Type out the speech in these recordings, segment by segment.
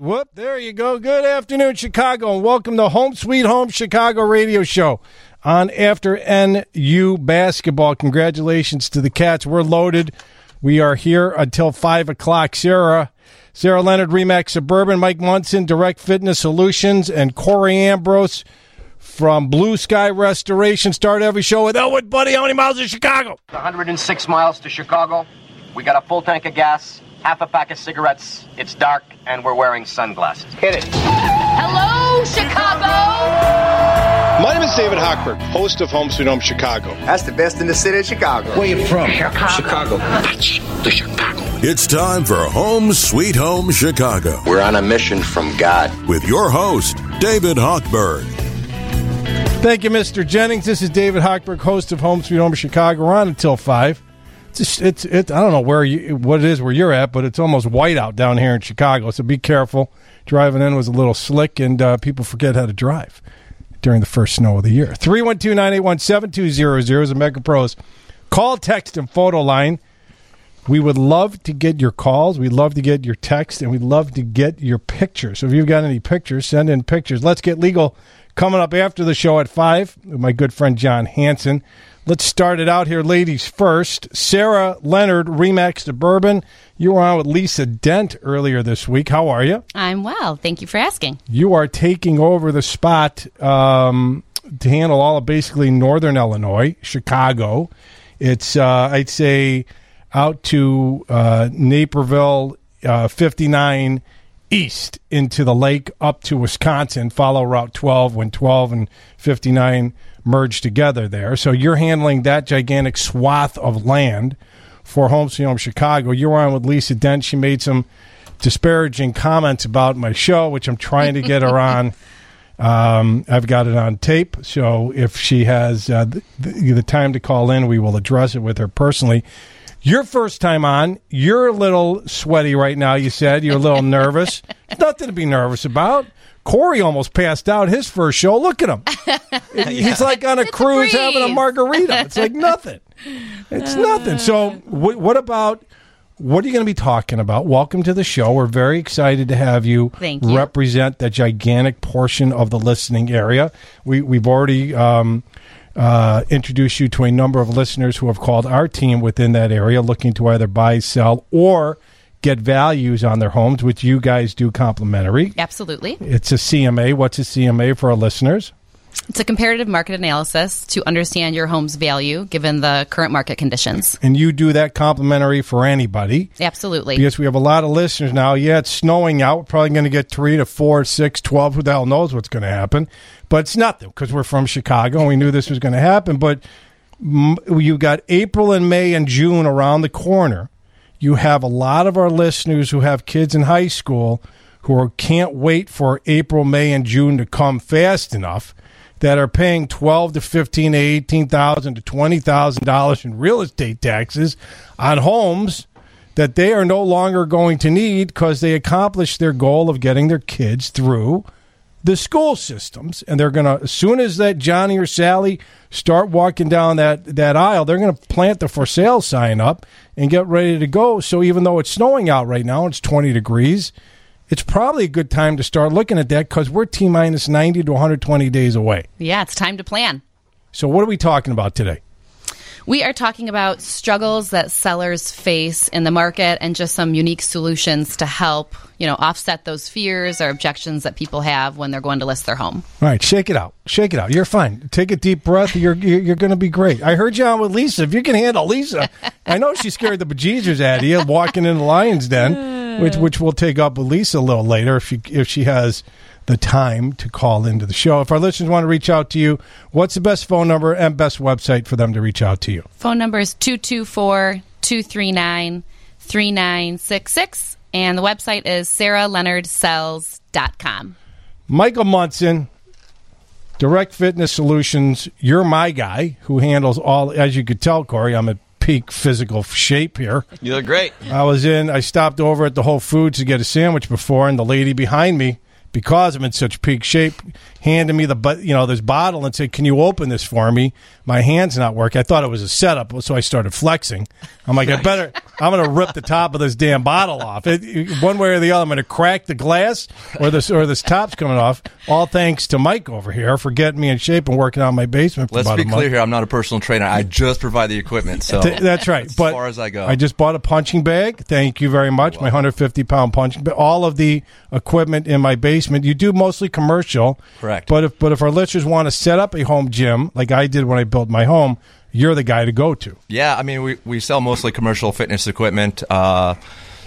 Whoop, there you go. Good afternoon, Chicago, and welcome to Home Sweet Home Chicago radio show on After NU Basketball. Congratulations to the Cats. We're loaded. We are here until 5 o'clock. Sarah, Sarah Leonard, Remax Suburban, Mike Munson, Direct Fitness Solutions, and Corey Ambrose from Blue Sky Restoration. Start every show with Elwood Buddy. How many miles to Chicago? 106 miles to Chicago. We got a full tank of gas, half a pack of cigarettes. It's dark, and we're wearing sunglasses. Hit it. Hello, Chicago! My name is David Hochberg, host of Home Sweet Home Chicago. That's the best in the city of Chicago. Where you from? Chicago. The Chicago. It's time for Home Sweet Home Chicago We're on a mission from God. with your host, David Hochberg. Thank you, Mr. Jennings. This is David Hochberg, host of Home Sweet Home Chicago. We're on until five. It's it's it. I don't know where you what it is where you're at, but it's almost white out down here in Chicago. So be careful. Driving in was a little slick, and uh, people forget how to drive during the first snow of the year. 312-981-7200 is a Mega Pros call, text, and photo line. We would love to get your calls. We'd love to get your text, and we'd love to get your pictures. So if you've got any pictures, send in pictures. Let's get legal coming up after the show at 5 with my good friend John Hanson. Let's start it out here, ladies first. Sarah Leonard, Remax Suburban. You were on with Lisa Dent earlier this week. How are you? I'm well. Thank you for asking. You are taking over the spot um, to handle all of basically northern Illinois, Chicago. It's, uh, I'd say, out to uh, Naperville, uh, 59 east into the lake up to Wisconsin. Follow Route 12 when 12 and 59 merge together there. So you're handling that gigantic swath of land for Home Sweet Home Chicago. You were on with Lisa Dent. She made some disparaging comments about my show, which I'm trying to get her on. Um, I've got it on tape, so if she has uh, the, the time to call in, we will address it with her personally. Your first time on, you're a little sweaty right now. You said you're a little nervous. Nothing to be nervous about. Corey almost passed out his first show. Look at him. He's like on a cruise having a margarita. It's like nothing. It's nothing. So, wh- what about what are you going to be talking about? Welcome to the show. We're very excited to have you, Thank you. represent that gigantic portion of the listening area. We, we've already um, uh, introduced you to a number of listeners who have called our team within that area looking to either buy, sell, or get values on their homes, which you guys do complimentary. Absolutely. It's a CMA. What's a CMA for our listeners? It's a comparative market analysis to understand your home's value given the current market conditions. And you do that complimentary for anybody. Absolutely. Because we have a lot of listeners now. Yeah, it's snowing out. We're probably going to get three to four, six, twelve. Who the hell knows what's going to happen? But it's nothing because we're from Chicago and we knew this was going to happen. But you got April and May and June around the corner. You have a lot of our listeners who have kids in high school who are, can't wait for April, May, and June to come fast enough that are paying twelve to fifteen to eighteen thousand to twenty thousand dollars in real estate taxes on homes that they are no longer going to need because they accomplished their goal of getting their kids through the school systems and they're going to as soon as that Johnny or Sally start walking down that that aisle they're going to plant the for sale sign up and get ready to go. So even though it's snowing out right now it's 20 degrees it's probably a good time to start looking at that cuz we're T minus 90 to 120 days away. Yeah, it's time to plan. so what are we talking about today We are talking about struggles that sellers face in the market and just some unique solutions to help, you know, offset those fears or objections that people have when they're going to list their home. All right, shake it out. Shake it out. You're fine. Take a deep breath. You're you're, going to be great. I heard you on with Lisa. If you can handle Lisa, I know she scared the bejesus out of you walking in the lion's den, which which we'll take up with Lisa a little later if she if she has the time to call into the show. If our listeners want to reach out to you, what's the best phone number and best website for them to reach out to you? Phone number is 224 239 3966. And the website is sarahleonardsells.com. Michael Munson, Direct Fitness Solutions. You're my guy who handles all. As you could tell, Corey, I'm at peak physical shape here. You look great. I was in. I stopped over at the Whole Foods to get a sandwich before, and the lady behind me because I'm in such peak shape, handed me the but you know this bottle and said, "Can you open this for me?" My hand's not working. I thought it was a setup, so I started flexing. I'm like, I better. I'm going to rip the top of this damn bottle off. It, it- one way or the other, I'm going to crack the glass, or this or this top's coming off. All thanks to Mike over here for getting me in shape and working out in my basement. For Let's about be a month. clear here. I'm not a personal trainer. I just provide the equipment. So That's right. As but far as I go. I just bought a punching bag. Thank you very much. My 150 pound punching bag. All of the equipment in my basement. You do mostly commercial. Correct. But if but if our listeners want to set up a home gym like I did when I built my home, you're the guy to go to. Yeah, I mean, we, we sell mostly commercial fitness equipment. Uh,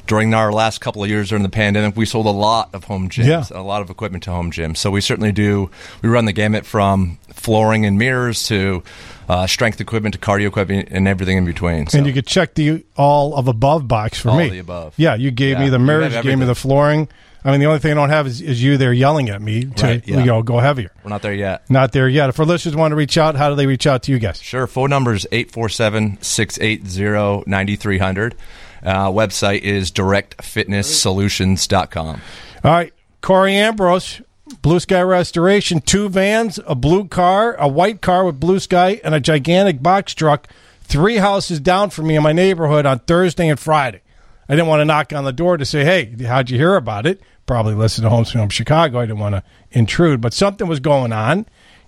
during our last couple of years during the pandemic, we sold a lot of home gyms, Yeah. a lot of equipment to home gyms. So we certainly do. We run the gamut from flooring and mirrors to uh, strength equipment to cardio equipment and everything in between. So. And you could check the all of above box for All me. of the above. Yeah, you gave me the mirrors, you gave me the flooring. I mean, the only thing I don't have is, is you there yelling at me to Right, yeah. you know go heavier. We're not there yet. Not there yet. If our listeners want to reach out, how do they reach out to you guys? Sure. Phone number is 847 680 9300. Uh, Website is directfitnesssolutions.com. All right, Corey Ambrose, Blue Sky Restoration, two vans, a blue car, a white car with blue sky, and a gigantic box truck, three houses down from me in my neighborhood on Thursday and Friday. I didn't want to knock on the door to say, "Hey, how'd you hear about it?" Probably listen to Home Film Chicago. I didn't want to intrude, but something was going on,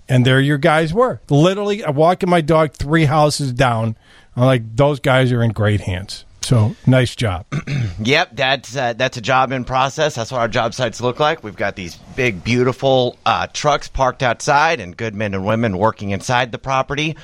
and there your guys were. Literally, I'm walking my dog three houses down. I'm like, those guys are in great hands. So nice job. Yep, that's uh, that's a job in process. That's what our job sites look like. We've got these big, beautiful uh, trucks parked outside, and good men and women working inside the property.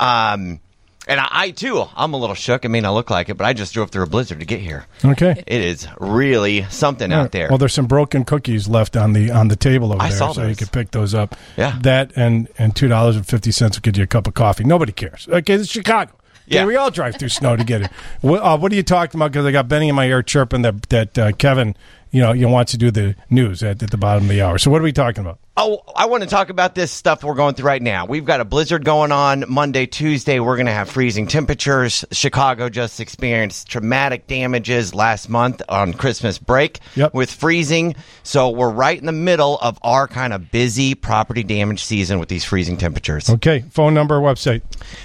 Um, and I, I too, I'm a little shook. I mean, I look like it, but I just drove through a blizzard to get here. Okay. It is really something out there. Well, there's some broken cookies left on the on the table over I there, so you could pick those up. Yeah. that and and two dollars and fifty cents will get you a cup of coffee. Nobody cares. Okay, it's Chicago. Yeah, Yeah. we all drive through snow to get it. What, uh, what are you talking about? Because I got Benny in my ear chirping that that uh, Kevin, you know, you want to do the news at, at the bottom of the hour. So what are we talking about? Oh, I want to talk about this stuff we're going through right now. We've got a blizzard going on Monday, Tuesday. We're going to have freezing temperatures. Chicago just experienced traumatic damages last month on Christmas break Yep. with freezing. So we're right in the middle of our kind of busy property damage season with these freezing temperatures. Okay, phone number, website.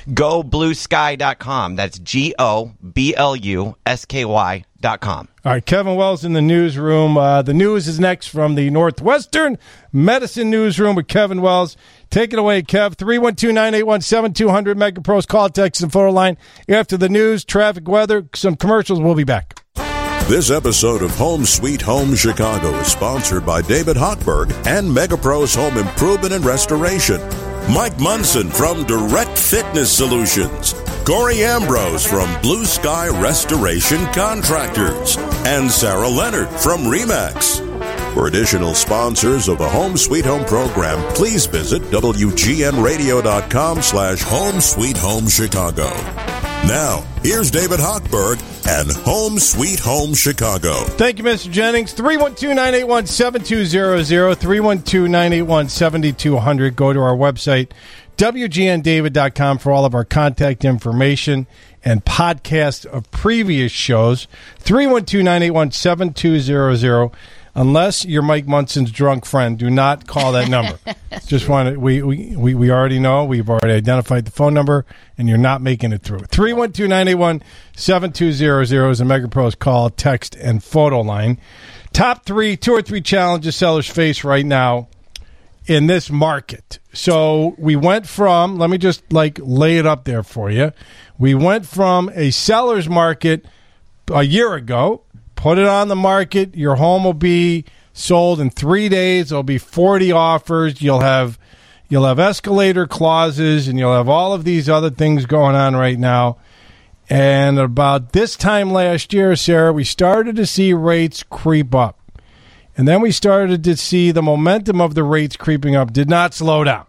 GoBlueSky.com. That's G O B L U S K Y.com. All right, Kevin Wells in the newsroom. Uh, the news is next from the Northwestern Medicine Newsroom with Kevin Wells. Take it away, Kev. 312 981 7200 Megapros call, text, and photo line. After the news, traffic, weather, some commercials, we'll be back. This episode of Home Sweet Home Chicago is sponsored by David Hochberg and Megapro's Home Improvement and Restoration. Mike Munson from Direct Fitness Solutions. Corey Ambrose from Blue Sky Restoration Contractors. And Sarah Leonard from REMAX. For additional sponsors of the Home Sweet Home program, please visit WGNradio.com slash Home Sweet Home Chicago. Now, here's David Hochberg and Home Sweet Home Chicago. Thank you, Mr. Jennings. 312 981 7200. 312 981 7200. Go to our website, WGNDavid.com, for all of our contact information and podcast of previous shows. 312 981 7200. Unless you're Mike Munson's drunk friend, do not call that number. Just want to, we, we, we, we already know, we've already identified the phone number, and you're not making it through. 312 981 7200 is a Megapro's call, text, and photo line. Top three, two or three challenges sellers face right now in this market. So we went from, let me just like lay it up there for you. We went from a seller's market a year ago, put it on the market. Your home will be sold in three days. There'll be 40 offers. You'll have, you'll have escalator clauses and you'll have all of these other things going on right now. And about this time last year, Sarah, we started to see rates creep up. And then we started to see the momentum of the rates creeping up did not slow down.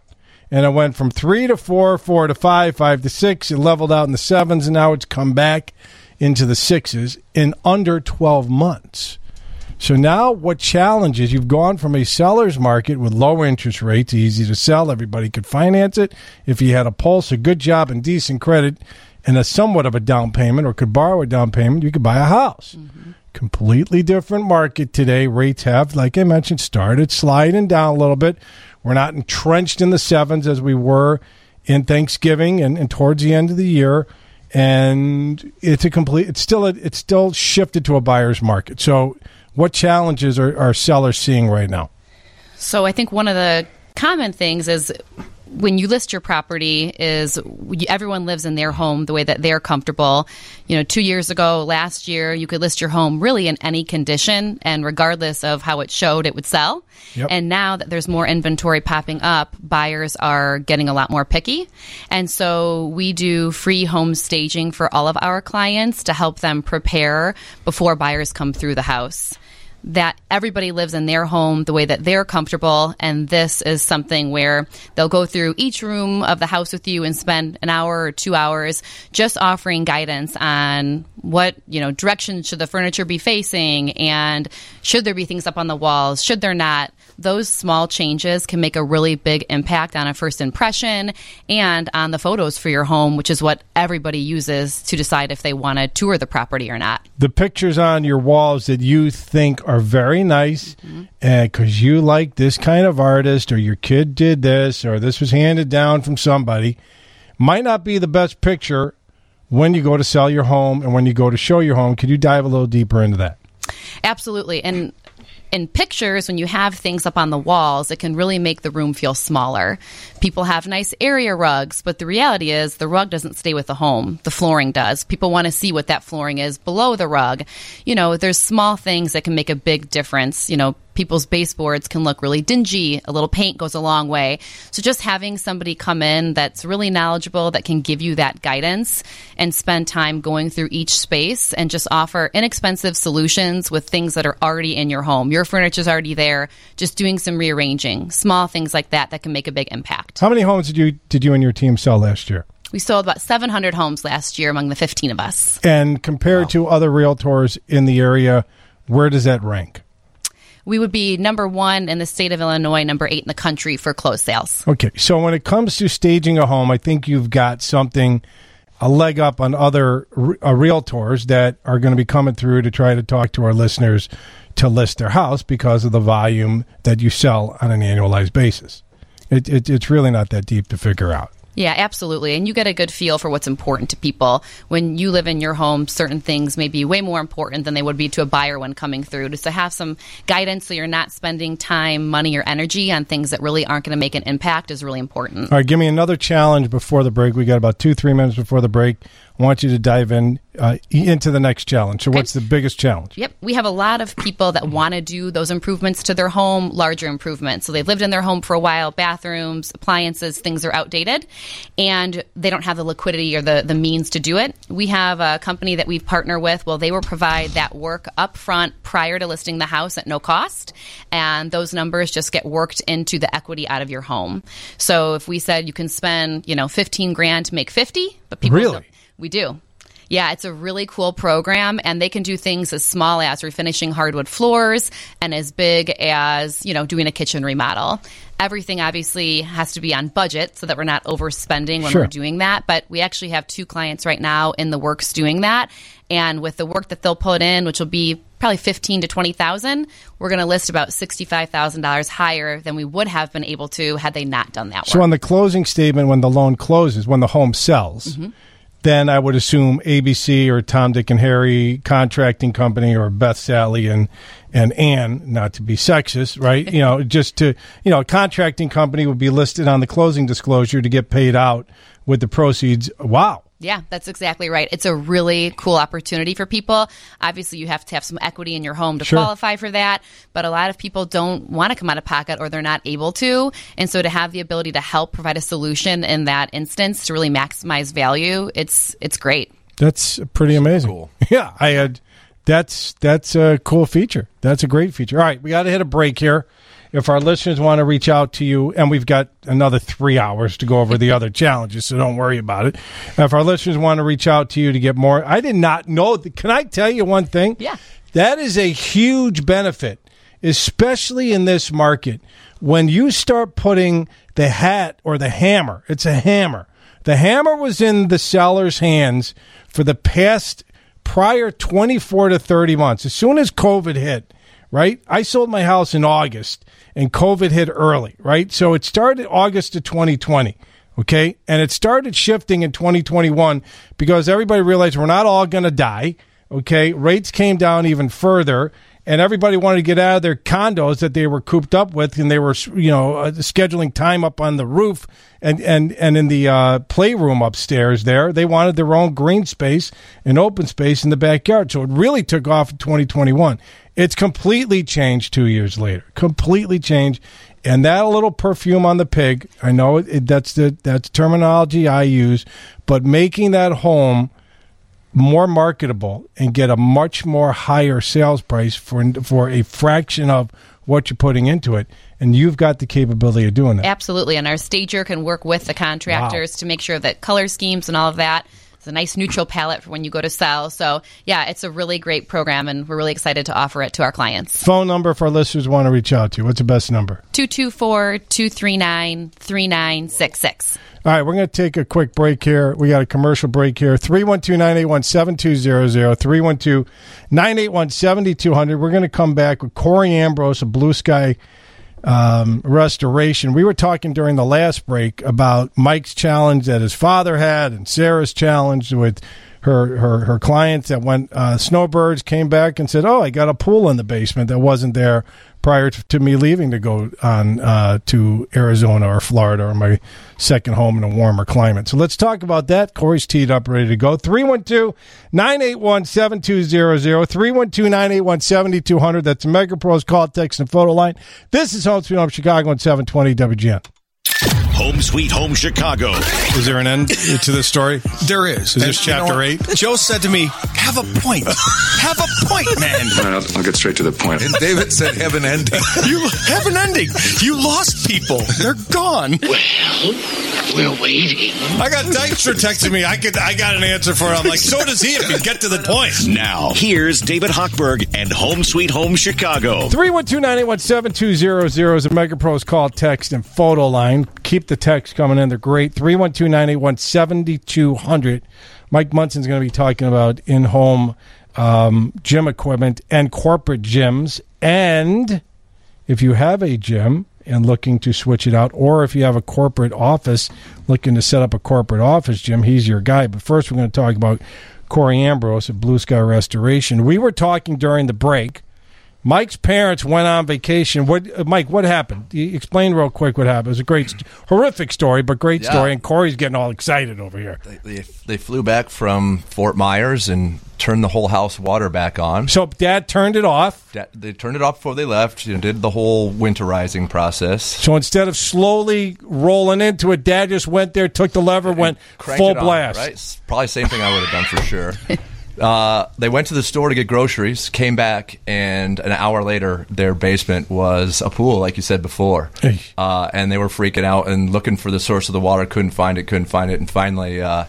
And it went from three to four, four to five, five to six. It leveled out in the sevens, and now it's come back into the sixes in under 12 months. So now, what challenges? You've gone from a seller's market with low interest rates, easy to sell, everybody could finance it. If you had a pulse, a good job, and decent credit, and a somewhat of a down payment, or could borrow a down payment, you could buy a house. Mm-hmm. completely different market today. Rates have, like I mentioned, started sliding down a little bit. We're not entrenched in the sevens as we were in Thanksgiving and, and towards the end of the year. And it's a complete. It's still a, it's still shifted to a buyer's market. So, what challenges are, are sellers seeing right now? So I think one of the common things is when you list your property is everyone lives in their home the way that they're comfortable. You know, two years ago, last year, you could list your home really in any condition, and regardless of how it showed, it would sell. Yep. And now that there's more inventory popping up, buyers are getting a lot more picky. And so we do free home staging for all of our clients to help them prepare before buyers come through the house that everybody lives in their home the way that they're comfortable. And this is something where they'll go through each room of the house with you and spend an hour or two hours just offering guidance on what, you know, direction should the furniture be facing and should there be things up on the walls, should there not. Those small changes can make a really big impact on a first impression and on the photos for your home, which is what everybody uses to decide if they want to tour the property or not. The pictures on your walls that you think are very nice mm-hmm. uh, because you like this kind of artist or your kid did this or this was handed down from somebody might not be the best picture when you go to sell your home and when you go to show your home. Could you dive a little deeper into that? Absolutely. And in pictures, when you have things up on the walls, it can really make the room feel smaller. People have nice area rugs, but the reality is the rug doesn't stay with the home. The flooring does. People want to see what that flooring is below the rug. You know, there's small things that can make a big difference. You know, people's baseboards can look really dingy. A little paint goes a long way. So just having somebody come in that's really knowledgeable that can give you that guidance and spend time going through each space and just offer inexpensive solutions with things that are already in your home. Your furniture's already there, just doing some rearranging, small things like that that can make a big impact. How many homes did you did you and your team sell last year? We sold about 700 homes last year among the 15 of us. And compared to other realtors in the area, where does that rank? We would be number one in the state of Illinois, number eight in the country for closed sales. Okay, so when it comes to staging a home, I think you've got something a leg up on other uh, realtors that are going to be coming through to try to talk to our listeners to list their house because of the volume that you sell on an annualized basis. It, it, it's really not that deep to figure out. Yeah, absolutely. And you get a good feel for what's important to people. When you live in your home, certain things may be way more important than they would be to a buyer when coming through. Just to have some guidance so you're not spending time, money, or energy on things that really aren't going to make an impact is really important. All right, give me another challenge before the break. We got about two, three minutes before the break. Want you to dive in uh, into the next challenge. So, what's the biggest challenge? Yep. We have a lot of people that want to do those improvements to their home, larger improvements. So they've lived in their home for a while, bathrooms, appliances, things are outdated, and they don't have the liquidity or the, the means to do it. We have a company that we've partnered with. Well, they will provide that work up front prior to listing the house at no cost. And those numbers just get worked into the equity out of your home. So if we said you can spend, you know, 15 grand to make 50, but people Really? We do. Yeah, it's a really cool program, and they can do things as small as refinishing hardwood floors and as big as, you know, doing a kitchen remodel. Everything obviously has to be on budget so that we're not overspending when Sure. we're doing that. But we actually have two clients right now in the works doing that. And with the work that they'll put in, which will be probably fifteen to twenty thousand, we're going to list about sixty-five thousand dollars higher than we would have been able to had they not done that work. So, on the closing statement, when the loan closes, when the home sells, mm-hmm. Then I would assume ABC or Tom, Dick, and Harry Contracting Company or Beth, Sally, and and Ann, not to be sexist, right? you know, just to you know, a contracting company would be listed on the closing disclosure to get paid out with the proceeds. Wow. Yeah, that's exactly right. It's a really cool opportunity for people. Obviously, you have to have some equity in your home to Sure. qualify for that, but a lot of people don't want to come out of pocket or they're not able to. And so to have the ability to help provide a solution in that instance to really maximize value, it's it's great. That's pretty amazing. cool. Yeah, I had. That's that's a cool feature. That's a great feature. All right, we got to hit a break here. If our listeners want to reach out to you, and we've got another three hours to go over the other challenges, so don't worry about it. If our listeners want to reach out to you to get more, I did not know. Can I tell you one thing? Yeah. That is a huge benefit, especially in this market. When you start putting the hat or the hammer, it's a hammer. The hammer was in the seller's hands for the past prior 24 to 30 months, as soon as COVID hit, right? I sold my house in August and COVID hit early, right? So it started August of 2020. Okay. And it started shifting in 2021 because everybody realized we're not all going to die. Okay. Rates came down even further and everybody wanted to get out of their condos that they were cooped up with, and they were, you know, uh, scheduling time up on the roof and and and in the uh, playroom upstairs. There, they wanted their own green space and open space in the backyard. So it really took off in 2021. It's completely changed two years later. Completely changed. And that little perfume on the pig, I know it, it, that's the that's terminology I use, but making that home more marketable and get a much more higher sales price for for a fraction of what you're putting into it and you've got the capability of doing that absolutely and our stager can work with the contractors wow. to make sure that color schemes and all of that it's a nice neutral palette for when you go to sell so yeah it's a really great program and we're really excited to offer it to our clients phone number for our listeners want to reach out to you. what's the best number 224-239-3966 all right, we're going to take a quick break here. We got a commercial break here. 312 981 7200. 312 981 7200. We're going to come back with Corey Ambrose of Blue Sky um, Restoration. We were talking during the last break about Mike's challenge that his father had and Sarah's challenge with her her her clients that went uh, snowbirds came back and said, "Oh, I got a pool in the basement that wasn't there prior to me leaving to go on uh, to Arizona or Florida or my second home in a warmer climate. So let's talk about that. Corey's teed up, ready to go. 312 981 7200. 312 981 7200. That's MegaPro's call, text, and photo line. This is Home Sweet Home Chicago on 720 WGN. Home Sweet Home Chicago. Is there an end to this story? There is. Is this chapter you know eight? Joe said to me, "Have a point. have a point, man." All right, I'll, I'll get straight to the point. And David said, "Have an ending. you have an ending. You lost people. They're gone." Well, we're waiting. I got Dykstra texting me. I could. I got an answer for it. I'm like, so does he. If you get to the point. Now, here's David Hochberg and Home Sweet Home Chicago. Three one two nine eight one seven two zero zero is a MegaPro's call, text, and photo line. Keep the text coming in. They're great. 312 981 7200. Mike Munson's going to be talking about in home um, gym equipment and corporate gyms. And if you have a gym and looking to switch it out, or if you have a corporate office looking to set up a corporate office gym, he's your guy. But first, we're going to talk about Corey Ambrose at Blue Sky Restoration. We were talking during the break Mike's parents went on vacation. What, uh, Mike? What happened? Explain real quick what happened. It was a great, horrific story, but great yeah. story. And Corey's getting all excited over here. They, they, they, flew back from Fort Myers and turned the whole house water back on. So Dad turned it off. Dad, they turned it off before they left. You know, did the whole winterizing process. So instead of slowly rolling into it, Dad just went there, took the lever, and went full blast. On, right? Probably same thing I would have done for sure. Uh, they went to the store to get groceries, came back, and an hour later, their basement was a pool, like you said before. Uh, and they were freaking out and looking for the source of the water, couldn't find it, couldn't find it, and finally, uh,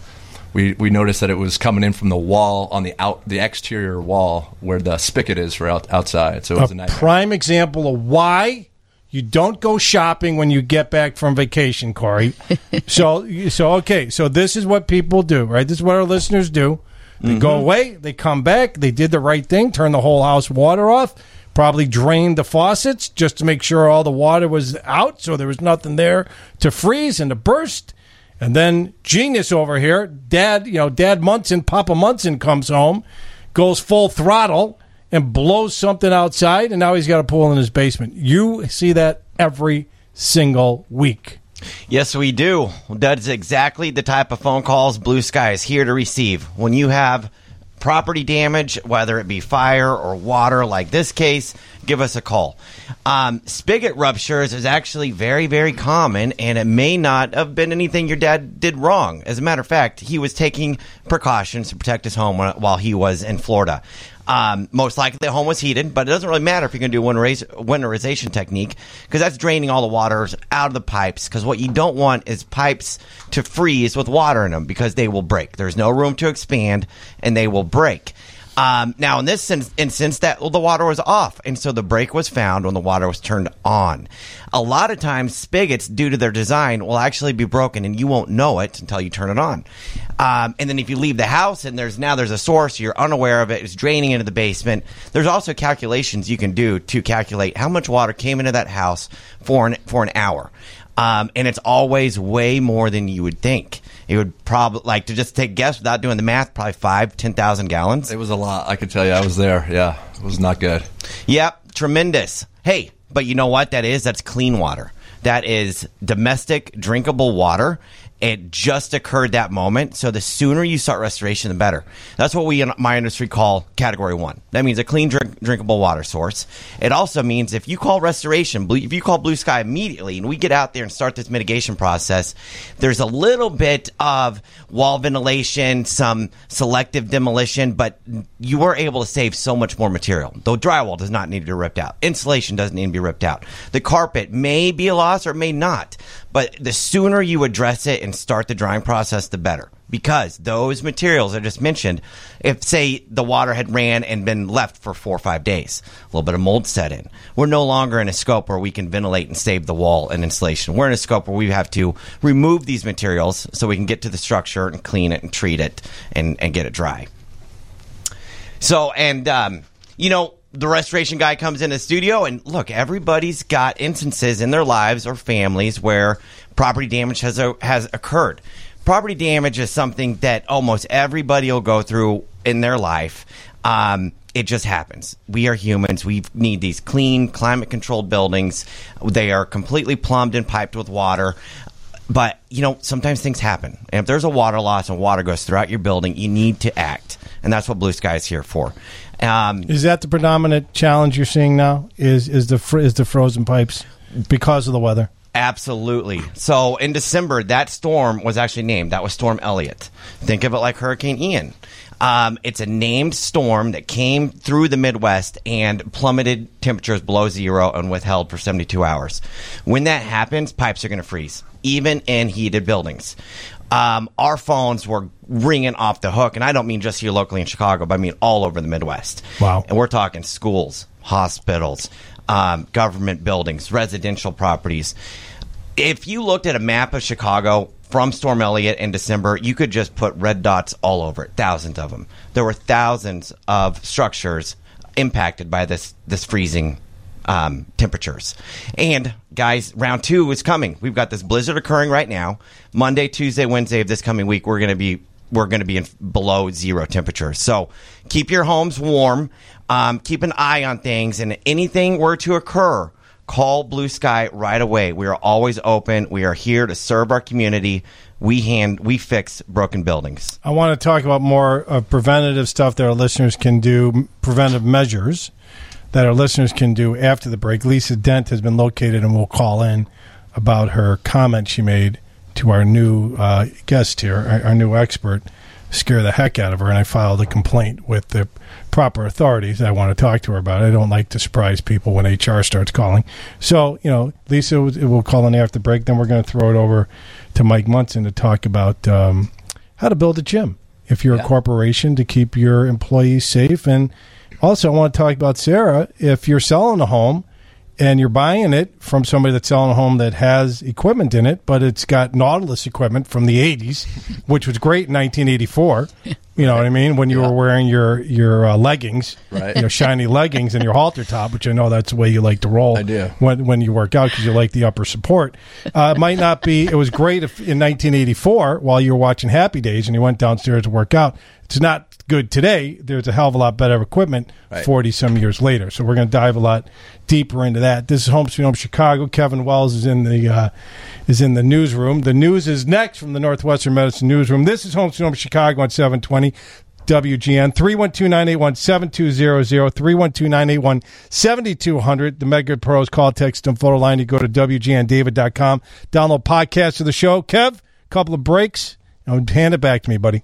we we noticed that it was coming in from the wall on the out the exterior wall where the spigot is for out, outside. So it was a, a prime example of why you don't go shopping when you get back from vacation, Corey. so so okay, so this is what people do, right? This is what our listeners do. They mm-hmm. go away, they come back, they did the right thing, turn the whole house water off, probably drained the faucets just to make sure all the water was out so there was nothing there to freeze and to burst. And then genius over here, dad, you know, dad Munson, Papa Munson comes home, goes full throttle and blows something outside and now he's got a pool in his basement. You see that every single week. Yes, we do. That's exactly the type of phone calls Blue Sky is here to receive. When you have property damage, whether it be fire or water, like this case, give us a call. Um, spigot ruptures is actually very, very common, and it may not have been anything your dad did wrong. As a matter of fact, he was taking precautions to protect his home while he was in Florida. Um, most likely the home was heated, but it doesn't really matter if you're going to do winteriz- winterization technique because that's draining all the water out of the pipes. Because what you don't want is pipes to freeze with water in them because they will break. There's no room to expand and they will break. Um, now, in this instance, that well, the water was off, and so the break was found when the water was turned on. A lot of times, spigots, due to their design, will actually be broken, and you won't know it until you turn it on. Um, and then if you leave the house and there's now there's a source you're unaware of it, it's draining into the basement. There's also calculations you can do to calculate how much water came into that house for an for an hour, um, and it's always way more than you would think. It would probably like to just take guess without doing the math, probably five, ten thousand gallons. It was a lot. I could tell you, I was there. Yeah, it was not good. Yep, tremendous. Hey, but you know what that is? That's clean water. That is domestic drinkable water. It just occurred that moment. So the sooner you start restoration, the better. That's what we in my industry call category one. That means a clean drink, drinkable water source. It also means if you call restoration, if you call Blue Sky immediately and we get out there and start this mitigation process, there's a little bit of wall ventilation, some selective demolition, but you were able to save so much more material. The drywall does not need to be ripped out. Insulation doesn't need to be ripped out. The carpet may be a loss or may not. But the sooner you address it and start the drying process, the better. Because those materials I just mentioned, if say the water had ran and been left for four or five days, a little bit of mold set in. We're no longer in a scope where we can ventilate and save the wall and insulation. We're in a scope where we have to remove these materials so we can get to the structure and clean it and treat it and, and get it dry. So, and, um, you know, the restoration guy comes in the studio and look, everybody's got instances in their lives or families where property damage has, has occurred. Property damage is something that almost everybody will go through in their life. Um, it just happens. We are humans. We need these clean, climate controlled buildings. They are completely plumbed and piped with water. But, you know, sometimes things happen. And if there's a water loss and water goes throughout your building, you need to act. And that's what Blue Sky is here for. Um, Is that the predominant challenge you're seeing now? Is is the fr- is the frozen pipes because of the weather? Absolutely. So in December, that storm was actually named. That was Storm Elliott. Think of it like Hurricane Ian. Um, it's a named storm that came through the Midwest and plummeted temperatures below zero and withheld for 72 hours. When that happens, pipes are going to freeze, even in heated buildings. Um, our phones were ringing off the hook, and I don't mean just here locally in Chicago, but I mean all over the Midwest. Wow. And we're talking schools, hospitals, um, government buildings, residential properties. If you looked at a map of Chicago from Storm Elliott in December, you could just put red dots all over it, thousands of them. There were thousands of structures impacted by this this freezing um, temperatures. And guys, round two is coming. We've got this blizzard occurring right now. Monday, Tuesday, Wednesday of this coming week, we're going to be we're going to be in below zero temperatures. So keep your homes warm. Um, keep an eye on things, and anything were to occur, call Blue Sky right away. We are always open. We are here to serve our community. We hand we fix broken buildings. I want to talk about more of preventative stuff that our listeners can do, preventive measures that our listeners can do after the break. Lisa Dent has been located and will call in about her comment she made to our new uh, guest here, our, our new expert, scare the heck out of her. And I filed a complaint with the proper authorities. I want to talk to her about it. I don't like to surprise people when HR starts calling. So, you know, Lisa will will call in after the break. Then we're going to throw it over to Mike Munson to talk about um, how to build a gym if you're a corporation to keep your employees safe. And also, I want to talk about Sarah. If you're selling a home and you're buying it from somebody that's selling a home that has equipment in it, but it's got Nautilus equipment from the 80s, which was great in 1984. You know what I mean? When you were wearing your your uh, leggings, Right. you know, shiny leggings and your halter top, which I know that's the way you like to roll. I do. when when you work out because you like the upper support. Uh, it might not be. It was great if in 1984 while you were watching Happy Days and you went downstairs to work out. It's not good today. There's a hell of a lot better equipment Right. 40 some years later. So we're going to dive a lot deeper into that. This is Home Sweet Home Chicago. Kevin Wells is in the uh, is in the newsroom. The news is next from the Northwestern Medicine newsroom. This is Home Sweet Home Chicago on 720 WGN 312-981-7200 312-981-7200 the Mega Pros call text and photo line you go to WGNDavid.com download podcast of the show Kev couple of breaks and hand it back to me buddy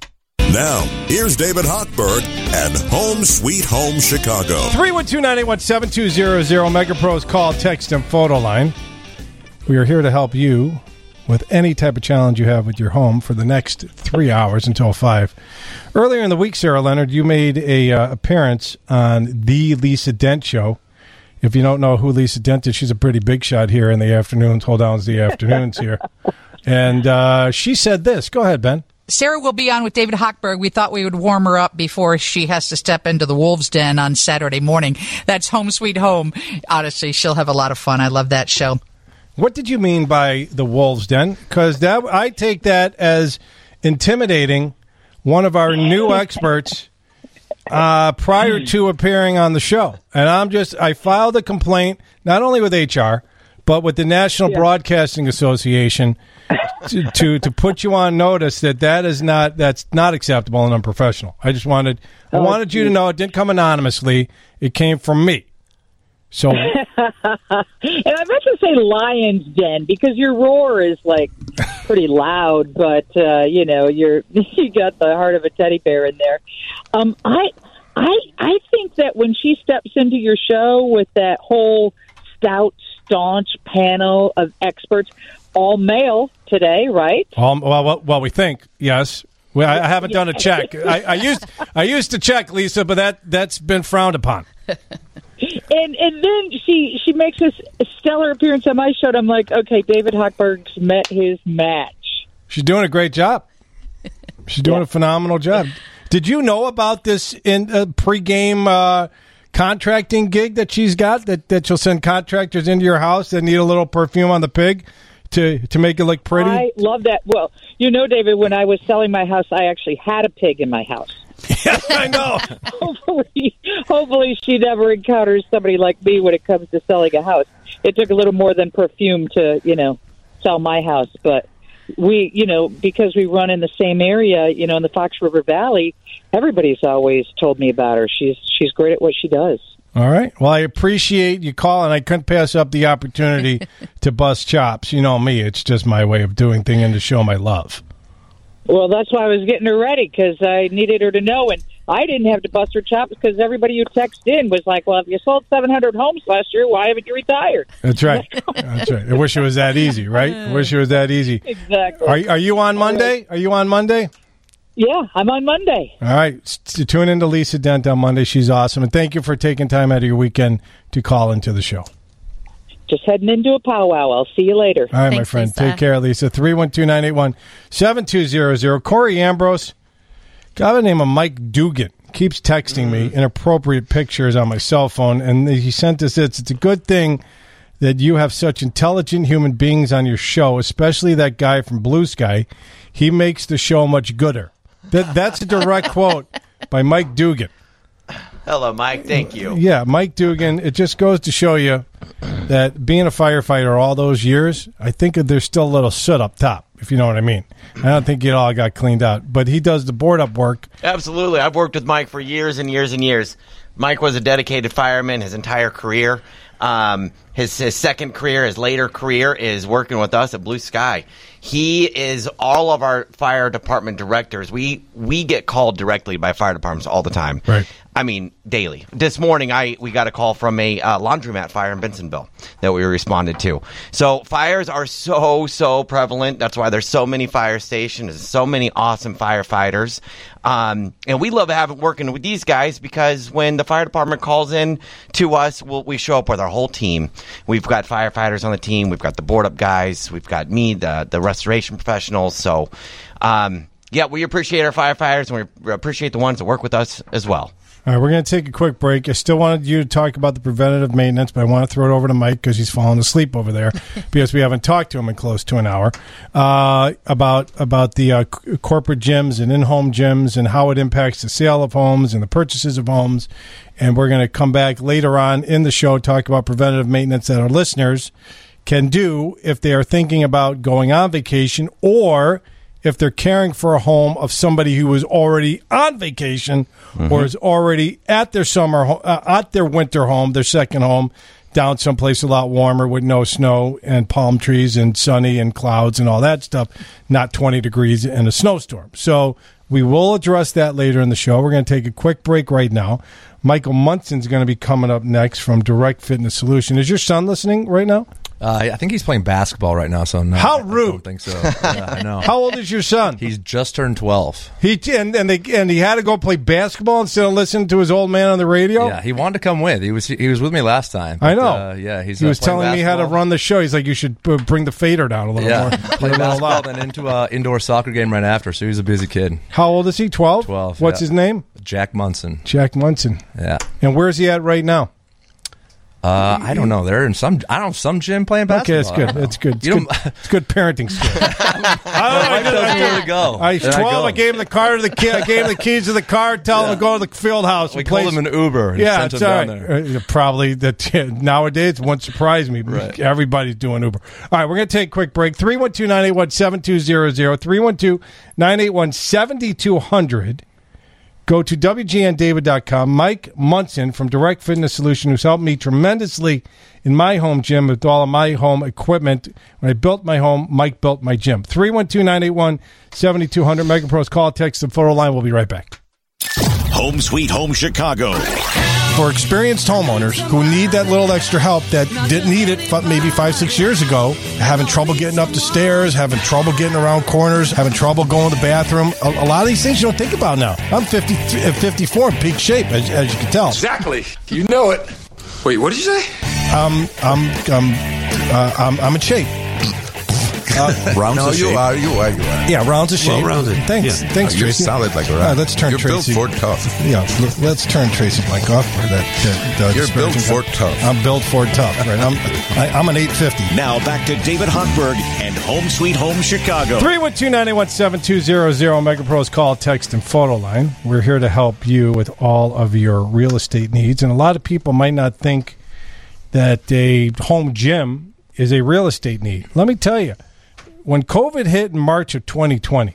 Now, here's David Hochberg and Home Sweet Home Chicago. 312-981-7200 Mega Pros call text and photo line we are here to help you with any type of challenge you have with your home for the next three hours until five. Earlier in the week, Sarah Leonard, you made a uh, appearance on the Lisa Dent show. If you don't know who Lisa Dent is, she's a pretty big shot here in the afternoons. Hold on, it's the afternoons here, and uh, she said this. Go ahead, Ben. Sarah will be on with David Hochberg. We thought we would warm her up before she has to step into the Wolves Den on Saturday morning. That's Home Sweet Home. Honestly, she'll have a lot of fun. I love that show. What did you mean by the Wolves Den? Because that I take that as intimidating one of our new experts uh, prior to appearing on the show, and I'm just I filed a complaint not only with HR but with the National Broadcasting Association to, to to put you on notice that that is not that's not acceptable and unprofessional. I just wanted I Oh, wanted you to know it didn't come anonymously; it came from me. So and I meant to say lion's den because your roar is like pretty loud, but uh, you know you're you got the heart of a teddy bear in there. Um, I I I think that when she steps into your show with that whole stout, staunch panel of experts, all male today, right? Um, well, well, well, we think yes. Well, I, I haven't done a check. I, I used I used to check, Lisa, but that that's been frowned upon. And and then she she makes this stellar appearance on my show. And I'm like, okay, David Hochberg's met his match. She's doing a great job. She's doing a phenomenal job. Did you know about this in uh, pregame uh, contracting gig that she's got? That that she'll send contractors into your house that need a little perfume on the pig to to make it look pretty. I love that. Well, you know, David, when I was selling my house, I actually had a pig in my house. yes, I know. hopefully, hopefully, she never encounters somebody like me when it comes to selling a house. It took a little more than perfume to, you know, sell my house, but we, you know, because we run in the same area, you know, in the Fox River Valley, everybody's always told me about her. She's she's great at what she does. All right. Well, I appreciate you calling. I couldn't pass up the opportunity to bust chops. You know me; it's just my way of doing things and to show my love. Well, that's why I was getting her ready because I needed her to know, and I didn't have to bust her chops because everybody who texted in was like, "Well, if you sold 700 homes last year, why haven't you retired?" That's right. That's right. I wish it was that easy, right? I wish it was that easy. Exactly. Are, are you on Monday? Are you on Monday? Yeah, I'm on Monday. All right. S- t- tune into Lisa Dent on Monday. She's awesome. And thank you for taking time out of your weekend to call into the show. Just heading into a powwow. I'll see you later. All right, my friend. Take care, Lisa. 312 981 7200. Corey Ambrose, guy by the name of Mike Dugan, keeps texting me mm. inappropriate pictures on my cell phone. And he sent us this. It's a good thing that you have such intelligent human beings on your show, especially that guy from Blue Sky. He makes the show much gooder. That, that's a direct quote by Mike Dugan. Hello, Mike. Thank you. Yeah, Mike Dugan. It just goes to show you that being a firefighter all those years, I think there's still a little soot up top, if you know what I mean. I don't think it all got cleaned out, but he does the board up work. Absolutely. I've worked with Mike for years and years and years. Mike was a dedicated fireman his entire career. Um, his, his second career, his later career, is working with us at Blue Sky. He is all of our fire department directors. We we get called directly by fire departments all the time. Right. I mean, daily. This morning, I we got a call from a uh, laundromat fire in Bensenville that we responded to. So fires are so so prevalent. That's why there's so many fire stations, so many awesome firefighters, um, and we love having working with these guys because when the fire department calls in to us, we'll, we show up with our whole team. We've got firefighters on the team. We've got the board up guys. We've got me, the the restoration professionals. So. Um, yeah, we appreciate our firefighters and we appreciate the ones that work with us as well. All right, we're going to take a quick break. I still wanted you to talk about the preventative maintenance, but I want to throw it over to Mike because he's falling asleep over there because we haven't talked to him in close to an hour uh, about about the uh, c- corporate gyms and in-home gyms and how it impacts the sale of homes and the purchases of homes. And we're going to come back later on in the show talk about preventative maintenance that our listeners can do if they are thinking about going on vacation or if they're caring for a home of somebody who is already on vacation or is already at their summer uh, at their winter home, their second home, down someplace a lot warmer with no snow and palm trees and sunny and clouds and all that stuff, not 20 degrees and a snowstorm. So we will address that later in the show. We're going to take a quick break right now. Michael Munson's going to be coming up next from Direct Fitness Solution. Is your son listening right now? Uh, I think he's playing basketball right now. So no, How I- I rude. don't think so. Yeah, I know. How old is your son? He's just turned twelve. He and and, they, and he had to go play basketball instead of listening to his old man on the radio. Yeah, he wanted to come with. He was he was with me last time. I know. Uh, yeah, he's he uh, was telling me how to run the show. He's like, you should uh, bring the fader down a little Yeah, more. play basketball, then into an indoor soccer game right after. So he's a busy kid. How old is he? Twelve. Twelve. What's yeah. his name? Jack Munson. Jack Munson. Yeah. And where's he at right now? Uh, I don't know. They're in some. I don't know some gym playing Okay, basketball. that's good. That's good. It's You good, it's good parenting skill. I wife tells me where to go. I was And I 12. I, gave him the car to the kid. I gave him the keys to the car. Tell him to go to the field house. We called play- him an Uber and Yeah, sent it's him all down right. Uh, probably that nowadays it won't surprise me. Right. Everybody's doing Uber. All right, we're going to take a quick break. 312 981 7200. 312 981 7200. Go to WGNDavid.com. Mike Munson from Direct Fitness Solution, who's helped me tremendously in my home gym with all of my home equipment. When I built my home, Mike built my gym. 312 981 7200. Megapro's call, text, and photo line. We'll be right back. Home Sweet Home Chicago. For experienced homeowners who need that little extra help that didn't need it maybe five, six years ago, having trouble getting up the stairs, having trouble getting around corners, having trouble going to the bathroom, a, a lot of these things you don't think about now. I'm 50, uh, 54 in peak shape, as, as you can tell. Exactly. You know it. Wait, what did you say? Um, I'm, I'm, uh, I'm, I'm in shape. Uh, Rounds no, of you shape. are, you are, you are. Yeah, rounds of shape. Well-rounded. Thanks, Yeah. thanks, Oh, you're Tracy. solid like a All rock. right, let's turn You're built Tracy. for tough. Yeah, l- let's turn Tracy Blank off for that. that uh, You're built for tough. I'm built for tough. Right, I'm, I, I'm an 850. Now back to David Hochberg and Home Sweet Home Chicago. 312-981-7200 Megapro's call, text, and photo line. We're here to help you with all of your real estate needs. And a lot of people might not think that a home gym is a real estate need. Let me tell you, when COVID hit in March of 2020,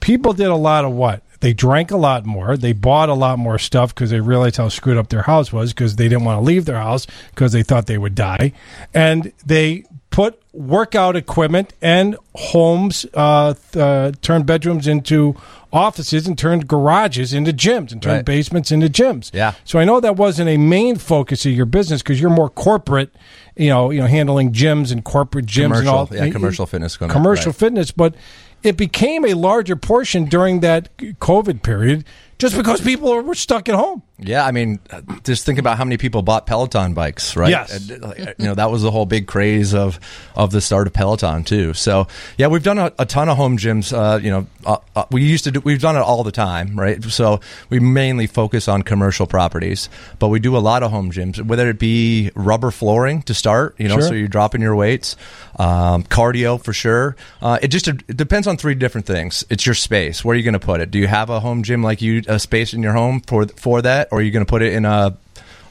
people did a lot of what? They drank a lot more. They bought a lot more stuff because they realized how screwed up their house was because they didn't want to leave their house because they thought they would die. And they put workout equipment and homes, uh, th- uh, turned bedrooms into offices and turned garages into gyms and turned Right. basements into gyms. Yeah. So I know that wasn't a main focus of your business because you're more corporate, you know, you know, handling gyms and corporate gyms and all. Commercial, yeah, commercial fitness going on, Commercial right. fitness, but it became a larger portion during that COVID period just because people were stuck at home. Yeah, I mean, uh, just think about how many people bought Peloton bikes, right? Yes. You know, that was the whole big craze of of the start of Peloton too. So, yeah, we've done a, a ton of home gyms. Uh, you know, uh, uh, we used to do. We've done it all the time, right? So we mainly focus on commercial properties, but we do a lot of home gyms, whether it be rubber flooring to start, you know, Sure. so you're dropping your weights, um, cardio for sure. Uh, it just it depends on three different things. It's your space. Where are you going to put it? Do you have a home gym like you a space in your home for for that, or are you going to put it in a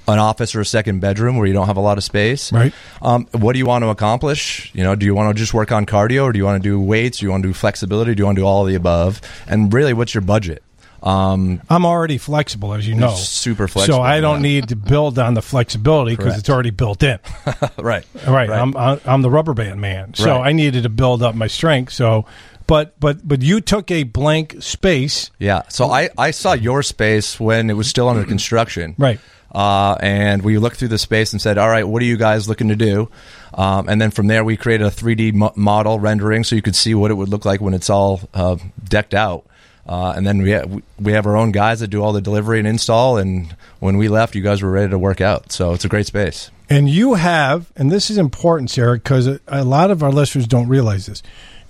an office or a second bedroom where you don't have a lot of space? Right. Um, what do you want to accomplish? You know, do you want to just work on cardio, or do you want to do weights? Do you want to do flexibility? Do you want to do all of the above? And really, what's your budget? Um, I'm already flexible, as you know. super flexible, So I don't yeah. need to build on the flexibility because it's already built in. right. Right. I'm I'm the rubber band man. So Right. I needed to build up my strength. So, but but but you took a blank space. Yeah. So I, I saw your space when it was still under construction. Right. Uh, and we looked through the space and said, all right, what are you guys looking to do? Um, and then from there, we created a 3D mo- model rendering so you could see what it would look like when it's all uh, decked out. Uh, and then we have, we have our own guys that do all the delivery and install. And when we left, you guys were ready to work out. So it's a great space. And you have, and this is important, Sarah, because a lot of our listeners don't realize this.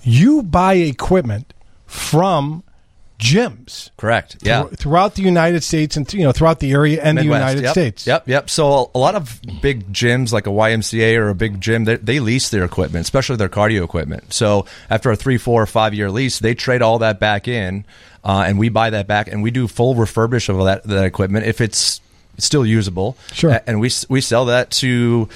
You buy equipment from gyms. Correct. Yeah. Thro- throughout the United States and you know throughout the area and the United yep, States. Yep, yep. So a lot of big gyms, like a YMCA or a big gym, they, they lease their equipment, especially their cardio equipment. So after a three, four, or five year lease, they trade all that back in, uh, and we buy that back, and we do full refurbish of that, that equipment if it's still usable. Sure. And we we sell that to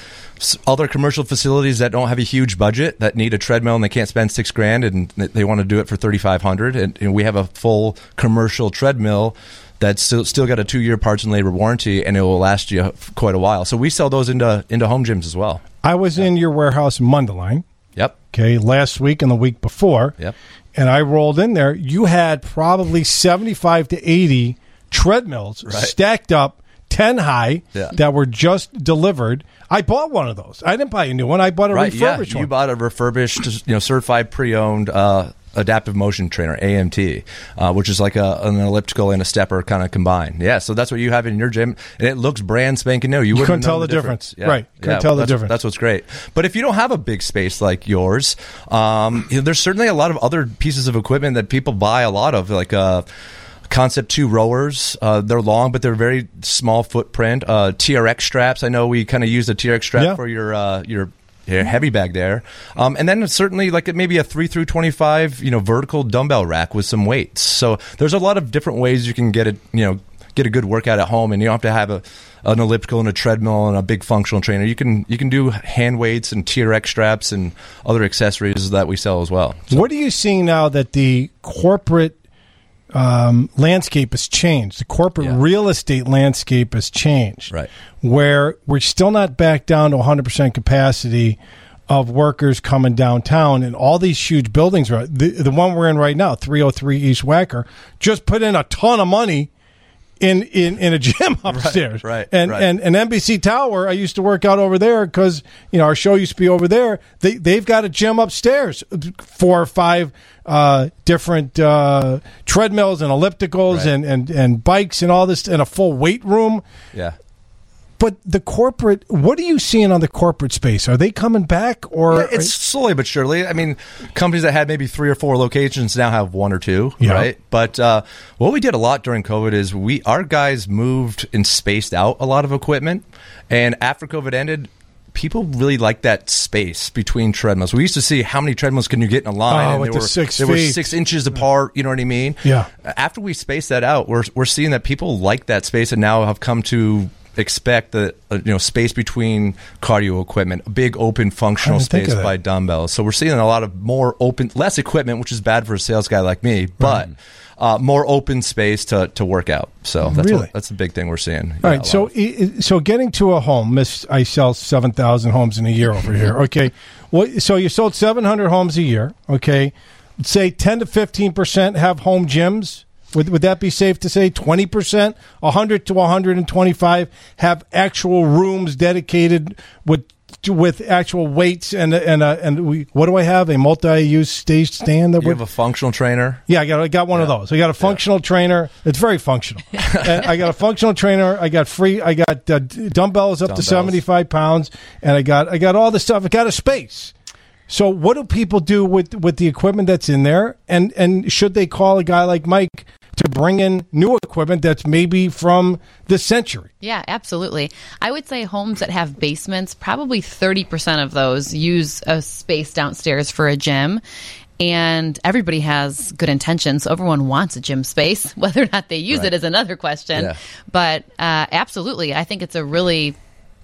other commercial facilities that don't have a huge budget that need a treadmill and they can't spend six grand and they want to do it for thirty five hundred. And, and we have a full commercial treadmill that's still still got a two year parts and labor warranty and it will last you quite a while. So we sell those into into home gyms as well. I was in your warehouse in Mundelein. Yep. Okay, last week and the week before. Yep. And I rolled in there. You had probably seventy-five to eighty treadmills Right. stacked up ten high Yeah. that were just delivered. I bought one of those. I didn't buy a new one. I bought a right, yeah. refurbished You one. bought a refurbished, you know, certified pre-owned uh, adaptive motion trainer (AMT), uh, which is like a, an elliptical and a stepper kind of combined. Yeah, so that's what you have in your gym, and it looks brand spanking new. You, wouldn't couldn't tell the difference. Right. Couldn't yeah, tell the difference. That's what's great. But if you don't have a big space like yours, um, you know, there's certainly a lot of other pieces of equipment that people buy a lot of, like. Uh, Concept two rowers, uh, they're long, but they're very small footprint. Uh, TRX straps, I know we kind of use a TRX strap Yeah. for your uh, your your heavy bag there, um, and then certainly like maybe a three through twenty five, you know, vertical dumbbell rack with some weights. So there's a lot of different ways you can get it, you know, get a good workout at home, and you don't have to have a an elliptical and a treadmill and a big functional trainer. You can you can do hand weights and TRX straps and other accessories that we sell as well. What are you seeing now that the corporate um, landscape has changed? The corporate real estate landscape has changed. Right. Where we're still not back down to 100% capacity of workers coming downtown and all these huge buildings. The, the one we're in right now, 303 East Wacker, just put in a ton of money. In, in, in a gym upstairs, right, and, right. and and NBC Tower. I used to work out over there because you know our show used to be over there. They they've got a gym upstairs, four or five uh, different uh, treadmills and ellipticals Right. and, and and bikes and all this, and a full weight room. Yeah. But the corporate, what are you seeing on the corporate space? Are they coming back or Yeah, it's slowly but surely. I mean, companies that had maybe three or four locations now have one or two, Yeah. right? But uh, what we did a lot during COVID is we our guys moved and spaced out a lot of equipment, and after COVID ended. People really like that space between treadmills. We used to see how many treadmills can you get in a line. Oh, and they the were, six they were six inches apart. You know what I mean? Yeah. After we spaced that out, we're we're seeing that people like that space and now have come to expect the uh, you know space between cardio equipment, a big open functional I didn't think space by dumbbells. So we're seeing a lot of more open, less equipment, which is bad for a sales guy like me, but uh, more open space to, to work out. So that's Really? what, that's the big thing we're seeing. All right, so so getting to a home, Miss, I sell seven thousand homes in a year over here. Okay, well, so you sold seven hundred homes a year. Okay, say ten to fifteen percent have home gyms. Would, would that be safe to say? Twenty percent, hundred to one hundred and twenty-five have actual rooms dedicated with with actual weights and and uh, and we, what do I have? A multi-use stage stand that you would have a functional trainer. yeah, I got I got one of those. I got a functional trainer. It's very functional. and I got a functional trainer. I got free. I got uh, dumbbells up to seventy five pounds, and I got I got all the stuff. I got a space. So what do people do with with the equipment that's in there? And and should they call a guy like Mike to bring in new equipment that's maybe from this century? Yeah, absolutely. I would say homes that have basements, probably 30% of those use a space downstairs for a gym. And everybody has good intentions. So everyone wants a gym space. Whether or not they use Right. it is another question. Yeah. But uh, absolutely, I think it's a really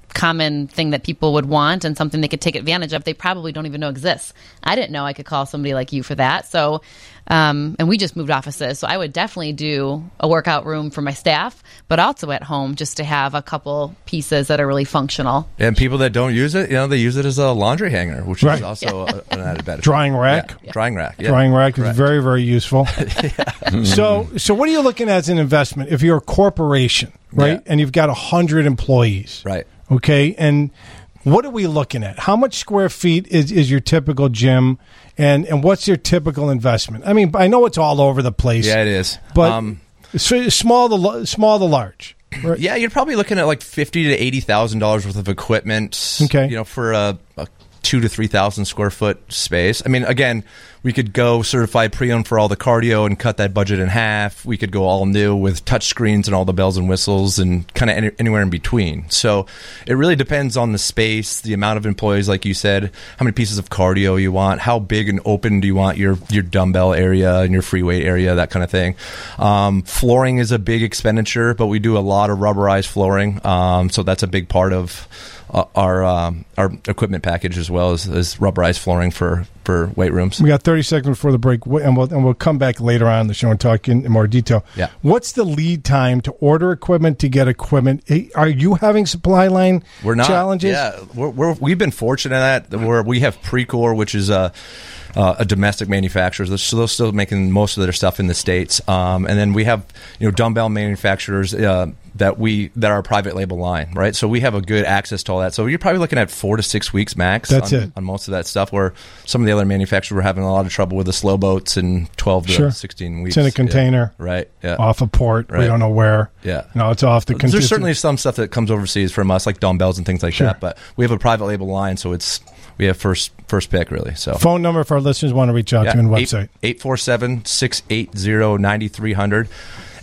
common thing that people would want and something they could take advantage of they probably don't even know exists i didn't know i could call somebody like you for that so um, and we just moved offices so i would definitely do a workout room for my staff but also at home just to have a couple pieces that are really functional And people that don't use it, you know, they use it as a laundry hanger, which Right. is also a, an added benefit. Drying rack? Yeah, Drying rack. Yeah. Drying rack is very very useful. So so what are you looking at as an investment if you're a corporation, right? Yeah. And you've got a hundred employees, Right. Okay, and what are we looking at? How much square feet is, is your typical gym, and and what's your typical investment? I mean, I know it's all over the place. Yeah, it is. but Um, small to small to large. Right. Yeah, you're probably looking at like fifty to eighty thousand dollars worth of equipment. Okay. you know, for a, a two to three thousand square foot space. I mean, again, we could go certified pre-owned for all the cardio and cut that budget in half. We could go all new with touch screens and all the bells and whistles and kind of any, anywhere in between. So it really depends on the space, the amount of employees, like you said, how many pieces of cardio you want, how big and open do you want your your dumbbell area and your free weight area, that kind of thing. Um, flooring is a big expenditure, but we do a lot of rubberized flooring, um, so that's a big part of uh, our um, our equipment package as well as, as rubberized flooring for for weight rooms. We got 30 seconds before the break, and we'll, and we'll come back later on in the show and talk in, in more detail. Yeah. What's the lead time to order equipment to get equipment? Eh, Are you having supply line We're not challenges? Yeah, we're, we're, we've been fortunate at that where we have Precor, which is a uh, a domestic manufacturers. They're still, still making most of their stuff in the states, um, and then we have you know dumbbell manufacturers. Uh, that we that are a private label line, right? So we have a good access to all that. So you're probably looking at four to six weeks max. That's on, it. on most of that stuff. Where some of the other manufacturers were having a lot of trouble with the slow boats and twelve to Sure. sixteen weeks. It's in a Yeah. container. right? Yeah, Off a port. We don't know where. Yeah. No, it's off the. There's certainly some stuff that comes overseas from us, like dumbbells and things like Sure. that. But we have a private label line, so it's we have first first pick really. So phone number if our listeners want to reach out to and website. 847 680 9300.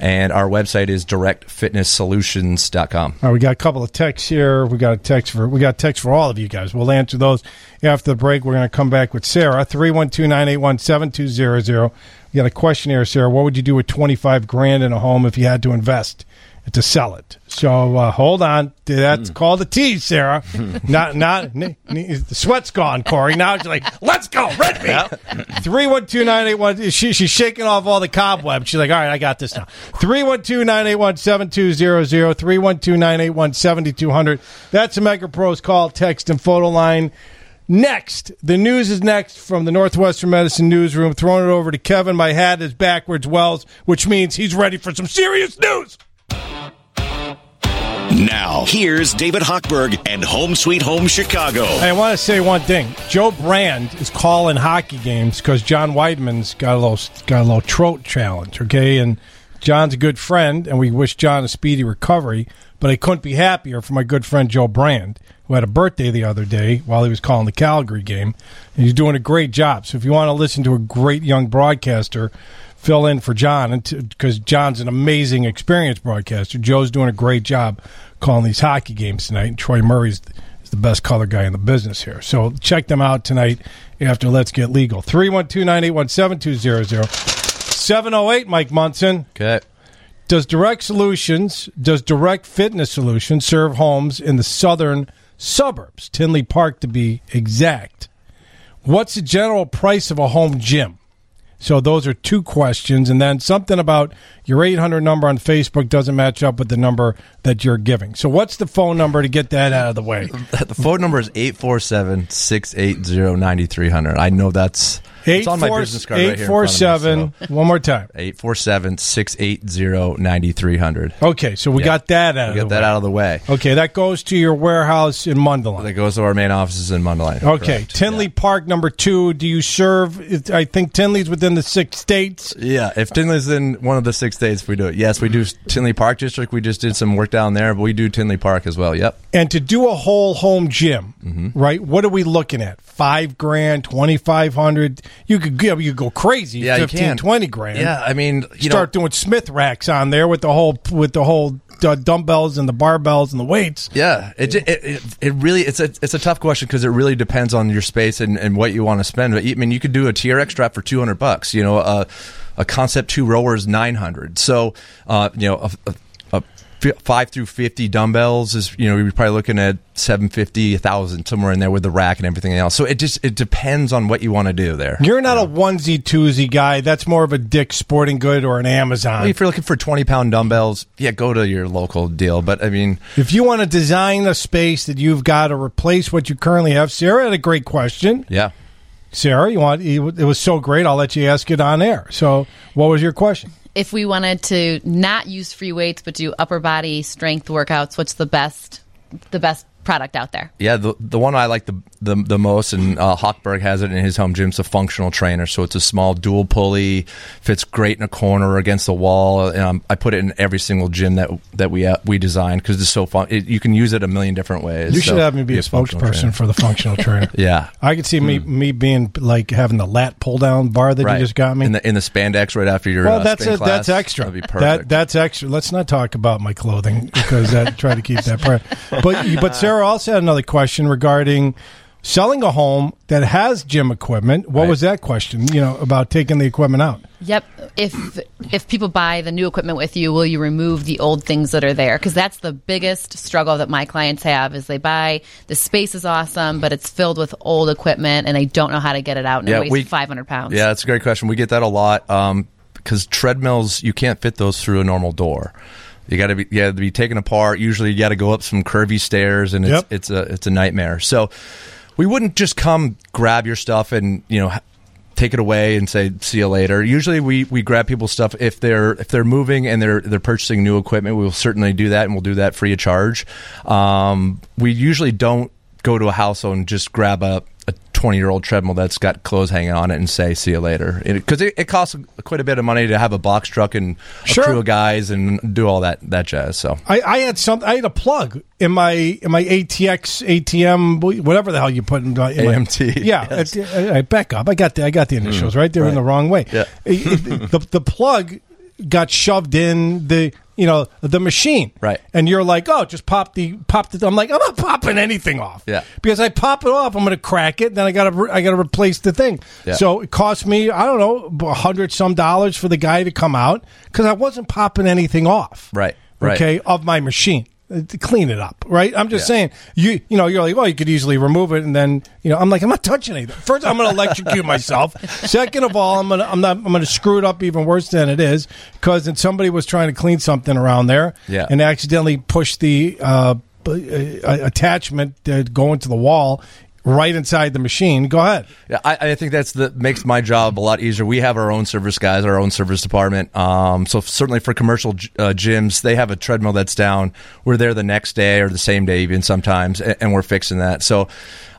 And our website is directfitnesssolutions.com. All right, we got a couple of texts here. We got a text for we got text for all of you guys. We'll answer those after the break. We're going to come back with Sarah 312-981-7200. We got a question here, Sarah. What would you do with twenty five grand in a home if you had to invest to sell it? So uh, hold on, that's called a tease, Sarah. not not n- n- the sweat's gone, Corey. Now she's like, let's go, red meat. Three one two nine eight one. She she's shaking off all the cobwebs. She's like, all right, I got this now. Three one two nine eight one seven two zero zero. Three one two nine eight one seventy two hundred. That's a Mega Pros call, text, and photo line. Next, the news is next from the Northwestern Medicine newsroom. Throwing it over to Kevin. My hat is backwards Wells, which means he's ready for some serious news. Now, here's David Hochberg and Home Sweet Home Chicago. I want to say one thing. Joe Brand is calling hockey games because John Wiedeman's got a little got a little throat challenge. Okay, and John's a good friend, and we wish John a speedy recovery. But I couldn't be happier for my good friend Joe Brand, who had a birthday the other day while he was calling the Calgary game, and he's doing a great job. So if you want to listen to a great young broadcaster. Fill in for John because John's an amazing, experienced broadcaster. Joe's doing a great job calling these hockey games tonight. And Troy Murray's is the best color guy in the business here. So check them out tonight after Let's Get Legal. 312 981 7200. 708, Mike Munson. Okay. Does Direct Solutions, does Direct Fitness Solutions serve homes in the southern suburbs, Tinley Park to be exact? What's the general price of a home gym? So those are two questions, and then something about your 800 number on Facebook doesn't match up with the number that you're giving. So what's the phone number to get that out of the way? The phone number is 847 680 9300. I know that's. Eight, it's on four, my business card eight, right here. 847, so. one more time. 847 680 9300. Okay, so we yeah. got that out we got that out of the way. Okay, that goes to your warehouse in Mundelein. That goes to our main offices in Mundelein. Okay, correct. Tinley yeah. Park, number two. Do you serve? I think Tinley's within the six states. Yeah, if Tinley's in one of the six states, we do it. Yes, we do Tinley Park District. We just did some work down there, but we do Tinley Park as well. Yep. And to do a whole home gym, mm-hmm. right? What are we looking at? Five grand, 2500 you could you, know, you go crazy. Yeah, 15, you can. 20 grand. Yeah, I mean, you start know, doing Smith racks on there with the whole with the whole uh, dumbbells and the barbells and the weights. Yeah, it it, it, it really it's a it's a tough question because it really depends on your space and, and what you want to spend. But I mean, you could do a TRX strap for two hundred bucks. You know, a a Concept Two rower is nine hundred. So uh, you know, a, a five through fifty dumbbells is you know you're probably looking at seven fifty, thousand somewhere in there with the rack and everything else. So it just it depends on what you want to do there. You're not a onesie twosie guy. That's more of a Dick Sporting Good or an Amazon. Well, if you're looking for twenty pound dumbbells, yeah, go to your local deal. But I mean, If you want to design a space that you've got to replace what you currently have, Sarah had a great question. yeah. Sarah, you want it was so great. I'll let you ask it on air. So, what was your question? If we wanted to not use free weights but do upper body strength workouts, what's the best the best product out there? Yeah, the the one I like the the, the most, and uh, Hochberg has it in his home gym. It's a functional trainer, so it's a small dual pulley, fits great in a corner against the wall. Um, I put it in every single gym that that we uh, we designed because it's so fun. It, you can use it a million different ways. You So, should have me be a functional spokesperson for the functional trainer. Yeah. I could see me me being like having the lat pull down bar that Right. you just got me. in the in the spandex right after your well, uh, that's spin it. class. That's extra. That'd be perfect. That that's extra. Let's not talk about my clothing because I try to keep that part. But but Sarah also had another question regarding selling a home that has gym equipment. What was that question? You know about taking the equipment out. Yep. If if people buy the new equipment with you, will you remove the old things that are there? Because that's the biggest struggle that my clients have is they buy the space is awesome, but it's filled with old equipment and they don't know how to get it out and it weighs five hundred pounds. Yeah, that's a great question. We get that a lot um, because treadmills you can't fit those through a normal door. You got to be you got to be taken apart. Usually, you got to go up some curvy stairs, and it's Yep. it's a it's a nightmare. So we wouldn't just come grab your stuff and you know. take it away and say see you later. Usually we, we grab people's stuff if they're if they're moving and they're they're purchasing new equipment. We will certainly do that and we'll do that free of charge. Um, we usually don't go to a house and just grab a, a 20 year old treadmill that's got clothes hanging on it and say see you later because it, it, costs quite a bit of money to have a box truck and a Sure. crew of guys and do all that that jazz. So I, I had some. I had a plug in my in my ATX ATM whatever the hell you put in, my- in my- AMT, Yeah, yes. I, I back up. I got the I got the initials mm, right. They were in the wrong way. Yeah. It- it- the the plug got shoved in the you know the machine. Right. And you're like, oh, just pop the pop the. I'm like, I'm not popping anything off. Yeah. Because I pop it off, I'm going to crack it. Then I got to I got to replace the thing. Yeah. So it cost me I don't know a hundred some dollars for the guy to come out because I wasn't popping anything off right, right. okay, of my machine to clean it up, right? I'm just Yeah. saying, you you know, you're like, well, you could easily remove it, and then you know, I'm like, I'm not touching anything. First, I'm going to electrocute myself. Second of all, I'm gonna I'm not I'm going to screw it up even worse than it is because somebody was trying to clean something around there, Yeah. and accidentally pushed the uh, uh, attachment uh, going to the wall right inside the machine. Go ahead. Yeah, I, I think that's the makes my job a lot easier. We have our own service guys, our own service department. Um, so certainly for commercial uh, gyms, they have a treadmill that's down. We're there the next day or the same day, even sometimes, and, and we're fixing that. So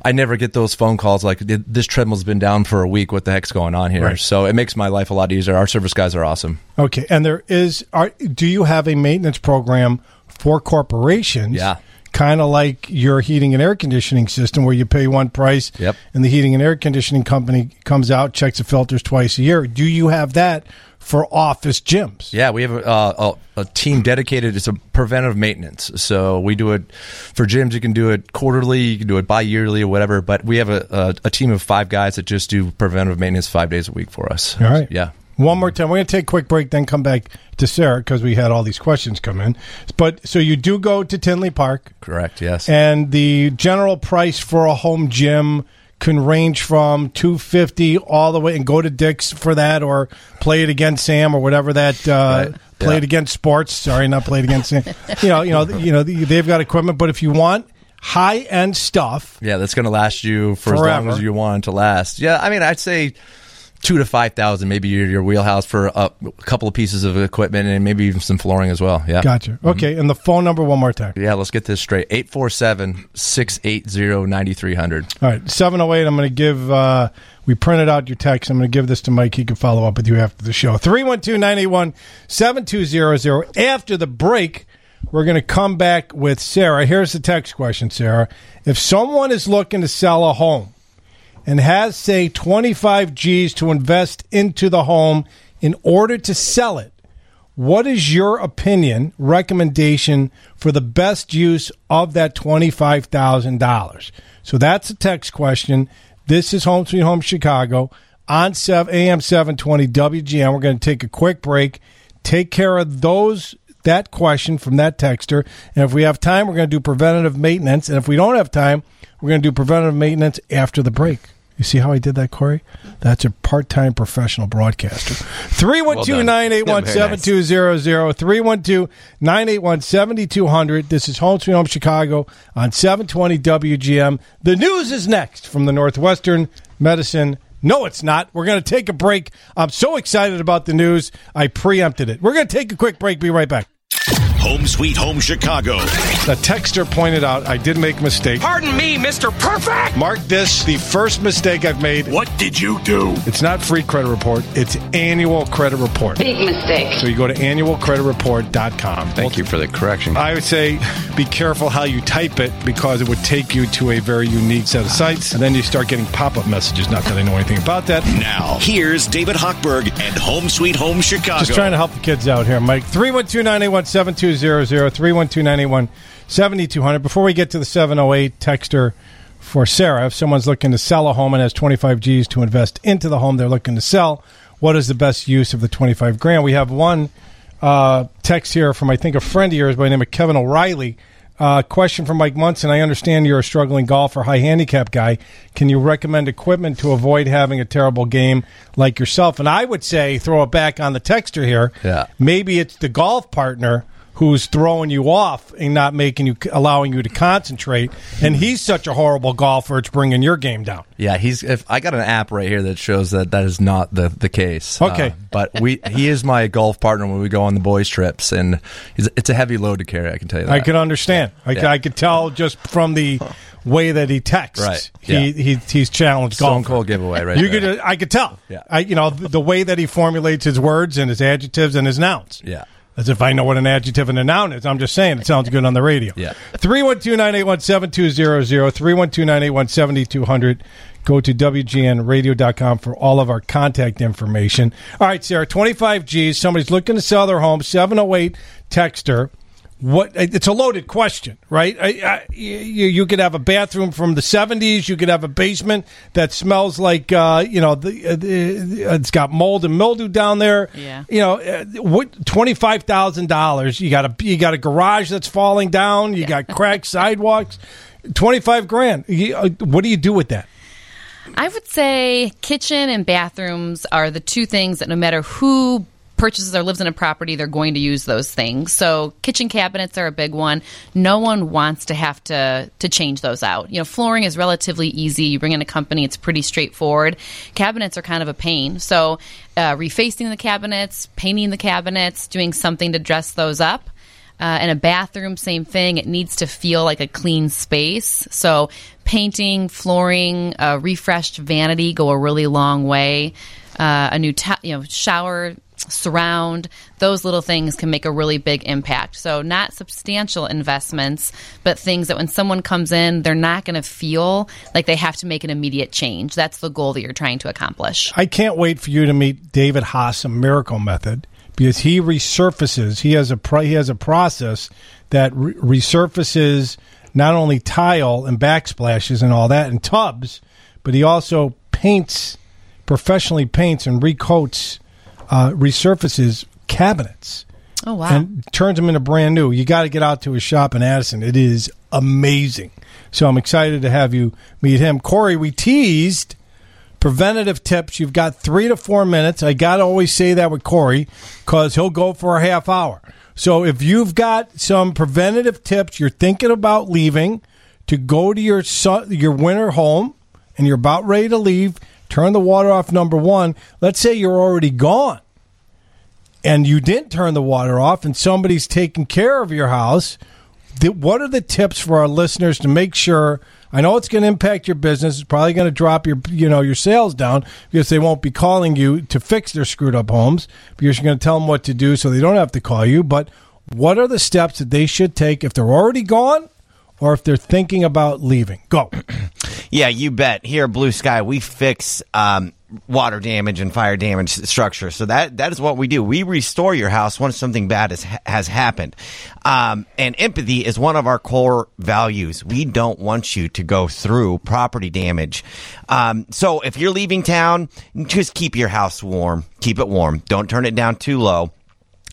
I never get those phone calls like this treadmill's been down for a week. What the heck's going on here? Right. So it makes my life a lot easier. Our service guys are awesome. Okay, and there is. Are, do you have a maintenance program for corporations? Yeah. Kind of like your heating and air conditioning system, where you pay one price, Yep. and the heating and air conditioning company comes out, checks the filters twice a year. Do you have that for office gyms? Yeah, we have a, uh, a, a team dedicated. It's a preventive maintenance. So we do it for gyms. You can do it quarterly, you can do it bi-yearly or whatever. But we have a, a, a team of five guys that just do preventive maintenance five days a week for us. All right. Yeah. One more time. We're going to take a quick break, then come back to Sarah because we had all these questions come in. But so you do go to Tinley Park, Correct. Yes. and the general price for a home gym can range from 250 all the way and go to Dick's for that or play it against Sam or whatever that uh, Right. play Yeah. it against sports sorry not played against Sam you know you know you know they've got equipment but if you want high end stuff yeah, that's going to last you for as long as you want it to last. Yeah, I mean, I'd say two to five thousand, maybe your, your wheelhouse for a, a couple of pieces of equipment and maybe even some flooring as well. Yeah. gotcha okay and the phone number one more time Yeah, let's get this straight. 847-680-9300. all right 708 i'm going to give uh, we printed out your text i'm going to give this to mike he can follow up with you after the show 312-981-7200 after the break we're going to come back with sarah here's the text question sarah if someone is looking to sell a home and has say 25 g's to invest into the home in order to sell it what is your opinion, recommendation for the best use of that $25,000? So that's a text question. This is Home Sweet Home Chicago on 7, AM 720 WGN. We're going to take a quick break, take care of those that question from that texter. And if we have time, we're going to do preventative maintenance. And if we don't have time, we're going to do preventative maintenance after the break. You see how I did that, Corey? That's a part time professional broadcaster. 312 981 7200. 312 981 7200. This is Home Sweet Home Chicago on 720 WGN. The news is next from the Northwestern Medicine. No, it's not. We're going to take a break. I'm so excited about the news. I preempted it. We're going to take a quick break. Be right back. Home Sweet Home Chicago. The texter pointed out I did make a mistake. Pardon me, Mr. Perfect. Mark this the first mistake I've made. What did you do? It's not free credit report, it's annual credit report. Big mistake. So you go to annualcreditreport.com. Thank you for the correction. I would say be careful how you type it because it would take you to a very unique set of sites. And then you start getting pop up messages. Not that I know anything about that. Now, here's David Hochberg and Home Sweet Home Chicago. Just trying to help the kids out here, Mike. 312 981 7200. 312 7200. Before we get to the 708 texter for Sarah, if someone's looking to sell a home and has 25 G's to invest into the home they're looking to sell, what is the best use of the 25 grand? We have one uh, text here from, I think, a friend of yours by the name of Kevin O'Reilly. Uh, question from Mike Munson. I understand you're a struggling golfer, high handicap guy. Can you recommend equipment to avoid having a terrible game like yourself? And I would say, throw it back on the texter here. Yeah. Maybe it's the golf partner who's throwing you off and not making you allowing you to concentrate. And he's such a horrible golfer; it's bringing your game down. Yeah, he's. If I got an app right here that shows that that is not the the case. Okay. Uh, but we he is my golf partner when we go on the boys trips, and it's a heavy load to carry. I can tell you that. I can understand. I, Yeah. I could tell just from the way that he texts. Right. He, Yeah. he he's challenged Stone golfer. cold giveaway right you there. could I could tell. Yeah. I you know the, the way that he formulates his words and his adjectives and his nouns. Yeah. As if I know what an adjective and a noun is. I'm just saying it sounds good on the radio. Yeah. 312-981-7200, 312-981-7200. Go to WGNradio.com for all of our contact information. All right, Sarah, 25 G's. Somebody's looking to sell their home. 708 Texter. What? It's a loaded question, right? I, I, you, you could have a bathroom from the 70s. You could have a basement that smells like, uh, you know, the, uh, the, it's got mold and mildew down there. Yeah. You know, uh, what? Twenty five thousand dollars. You got a you got a garage that's falling down. You got cracked sidewalks. Twenty five grand. You, uh, what do you do with that? I would say kitchen and bathrooms are the two things that no matter who purchases or lives in a property, they're going to use those things. So kitchen cabinets are a big one. No one wants to have to to change those out. You know, flooring is relatively easy. You bring in a company, it's pretty straightforward. Cabinets are kind of a pain. So uh, refacing the cabinets, painting the cabinets, doing something to dress those up. Uh, in a bathroom, same thing. It needs to feel like a clean space. So, painting, flooring, a refreshed vanity go a really long way. Uh, a new, ta- you know, shower surround. Those little things can make a really big impact. So, not substantial investments, but things that when someone comes in, they're not going to feel like they have to make an immediate change. That's the goal that you're trying to accomplish. I can't wait for you to meet David Haas of Miracle Method because he resurfaces. He has a he has a process that re- resurfaces not only tile and backsplashes and all that and tubs, but he also paints professionally paints and recoats uh, resurfaces cabinets. Oh, wow. And turns them into brand new. You got to get out to his shop in Addison. It is amazing. So I'm excited to have you meet him. Corey, we teased preventative tips. You've got three to four minutes. I got to always say that with Corey because he'll go for a half hour. So if you've got some preventative tips, you're thinking about leaving to go to your your winter home and you're about ready to leave, turn the water off. Number one, let's say you're already gone and you didn't turn the water off and somebody's taking care of your house, what are the tips for our listeners to make sure I know it's going to impact your business. It's probably going to drop your you know your sales down because they won't be calling you to fix their screwed up homes because you're going to tell them what to do so they don't have to call you. But what are the steps that they should take if they're already gone or if they're thinking about leaving? Go. Yeah, you bet. Here, Blue Sky, we fix um, water damage and fire damage structure. So that that is what we do. We restore your house once something bad has has happened. Um, and empathy is one of our core values. We don't want you to go through property damage. Um, so if you're leaving town, just keep your house warm. Keep it warm. Don't turn it down too low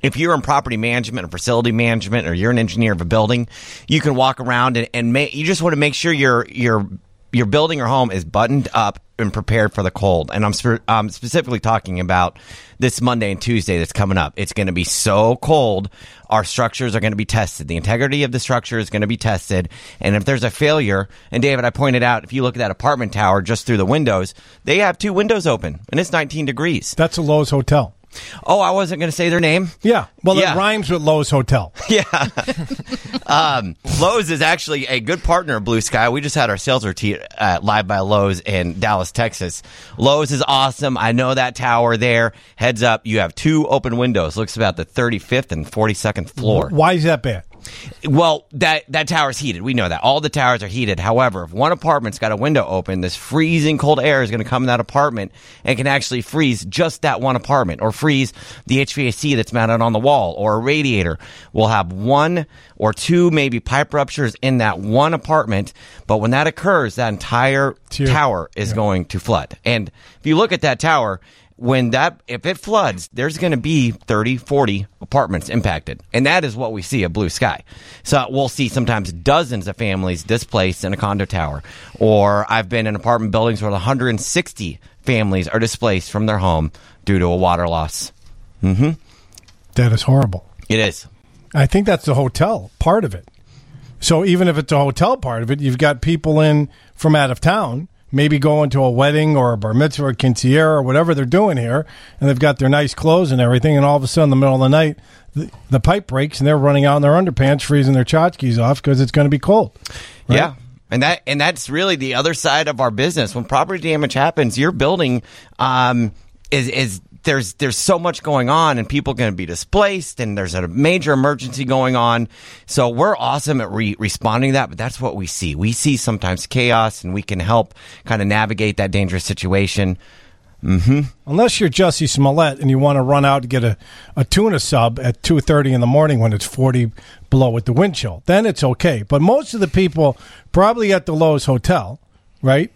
if you're in property management or facility management or you're an engineer of a building, you can walk around and, and ma- you just want to make sure your your your building or home is buttoned up and prepared for the cold. And I'm um, specifically talking about this Monday and Tuesday that's coming up. It's going to be so cold. Our structures are going to be tested. The integrity of the structure is going to be tested. And if there's a failure, and David, I pointed out, if you look at that apartment tower just through the windows, they have two windows open and it's 19 degrees. That's a Loews hotel. Oh, I wasn't going to say their name. Yeah. Well, Yeah. it rhymes with Loews Hotel. Yeah. um, Loews is actually a good partner of Blue Sky. We just had our sales routine at Live by Loews in Dallas, Texas. Loews is awesome. I know that tower there. Heads up, you have two open windows. Looks about the 35th and 42nd floor. Why is that bad? Well, that that tower's heated. We know that. All the towers are heated. However, if one apartment's got a window open, this freezing cold air is going to come in that apartment and can actually freeze just that one apartment or freeze the HVAC that's mounted on the wall or a radiator. We'll have one or two maybe pipe ruptures in that one apartment, but when that occurs, that entire tower is going to flood. And if you look at that tower, when that if it floods there's going to be 30 40 apartments impacted. And that is what we see at blue sky. So we'll see sometimes dozens of families displaced in a condo tower. Or i've been in apartment buildings where 160 families are displaced from their home due to a water loss. Mm-hmm. That is horrible. it is. I think that's the hotel part of it. So even if it's a hotel part of it, you've got people in from out of town, maybe going to a wedding or a bar mitzvah or quinceañera or whatever they're doing here, and they've got their nice clothes and everything, and all of a sudden, in the middle of the night, the, the pipe breaks and they're running out in their underpants, freezing their tchotchkes off because it's going to be cold. right? Yeah. And that and that's really the other side of our business. When property damage happens, your building um, is is there's there's so much going on, and people are going to be displaced, and there's a major emergency going on. So we're awesome at re- responding to that, but that's what we see. We see sometimes chaos, and we can help kind of navigate that dangerous situation. Mm-hmm. Unless you're Jussie Smollett and you want to run out to get a, a tuna sub at 2.30 in the morning when it's 40 below with the wind chill, then it's okay. But most of the people probably at the Loews Hotel, right,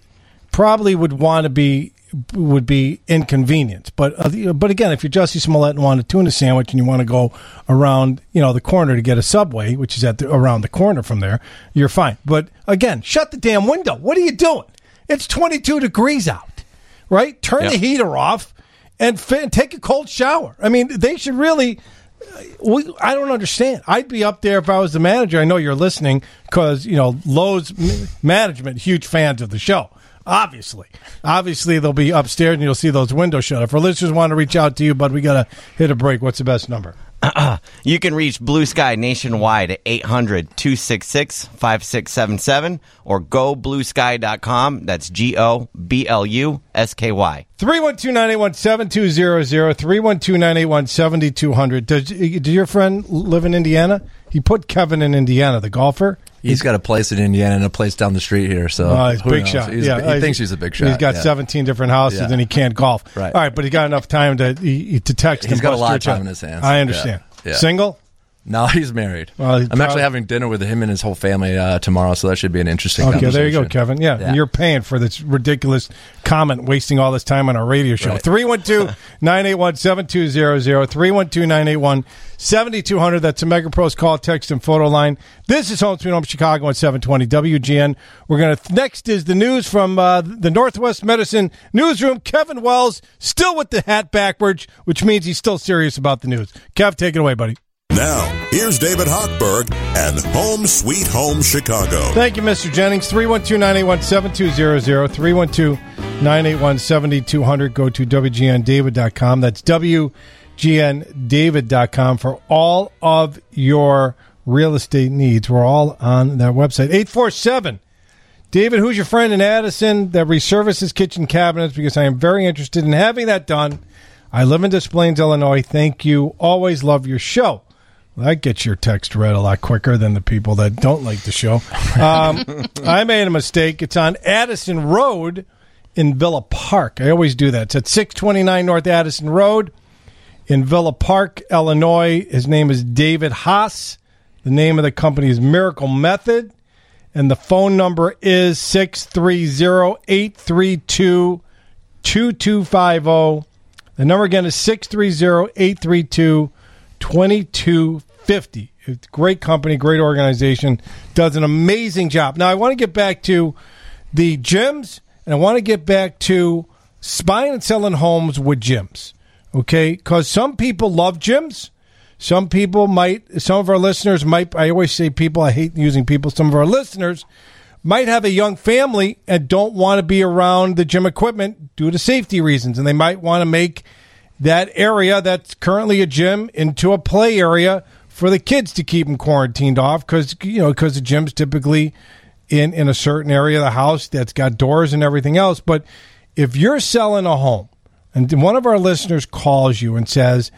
probably would want to be would be inconvenient. But uh, but again, if you're Jussie Smollett and want a tuna sandwich and you want to go around you know the corner to get a Subway, which is at the, around the corner from there, you're fine. But again, shut the damn window. What are you doing? It's 22 degrees out right? Turn the heater off and, take a cold shower. I mean, they should really. We, I don't understand. I'd be up there if I was the manager. I know you're listening because you know Loews management huge fans of the show. Obviously, obviously they'll be upstairs and you'll see those windows shut. If our listeners want to reach out to you, but we got to hit a break. What's the best number? you can reach Blue Sky nationwide at 800 266 5677 or gobluesky.com. That's G O B L U S K Y. 312-981-7200, 312-981-7200. Does, does your friend live in Indiana? He put Kevin in Indiana, the golfer. He's got a place in Indiana and a place down the street here. So Oh, he's who big knows? shot. He's- yeah, he thinks he's a big shot. He's got yeah. 17 different houses Yeah. and he can't golf. Right. All right, but he got enough time to he, to text. He's and got a lot of time chat. in his hands. I understand. Yeah. Yeah. Single? No, he's married. Well, I'm prob- actually having dinner with him and his whole family uh, tomorrow, so that should be an interesting. Okay, there you go. Kevin. Yeah, Yeah. and you're paying for this ridiculous comment, wasting all this time on our radio show. Right. 312 981 7200, 312 981 7200. That's a Mega Pros call, text, and photo line. This is Home Sweet Home Chicago at 720 WGN. We're going to, next is the news from uh, the Northwest Medicine newsroom. Kevin Wells, still with the hat backwards, which means he's still serious about the news. Kev, take it away, buddy. Now, here's David Hochberg and Home Sweet Home Chicago. Thank you, Mr. Jennings. 312 981 7200. 312 981 7200. Go to WGNDavid.com. That's WGNDavid.com for all of your real estate needs. We're all on that website. 847. David, who's your friend in Addison that resurfaces kitchen cabinets? Because I am very interested in having that done. I live in Des Plaines, Illinois. Thank you. Always love your show. That gets your text read a lot quicker than the people that don't like the show. Um, I made a mistake. It's on Addison Road in Villa Park. I always do that. It's at 629 North Addison Road in Villa Park, Illinois. His name is David Haas. The name of the company is Miracle Method. And the phone number is 630 832 2250. The number again is 630 832 2250. It's great company, great organization, does an amazing job. Now, I want to get back to the gyms, and I want to get back to buying and selling homes with gyms. Okay? Because some people love gyms. Some people might, some of our listeners might, I always say people, I hate using people, some of our listeners might have a young family and don't want to be around the gym equipment due to safety reasons. And they might want to make that area that's currently a gym into a play area for the kids to keep them quarantined off because, you know, because the gym's typically in, in a certain area of the house that's got doors and everything else. But if you're selling a home and one of our listeners calls you and says,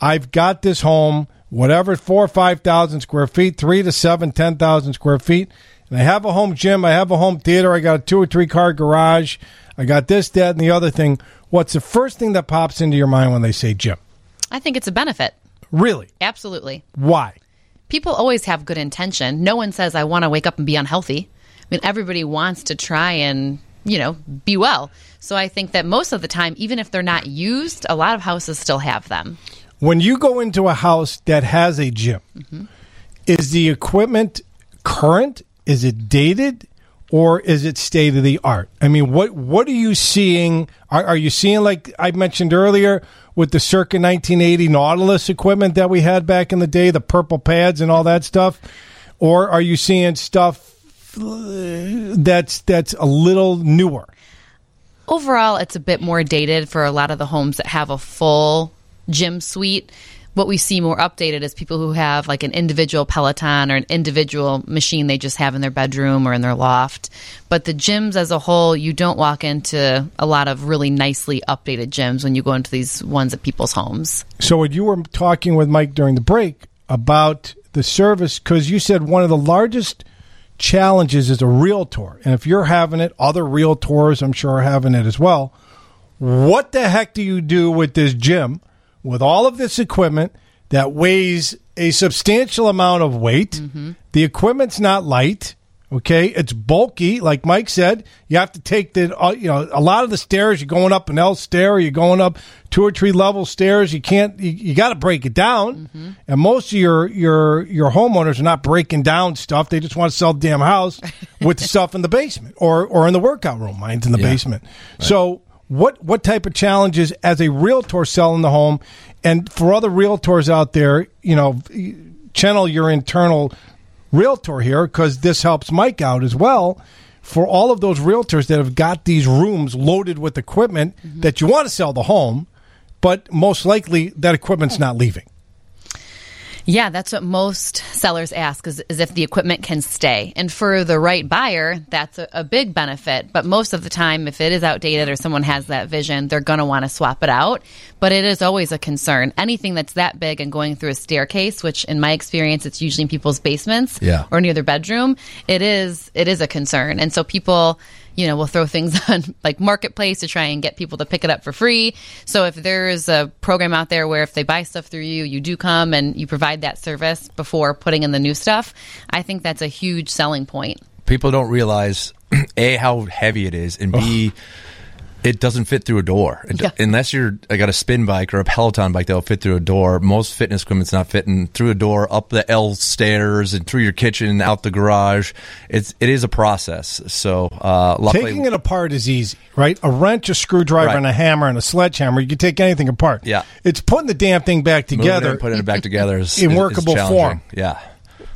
I've got this home, whatever, four or 5,000 square feet, three to seven, ten thousand square feet, and I have a home gym, I have a home theater, I got a two or three car garage, I got this, that, and the other thing. What's the first thing that pops into your mind when they say gym? I think it's a benefit. Really? Absolutely. Why? People always have good intention. No one says, I want to wake up and be unhealthy. I mean, everybody wants to try and, you know, be well. So I think that most of the time, even if they're not used, a lot of houses still have them. When you go into a house that has a gym, mm-hmm. is the equipment current? Is it dated? Or is it state of the art? I mean, what what are you seeing? Are, are you seeing like I mentioned earlier with the circa 1980 Nautilus equipment that we had back in the day, the purple pads and all that stuff, or are you seeing stuff uh, that's that's a little newer? Overall, it's a bit more dated for a lot of the homes that have a full gym suite. What we see more updated is people who have like an individual Peloton or an individual machine they just have in their bedroom or in their loft. But the gyms as a whole, you don't walk into a lot of really nicely updated gyms when you go into these ones at people's homes. So, when you were talking with Mike during the break about the service, because you said one of the largest challenges as a realtor, and if you're having it, other realtors, I'm sure, are having it as well. What the heck do you do with this gym, with all of this equipment that weighs a substantial amount of weight? The equipment's not light. Okay, it's bulky, like Mike said. You have to take the, uh, you know, a lot of the stairs. You're going up an L stair. You're going up two or three level stairs. You can't. You, you got to break it down. And most of your your your homeowners are not breaking down stuff. They just want to sell the damn house with the stuff in the basement or or in the workout room. Mine's in the Yeah. basement. So what what type of challenges as a realtor selling the home, and for other realtors out there, you know, channel your internal realtor here because this helps Mike out as well. For all of those realtors that have got these rooms loaded with equipment mm-hmm. that you want to sell the home, but most likely that equipment's not leaving. Yeah, that's what most sellers ask is, is if the equipment can stay. And for the right buyer, that's a, a big benefit. But most of the time, if it is outdated or someone has that vision, they're going to want to swap it out. But it is always a concern. Anything that's that big and going through a staircase, which in my experience, it's usually in people's basements Yeah. or near their bedroom, it is it is a concern. And so people you know, we'll throw things on like marketplace to try and get people to pick it up for free. So if there's a program out there where if they buy stuff through you, you do come and you provide that service before putting in the new stuff, I think that's a huge selling point. People don't realize a how heavy it is, and b it doesn't fit through a door It- Yeah. unless you're I got a spin bike or a Peloton bike that'll fit through a door. Most fitness equipment's not fitting through a door, up the L stairs, and through your kitchen, and out the garage. It's it is a process. So uh, luckily, Taking it apart is easy, right? A wrench, a screwdriver, Right. and a hammer and a sledgehammer. You can take anything apart. Yeah. It's putting the damn thing back moving it together, and putting it back together is, in is- is workable form. Yeah.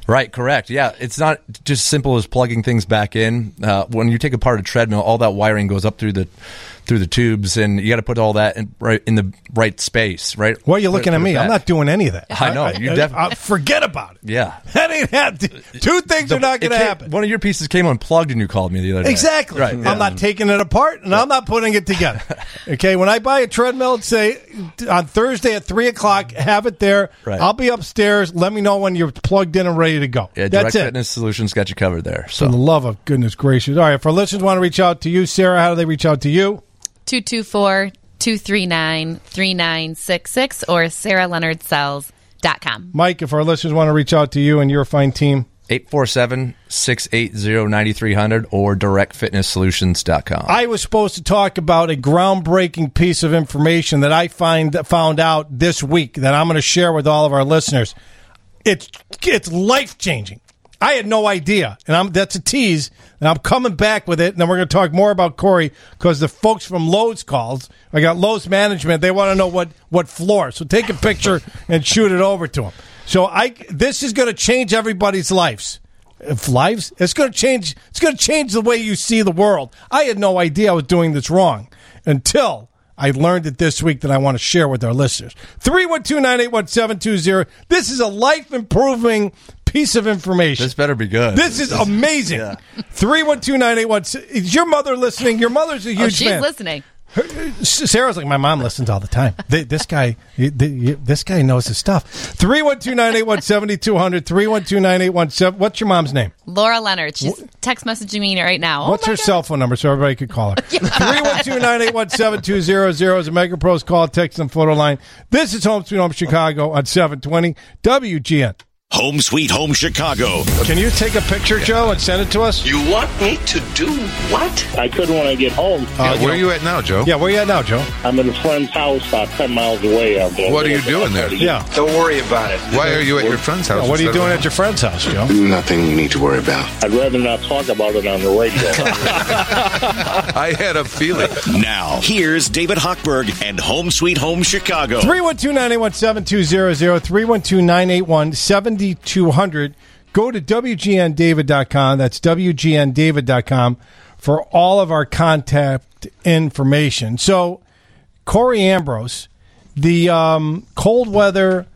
Right, correct. Yeah, it's not just simple as plugging things back in. Uh, when you take apart a treadmill, all that wiring goes up through the through the tubes, and you got to put all that in right in the right space. Right. Why are you Put looking at put me? I'm not doing any of that. I know, you def- I- forget about it. Yeah. That ain't happening. Two things are not going to happen. One of your pieces came unplugged, and you called me the other day. Exactly. Right. I'm not taking it apart, and I'm not putting it together. okay. When I buy a treadmill, say on Thursday at three o'clock, have it there. Right. I'll be upstairs. Let me know when you're plugged in and ready to go. Yeah, That's Direct it. Fitness Solutions got you covered there. For So the love of goodness gracious. All right. If our listeners want to reach out to you, Sarah, how do they reach out to you? 224 239 3966 or sarahleonardsells.com. Mike, if our listeners want to reach out to you and your fine team, 847-680-9300 or directfitnesssolutions.com. I was supposed to talk about a groundbreaking piece of information that I find found out this week that I'm going to share with all of our listeners. It's it's life changing. I had no idea, and I'm that's a tease, and I'm coming back with it. And then we're going to talk more about Corey because the folks from Lowe's calls. I got Lowe's management. They want to know what what floor. So take a picture and shoot it over to them. So I this is going to change everybody's lives. If lives, it's going to change. It's going to change the way you see the world. I had no idea I was doing this wrong until I learned it this week that I want to share with our listeners. 312-981-720. This is a life improving piece of information. This better be good. This is amazing. 312-981. Is your mother listening? Your mother's a oh, huge Oh, she's fan. listening. Sarah's like my mom listens all the time. Th- This guy, this guy knows his stuff. Three one two nine eight one seventy two hundred. Three one two nine eight one seven. What's your mom's name? Laura Leonard. She's text messaging me right now. Oh What's my her cell phone number so everybody could call her? Three one two nine eight one seven two zero zero is a Mega Pros call, text, and photo line. This is Home Sweet Home Chicago on seven twenty WGN. Home Sweet Home Chicago. Can you take a picture, Joe, and send it to us? You want me to do what? I could when I get home. Uh, where are you at now, Joe? Yeah, where are you at now, Joe? I'm at a friend's house about 10 miles away. out there. What are you doing there? Yeah. Don't worry about it. Why are you at your friend's house? Yeah, what are you doing at your friend's house, Joe? Nothing you need to worry about. I'd rather not talk about it on the radio. I had a feeling. Now, here's David Hochberg and Home Sweet Home Chicago. 312 981 7200, 312 981 7200. Go to WGNDavid.com. That's WGNDavid.com for all of our contact information. So, Corey Ambrose, the um, cold weather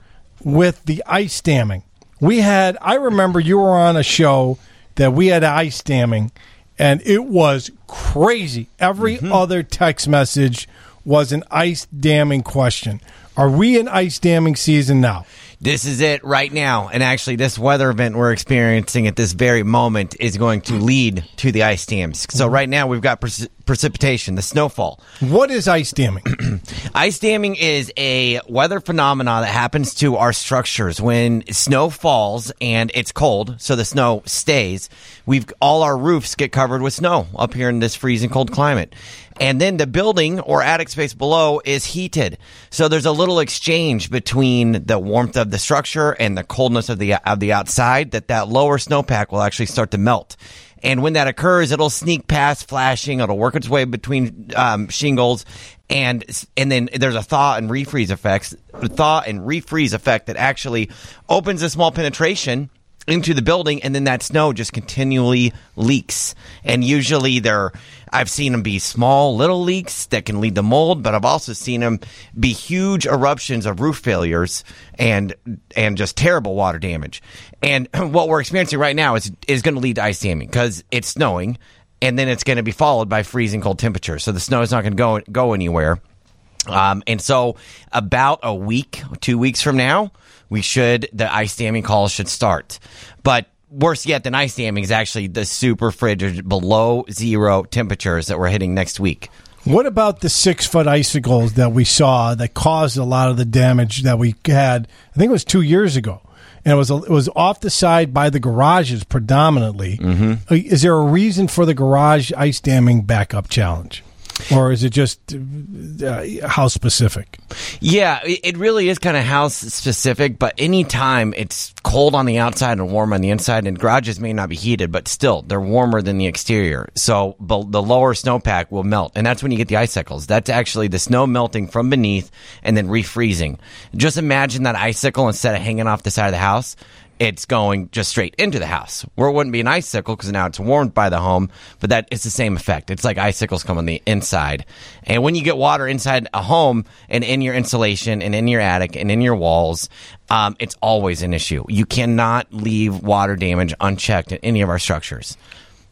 with the ice damming. We had, I remember you were on a show that we had ice damming, and it was crazy. Every other text message was an ice damming question. Are we in ice damming season now? This is it right now. And actually, this weather event we're experiencing at this very moment is going to lead to the ice dams. So, right now, we've got preci- precipitation, the snowfall. What is ice damming? Ice damming is a weather phenomenon that happens to our structures when snow falls and it's cold, so the snow stays. We've all our roofs get covered with snow up here in this freezing cold climate. And then the building or attic space below is heated. So there's a little exchange between the warmth of the structure and the coldness of the of the outside that that lower snowpack will actually start to melt. And when that occurs, it'll sneak past flashing. It'll work its way between um, shingles, and and then there's a thaw and refreeze effects, thaw and refreeze effect that actually opens a small penetration into the building, and then that snow just continually leaks. And usually, they're I've seen them be small little leaks that can lead to mold, but I've also seen them be huge eruptions of roof failures and and just terrible water damage. And what we're experiencing right now is is going to lead to ice damming because it's snowing, and then it's going to be followed by freezing cold temperatures. So the snow is not going to go go anywhere. Um, and so, about a week, two weeks from now, we should the ice damming calls should start. But worse yet than ice damming is actually the super frigid below zero temperatures that we're hitting next week. What about the six foot icicles that we saw that caused a lot of the damage that we had? I think it was two years ago, and it was it was off the side by the garages predominantly. Mm-hmm. Is there a reason for the garage ice damming backup challenge, or is it just uh, house specific? Yeah, it really is kind of house specific, but anytime it's cold on the outside and warm on the inside, and garages may not be heated, but still they're warmer than the exterior. So the lower snowpack will melt, and that's when you get the icicles. That's actually the snow melting from beneath and then refreezing. Just imagine that icicle instead of hanging off the side of the house. It's going just straight into the house, where it wouldn't be an icicle because now it's warmed by the home. But that it's the same effect. It's like icicles come on the inside, and when you get water inside a home and in your insulation and in your attic and in your walls, um, it's always an issue. You cannot leave water damage unchecked in any of our structures.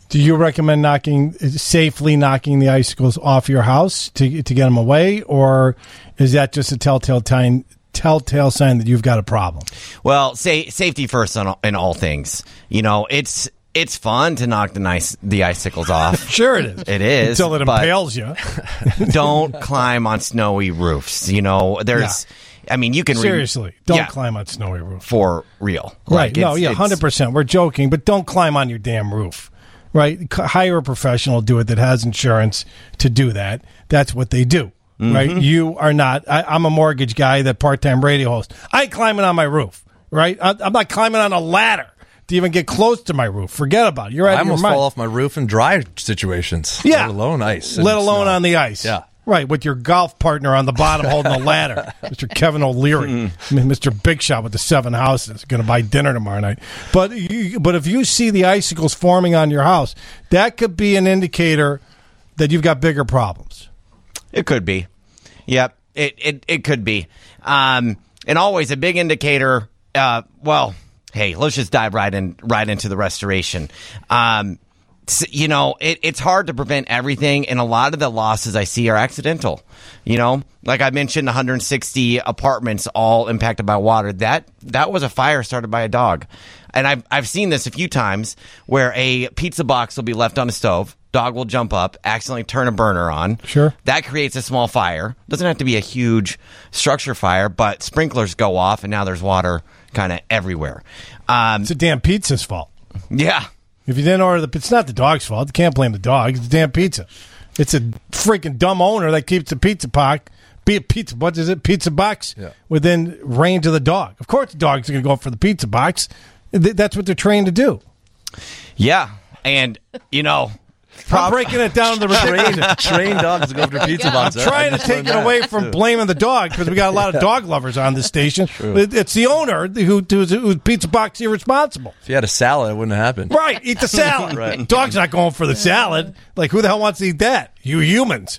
Do you recommend knocking safely knocking the icicles off your house to to get them away, or is that just a telltale time? Telltale sign that you've got a problem. Well, say safety first on all, in all things. You know, it's it's fun to knock the nice the icicles off. sure, it is. It is until it impales you. don't climb on snowy roofs. You know, there's. I mean, you can re- Seriously, don't Yeah, climb on snowy roof. for real. Right? Like, no, yeah, hundred percent. We're joking, but don't climb on your damn roof. Right? Hire a professional, do it that has insurance to do that. That's what they do. Right? Mhm. You are not. I, I'm a mortgage guy, that part-time radio host. I ain't climbing on my roof. Right? I, I'm not climbing on a ladder to even get close to my roof. Forget about it. You're out I almost fall off my roof in dry situations. Yeah. Let alone ice. let alone snow. on the ice. Yeah. Right, with your golf partner on the bottom holding the ladder, Mr. Kevin O'Leary, Hmm. Mr. Big Shot with the seven houses, going to buy dinner tomorrow night. But you, but if you see the icicles forming on your house, that could be an indicator that you've got bigger problems. It could be. Yep. It it, it could be. Um, and always a big indicator. Uh, well, hey, let's just dive right in right into the restoration. Um, you know, it, it's hard to prevent everything, and a lot of the losses I see are accidental. You know, like I mentioned, 160 apartments all impacted by water. That that was a fire started by a dog, and I've I've seen this a few times where a pizza box will be left on a stove Dog will jump up, accidentally turn a burner on. Sure. That creates a small fire. Doesn't have to be a huge structure fire, but sprinklers go off, and now there's water kind of everywhere. Um, It's a damn pizza's fault. yeah. If you didn't order the, it's not the dog's fault. You can't blame the dog. It's the damn pizza. It's a freaking dumb owner that keeps the pizza box, be a pizza. What is it? Pizza box within range of the dog. Of course, the dog's going to go for the pizza box. That's what they're trained to do. Yeah. And, you know, I'm breaking it down to the ridiculous. Trained dogs to go after pizza box. I'm trying to take it away from blaming the dog because we got a lot of dog lovers on this station. It- It's the owner who who's, who's pizza box irresponsible. If you had a salad, it wouldn't have happened. Right, eat the salad. Right. Dog's not going for the salad. Like who the hell wants to eat that? You humans.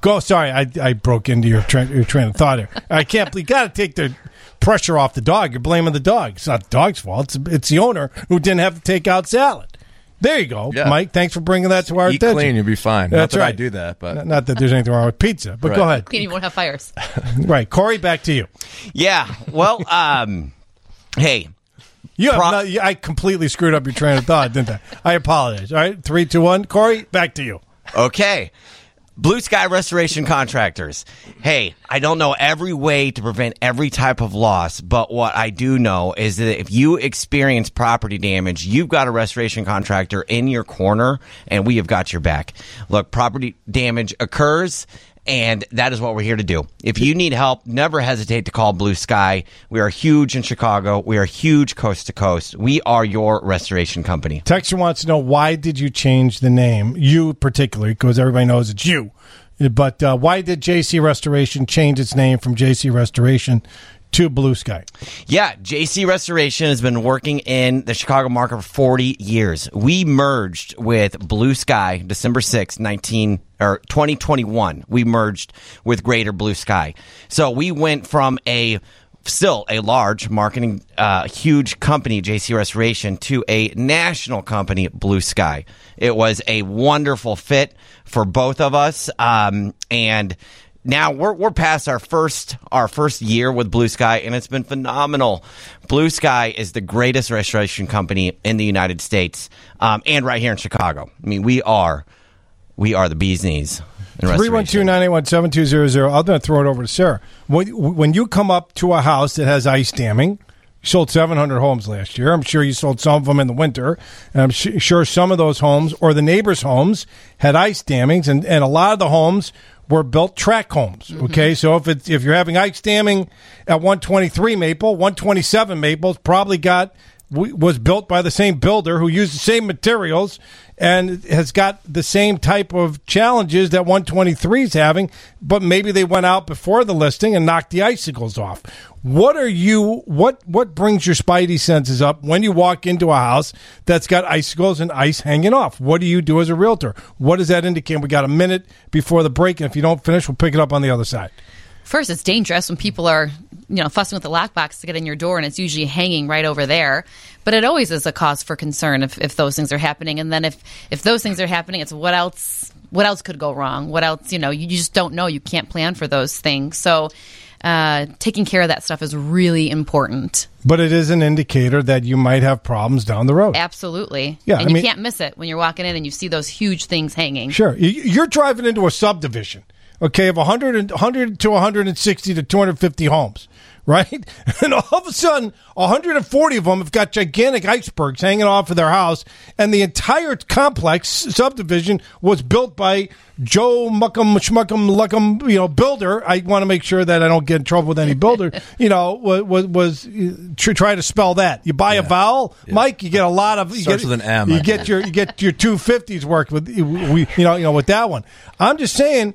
Go. Sorry, I, I broke into your, tra- your train of thought here. I can't. You got to take the pressure off the dog. You're blaming the dog. It's not the dog's fault. It's, it's the owner who didn't have to take out salad. There you go, Yeah. Mike. Thanks for bringing that to our Eat attention. clean, you'll be fine. That's Not that I do that, but Not- not that there's anything wrong with pizza, but go ahead. Clean, you won't have fires. Right, Corey, back to you. Yeah. Well, um, hey. You have not, I completely screwed up your train of thought, didn't I? I apologize. All right, three, two, one. Corey, back to you. Okay. Blue Sky Restoration Contractors. Hey, I don't know every way to prevent every type of loss, but what I do know is that if you experience property damage, you've got a restoration contractor in your corner, and we have got your back. Look, property damage occurs. And that is what we're here to do. If you need help, never hesitate to call Blue Sky. We are huge in Chicago. We are huge coast to coast. We are your restoration company. Texter wants to know why did you change the name? You particularly, because everybody knows it's you. But uh, why did JC Restoration change its name from JC Restoration to Blue Sky? Yeah, JC Restoration has been working in the Chicago market for 40 years. We merged with Blue Sky December 6, 19 or 2021. We merged with Greater Blue Sky. So we went from a still a large marketing uh, huge company JC Restoration to a national company Blue Sky. It was a wonderful fit for both of us um, and now we're we're past our first our first year with Blue Sky, and it's been phenomenal. Blue Sky is the greatest restoration company in the United States, um, and right here in Chicago. I mean, we are we are the bee's knees. Three one two nine eight one seven two zero zero. I'm going to throw it over to Sarah. When, when you come up to a house that has ice damming, you sold 700 homes last year. I'm sure you sold some of them in the winter. And I'm su- sure some of those homes or the neighbors' homes had ice dammings, and, and a lot of the homes were built track homes. Mm-hmm. Okay, so if it's if you're having ice damming at 123 Maple, 127 Maple's probably got was built by the same builder who used the same materials and has got the same type of challenges that 123 is having, but maybe they went out before the listing and knocked the icicles off. What are you what what brings your spidey senses up when you walk into a house that's got icicles and ice hanging off? What do you do as a realtor? What does that indicate? We got a minute before the break and if you don't finish, we'll pick it up on the other side. First, it's dangerous when people are, you know, fussing with the lockbox to get in your door, and it's usually hanging right over there. But it always is a cause for concern if, if those things are happening. And then if if those things are happening, it's what else? What else could go wrong? What else? You know, you just don't know. You can't plan for those things. So, uh, taking care of that stuff is really important. But it is an indicator that you might have problems down the road. Absolutely. Yeah, and I you mean- can't miss it when you're walking in and you see those huge things hanging. Sure. You- You're driving into a subdivision, okay, of 100, and- 100 to 160 to 250 homes, right? And all of a sudden, 140 of them have got gigantic icebergs hanging off of their house, and the entire complex subdivision was built by Joe Muckum Schmuckum Luckum, you know, builder. I want to make sure that I don't get in trouble with any builder. you know, was was, was tr- try to spell that. You buy a vowel, Mike, you get a lot of. You Starts get, with an M, You I get your you get your two fifties worked with we you know you know with that one. I'm just saying,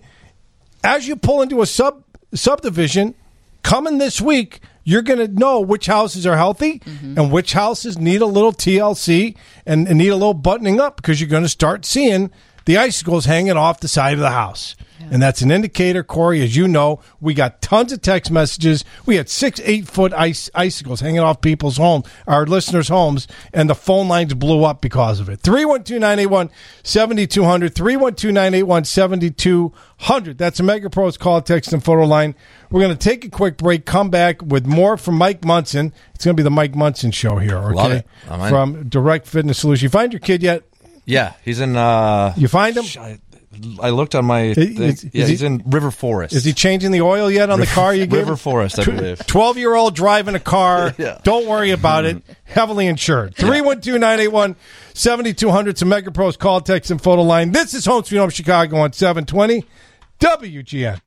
as you pull into a sub subdivision, coming this week, you're going to know which houses are healthy mm-hmm. and which houses need a little TLC and, and need a little buttoning up because you're going to start seeing the icicles hanging off the side of the house. And that's an indicator, Corey, as you know, we got tons of text messages. We had six, eight foot ice, icicles hanging off people's homes, our listeners' homes, and the phone lines blew up because of it. 312 981 7200. 312 981 7200. That's a Mega Pros call, text, and photo line. We're going to take a quick break, come back with more from Mike Munson. It's going to be the Mike Munson show here, okay? From Direct Fitness Solutions. You find your kid yet? Yeah, he's in. Uh, You find him? I, I looked on my. Thing. is yeah, he- he's in River Forest. Is he changing the oil yet on the car you gave? River Forest, I believe. Twelve year old driving a car. Don't worry about it. Mm-hmm. Heavily insured. 312-981-7200. It's a Mega call, text, and photo line. This is Home Sweet Home Chicago on 720 WGN.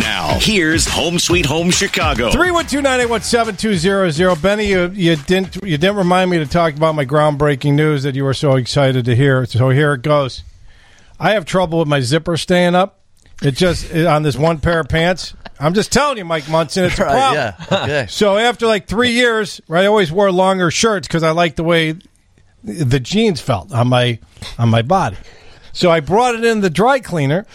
Now, here's Home Sweet Home Chicago. 312-981-7200. Benny, you, you didn't you didn't remind me to talk about my groundbreaking news that you were so excited to hear. So here it goes. I have trouble with my zipper staying up. It just on this one pair of pants. I'm just telling you, Mike Munson, it's a Right, problem. yeah, okay. So after like three years, I always wore longer shirts because I liked the way the jeans felt on my on my body. So I brought it in the dry cleaner.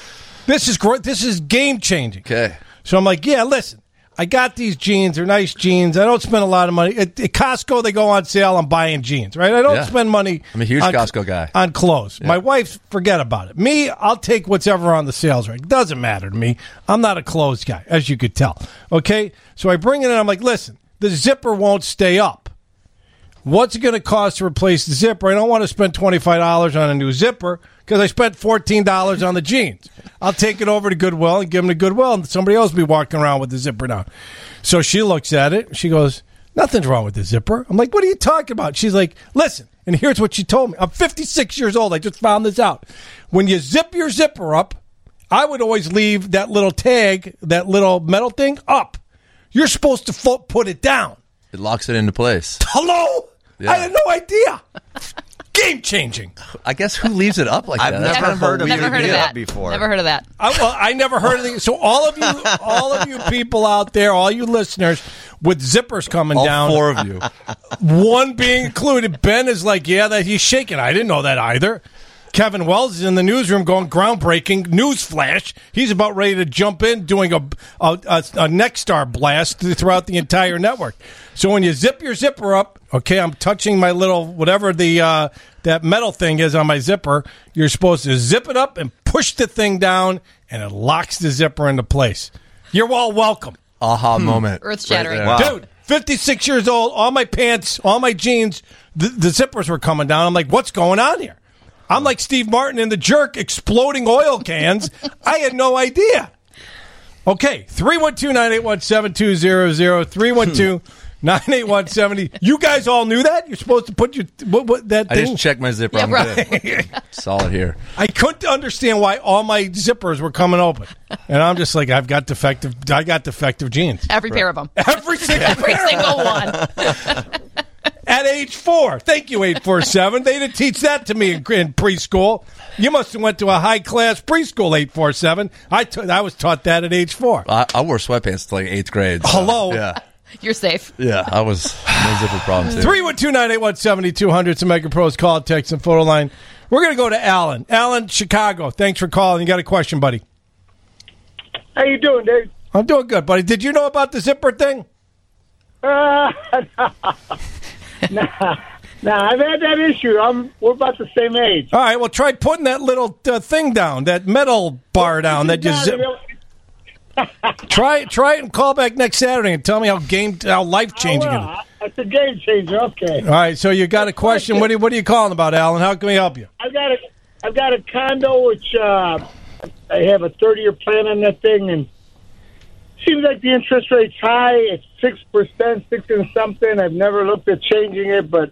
This is great. This is game changing. Okay. So I'm like, yeah, listen, I got these jeans. They're nice jeans. I don't spend a lot of money. At, at Costco, they go on sale. I'm buying jeans, right? I don't Yeah. spend money. I'm a huge on- Costco guy. on clothes. My wife, forget about it. Me, I'll take whatever on the sales rack. Doesn't matter to me. I'm not a clothes guy, as you could tell. Okay, so I bring it in. I'm like, listen, the zipper won't stay up. What's it going to cost to replace the zipper? I don't want to spend twenty five dollars on a new zipper because I spent fourteen dollars on the jeans. I'll take it over to Goodwill and give them to Goodwill, and somebody else will be walking around with the zipper down. So she looks at it. She goes, "Nothing's wrong with the zipper." I'm like, "What are you talking about?" She's like, "Listen." And here's what she told me. I'm 56 years old. I just found this out. When you zip your zipper up, I would always leave that little tag, that little metal thing, up. You're supposed to put it down. It locks it into place. Hello? Yeah. I had no idea. Game changing. I guess who leaves it up like that? I've that? That's never kind heard of Never heard of that before. Never heard of that. I, well, I never heard of it. So all of you, all of you people out there, all you listeners with zippers coming All down, four of you. one being included. Ben is like, yeah, that he's shaking. I didn't know that either. Kevin Wells is in the newsroom going groundbreaking news flash. He's about ready to jump in doing a a, a, a Nexstar blast throughout the entire network. So when you zip your zipper up, okay, I'm touching my little whatever the uh, that metal thing is on my zipper. You're supposed to zip it up and push the thing down, and it locks the zipper into place. You're all welcome. Aha moment. Earth shattering. Right there. Dude, 56 years old, all my pants, all my jeans, the, the zippers were coming down. I'm like, what's going on here? I'm like Steve Martin in The Jerk exploding oil cans. I had no idea. Okay, 312 981 7200. 312 981 70. You guys all knew that? You're supposed to put your what, what that I thing? just checked my zipper. Yeah, I'm right. good. Solid here. I couldn't understand why all my zippers were coming open. And I'm just like, I've got defective I got defective jeans. Every pair of them. Every single Every pair. single one. at age four. Thank you, eight four seven. They didn't teach that to me in, in preschool. You must have went to a high class preschool, eight four seven. I t- I was taught that at age four. I, I wore sweatpants till like eighth grade. so, Hello? Yeah. You're safe. Yeah. I was no zipper problems. Three one two nine eight one seventy two hundred. Some a Mega Pros call, text, and photo line. We're going to go to Alan. Alan, Chicago. Thanks for calling. You got a question, buddy? How you doing, Dave? I'm doing good, buddy. Did you know about the zipper thing? Uh, nah, nah, I've had that issue. I'm we're about the same age. All right. Well, try putting that little uh, thing down, that metal bar down that you zip. Try it. Try it and call back next Saturday and tell me how game, how life changing it is. It's a game changer. Okay, All right, so you got a question. What are you, what are you calling about, Alan? How can we help you? I've got a I've got a condo which uh, I have a 30 year plan on that thing, and seems like the interest rate's high. It's six percent, six and something. I've never looked at changing it, but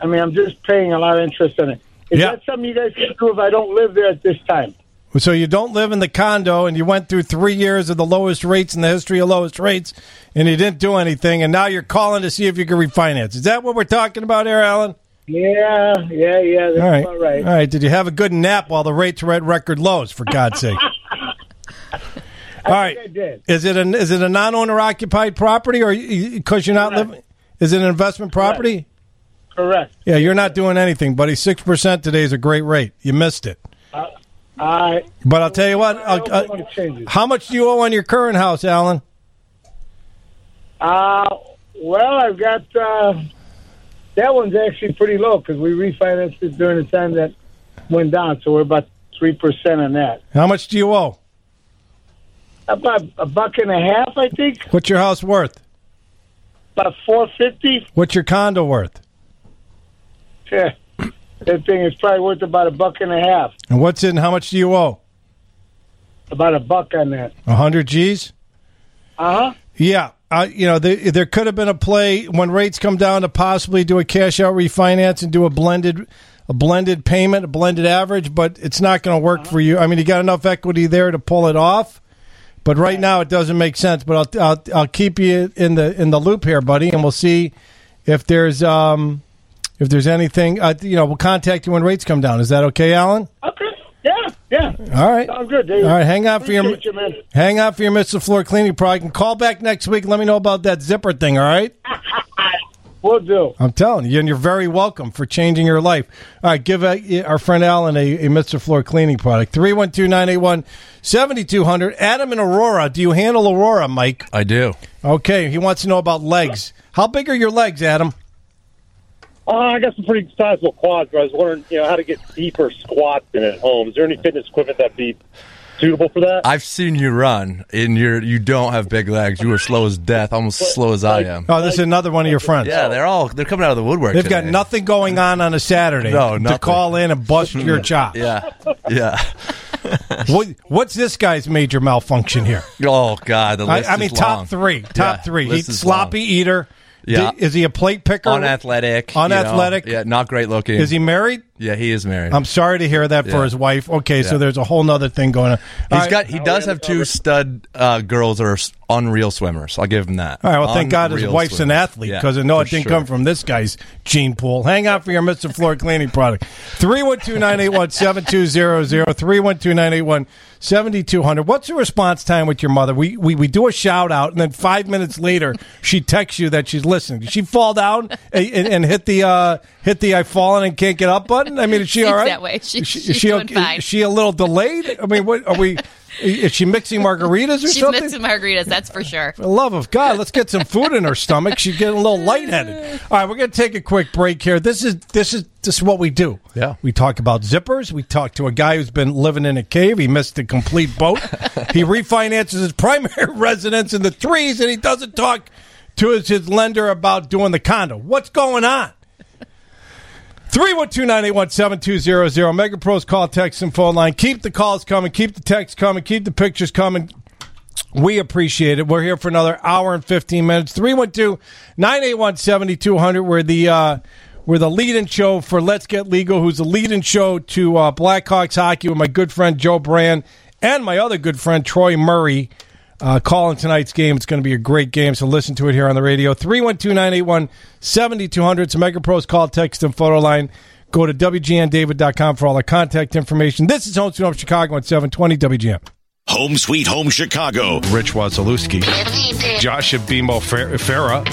I mean, I'm just paying a lot of interest on it. Is Yeah. that something you guys can do if I don't live there at this time? So you don't live in the condo, and you went through three years of the lowest rates in the history of lowest rates, and you didn't do anything, and now you're calling to see if you can refinance. Is that what we're talking about here, Alan? Yeah, yeah, yeah. That's All right. right. All right. Did you have a good nap while the rates were at record lows? For God's sake. All right. Is it an is it a non owner occupied property, or because you're not Correct. living? Is it an investment property? Correct. Yeah, you're not doing anything, buddy. Six percent today is a great rate. You missed it. I But I'll tell you what. I'll- want to change it. how much do you owe on your current house, Alan? Uh, well, I've got uh, that one's actually pretty low because we refinanced it during the time that went down, so we're about three percent on that. How much do you owe? About a buck and a half, I think. What's your house worth? About four fifty. What's your condo worth? Yeah. That thing is probably worth about a buck and a half. And what's in? How much do you owe? About a buck on that. A hundred G's. Uh huh. Yeah, uh, you know, there, there could have been a play when rates come down to possibly do a cash out refinance and do a blended, a blended payment, a blended average, but it's not going to work for you. I mean, you got enough equity there to pull it off, but right now it doesn't make sense. But I'll, I'll, I'll keep you in the in the loop here, buddy, and we'll see if there's um if there's anything. Uh, you know, we'll contact you when rates come down. Is that okay, Alan? Okay. Yeah. Yeah. All right. Sounds good. All right, hang on for your you, hang on for your Mr. Floor cleaning product and call back next week. Let me know about that zipper thing. All right. We'll do. I'm telling you, and you're very welcome for changing your life. All right, give uh, our friend Alan a, a Mr. Floor cleaning product. 312 981 7200. Adam in Aurora. Do you handle Aurora, Mike? I do. Okay, he wants to know about legs. How big are your legs, Adam? Uh, I got some pretty sizable quads, but I was wondering, you know, how to get deeper squats in at home. Is there any fitness equipment that'd be suitable for that? I've seen you run, and you're you don't have big legs. You are slow as death, almost as slow as I am. Oh, this is another one of your friends. Yeah, they're all they're coming out of the woodwork. They've got nothing going on on a Saturday No, to call in and bust your chops. Yeah, yeah. what, what's this guy's major malfunction here? Oh God, the I, list I is mean, long. top three. Top Yeah, three. He's sloppy long. eater. Yeah. Di- Is he a plate picker? unathletic, you know. Unathletic. Yeah, not great looking. Is he married? Yeah, he is married. I'm sorry to hear that for Yeah. his wife. Okay, so there's a whole nother thing going on. He's All right. got. He does have two stud uh, girls that are s- unreal swimmers. I'll give him that. All right. Well, thank God his Unreal wife's an swimmers. athlete Yeah, because I know it for didn't sure. come from this guy's gene pool. Hang out for your Mr. Floor cleaning product. 312 981 7200. 312 981 7200. What's the response time with your mother? We, we, we do a shout out, and then five minutes later, she texts you that she's listening. Did she fall down and, and, and hit the uh, hit the I fallen and can't get up button? I mean, is she all right? that way. She- she, she's she, doing okay- fine. Is she a little delayed? I mean, what are we? Is she mixing margaritas or She's something? She's mixing margaritas, that's for sure. For the love of God, let's get some food in her stomach. She's getting a little lightheaded. All right, we're going to take a quick break here. This is this is this is what we do. Yeah. we talk about zippers. We talk to a guy who's been living in a cave. He missed a complete boat. he refinances his primary residence in the trees, and he doesn't talk to his, his lender about doing the condo. What's going on? 312-981-7200. Mega Pros call, text, and phone line. Keep the calls coming. Keep the texts coming. Keep the pictures coming. We appreciate it. We're here for another hour and 15 minutes. 312-981-7200. We're the, uh, we're the lead-in show for Let's Get Legal, who's the lead-in show to uh, Blackhawks hockey with my good friend Joe Brand and my other good friend Troy Murray. Uh, calling tonight's game. It's going to be a great game, so listen to it here on the radio. 312-981-7200. It's a Mega call, text, and photo line. Go to WGNDavid.com for all the contact information. This is Home Sweet Home Chicago at 720 WGN. Home Sweet Home Chicago. Rich Wazalewski. Josh Abimo Fer- Farah.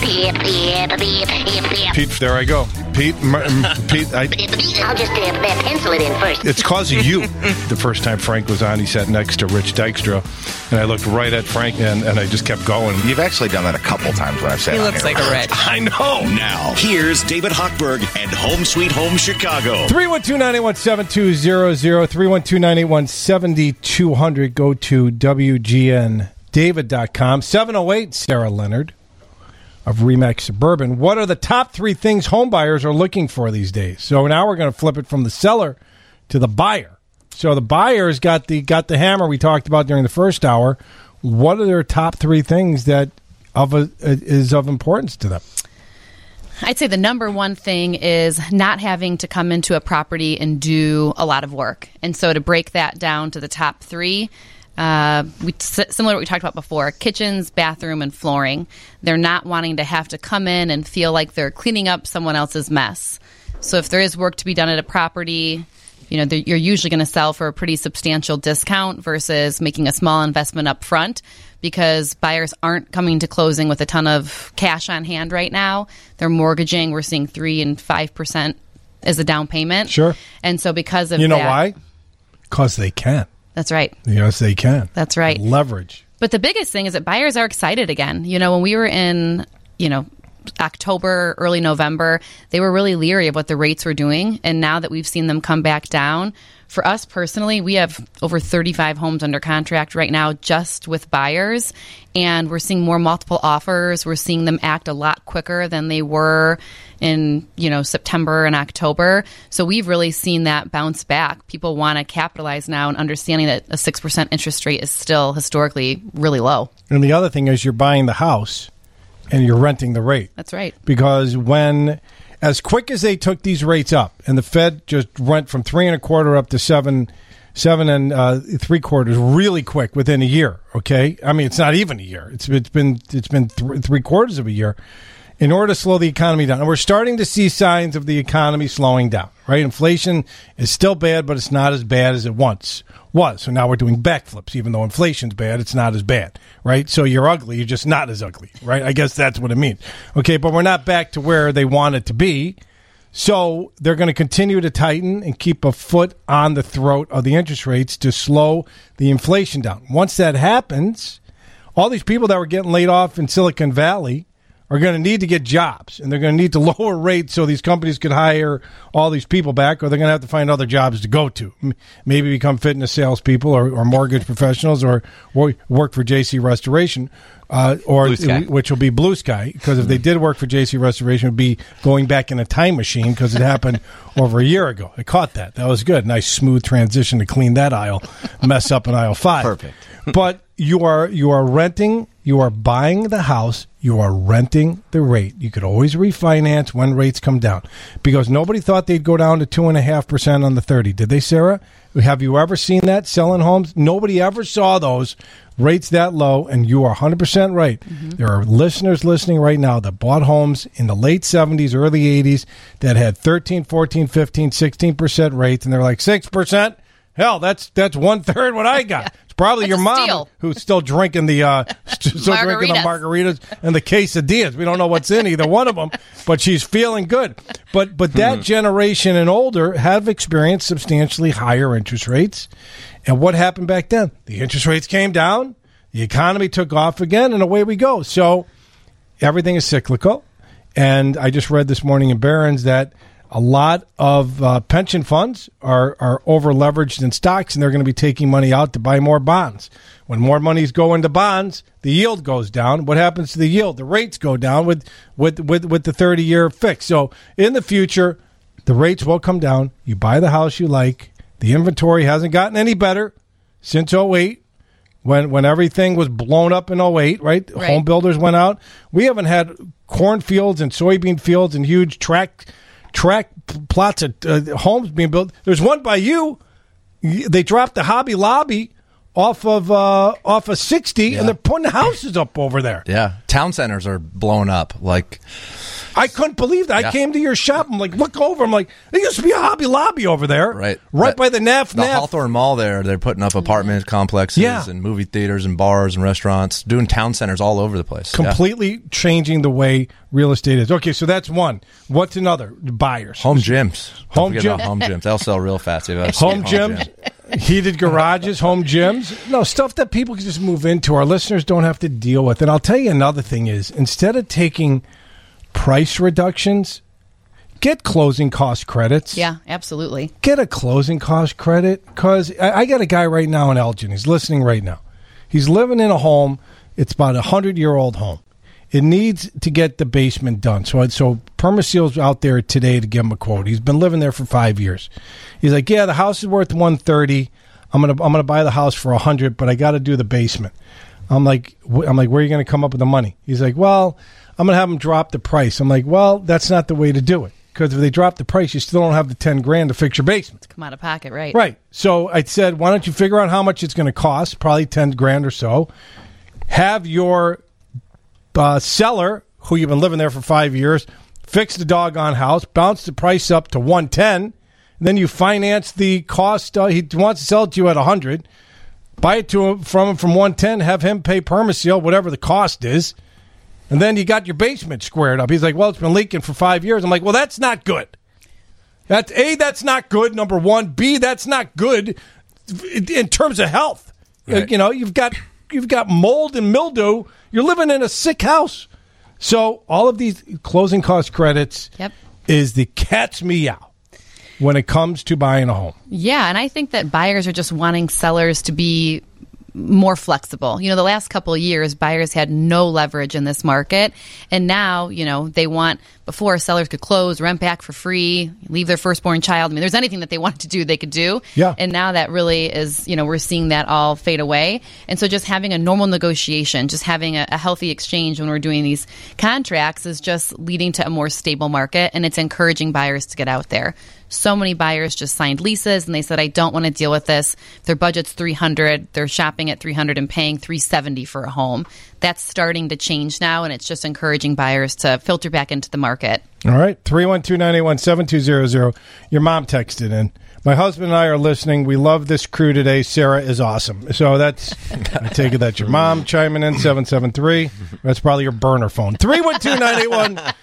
Pete, there I go. Pete, M- M- Pete, I, I'll just uh, pencil it in first. it's cause of you. The first time Frank was on, he sat next to Rich Dykstra, and I looked right at Frank, and, and I just kept going. You've actually done that a couple times when I've sat He on looks here. like a rich. I know. Now, here's David Hochberg and Home Sweet Home Chicago. 312 981 7200. 312 981 7200. Go to WGNDavid.com. 708 Sarah Leonard of Remax Suburban. What are the top three things homebuyers are looking for these days? So now we're going to flip it from the seller to the buyer. So the buyers got the got the hammer we talked about during the first hour. What are their top three things that of a, is of importance to them? I'd say the number one thing is not having to come into a property and do a lot of work. And so to break that down to the top three, uh, we, similar to what we talked about before kitchens, bathroom, and flooring. They're not wanting to have to come in and feel like they're cleaning up someone else's mess. So if there is work to be done at a property, you know, you're usually going to sell for a pretty substantial discount versus making a small investment up front because buyers aren't coming to closing with a ton of cash on hand right now. They're mortgaging. We're seeing three and five percent as a down payment. Sure. And so because of You know that- why? Because they can. That's right. Yes, they can. That's right. Leverage. But the biggest thing is that buyers are excited again. You know, when we were in, you know, October, early November, they were really leery of what the rates were doing. And now that we've seen them come back down, for us personally, we have over 35 homes under contract right now just with buyers, and we're seeing more multiple offers. We're seeing them act a lot quicker than they were in, you know, September and October. So we've really seen that bounce back. People want to capitalize now and understanding that a 6% interest rate is still historically really low. And the other thing is you're buying the house and you're renting the rate. That's right. Because when, as quick as they took these rates up, and the Fed just went from three and a quarter up to seven, seven and uh, three quarters, really quick within a year. Okay, I mean it's not even a year. It's it's been it's been th- three quarters of a year. In order to slow the economy down, and we're starting to see signs of the economy slowing down. Right, inflation is still bad, but it's not as bad as it once was. So now we're doing backflips. Even though inflation's bad, it's not as bad, right? So you're ugly, you're just not as ugly, right? I guess that's what it means. Okay, but we're not back to where they want it to be. So they're going to continue to tighten and keep a foot on the throat of the interest rates to slow the inflation down. Once that happens, all these people that were getting laid off in Silicon Valley are going to need to get jobs and they're going to need to lower rates so these companies can hire all these people back or they're going to have to find other jobs to go to. Maybe become fitness salespeople or, or mortgage professionals or, or work for JC Restoration. Uh, or which will be blue sky because if they did work for JC Restoration, it would be going back in a time machine because it happened over a year ago. I caught that. That was good. Nice smooth transition to clean that aisle, mess up in aisle five. Perfect. but you are you are renting, you are buying the house, you are renting the rate. You could always refinance when rates come down because nobody thought they'd go down to two and a half percent on the thirty. Did they, Sarah? Have you ever seen that selling homes? Nobody ever saw those rates that low, and you are 100% right. Mm-hmm. There are listeners listening right now that bought homes in the late 70s, early 80s that had 13, 14, 15, 16% rates, and they're like, 6%? Hell, that's that's one third what I got. It's probably your mom steal. who's still drinking the uh, st- still drinking the margaritas and the quesadillas. We don't know what's in either one of them, but she's feeling good. But but that generation and older have experienced substantially higher interest rates. And what happened back then? The interest rates came down, the economy took off again, and away we go. So everything is cyclical. And I just read this morning in Barron's that a lot of uh, pension funds are, are over leveraged in stocks and they're going to be taking money out to buy more bonds. When more monies go into bonds, the yield goes down. What happens to the yield? The rates go down with, with, with, with the 30 year fix. So in the future, the rates will come down. You buy the house you like. The inventory hasn't gotten any better since 08 when when everything was blown up in 08, right? Right. Home builders went out. We haven't had cornfields and soybean fields and huge track track plots of uh, homes being built. There's one by you. They dropped the Hobby Lobby off of uh, off of 60 and they're putting houses up over there. Yeah, town centers are blowing up. Like I couldn't believe that. I came to your shop. I'm like, look over. I'm like, there used to be a Hobby Lobby over there, right, right That- by the NAF. the NAF. Hawthorn Mall. There, they're putting up apartment complexes Yeah. and movie theaters and bars and restaurants, doing town centers all over the place. Yeah. completely changing the way real estate is. Okay, so that's one. What's another? Buyers. Home gyms. Home gym. home gyms. They'll sell real fast. If you've ever seen Home gyms, heated garages, home gyms. No, stuff that people can just move into. Our listeners don't have to deal with. And I'll tell you another thing is instead of taking price reductions, get closing cost credits. Yeah, absolutely. Get a closing cost credit because I, I got a guy right now in Elgin. He's listening right now. He's living in a home. It's about a hundred year old home. It needs to get the basement done. So, so Perma-Seal's out there today to give him a quote. He's been living there for five years. He's like, yeah, the house is worth one thirty. I'm gonna I'm gonna buy the house for a hundred, but I got to do the basement. I'm like, I'm like, where are you gonna come up with the money? He's like, well, I'm gonna have them drop the price. I'm like, well, that's not the way to do it because if they drop the price, you still don't have the ten grand to fix your basement. Come out of pocket, right? Right. So I said, why don't you figure out how much it's going to cost? Probably ten grand or so. Have your uh, seller, who you've been living there for five years, fix the doggone house, bounce the price up to one ten. Then you finance the cost. Uh, he wants to sell it to you at a hundred. Buy it to him from him from one ten. Have him pay permaseal whatever the cost is, and then you got your basement squared up. He's like, "Well, it's been leaking for five years." I'm like, "Well, that's not good." That's a. That's not good. Number one. B. That's not good in in terms of health. Uh, right. You know, you've got you've got mold and mildew. You're living in a sick house. So all of these closing cost credits Yep. is the cat's meow when it comes to buying a home. Yeah, and I think that buyers are just wanting sellers to be more flexible. You know, the last couple of years, buyers had no leverage in this market, and now, you know, they want before sellers could close, rent back for free, leave their firstborn child. I mean, there's anything that they wanted to do, they could do. Yeah. And now that really is, you know, we're seeing that all fade away. And so just having a normal negotiation, just having a, a healthy exchange when we're doing these contracts is just leading to a more stable market, and it's encouraging buyers to get out there. So many buyers just signed leases and they said, I don't want to deal with this. Their budget's 300. They're shopping at 300 and paying 370 for a home. That's starting to change now and it's just encouraging buyers to filter back into the market. All right, 312 981 7200. Your mom texted in. My husband and I are listening. We love this crew today. Sarah is awesome. So that's, I take it that's your mom chiming in 773. That's probably your burner phone. 312 981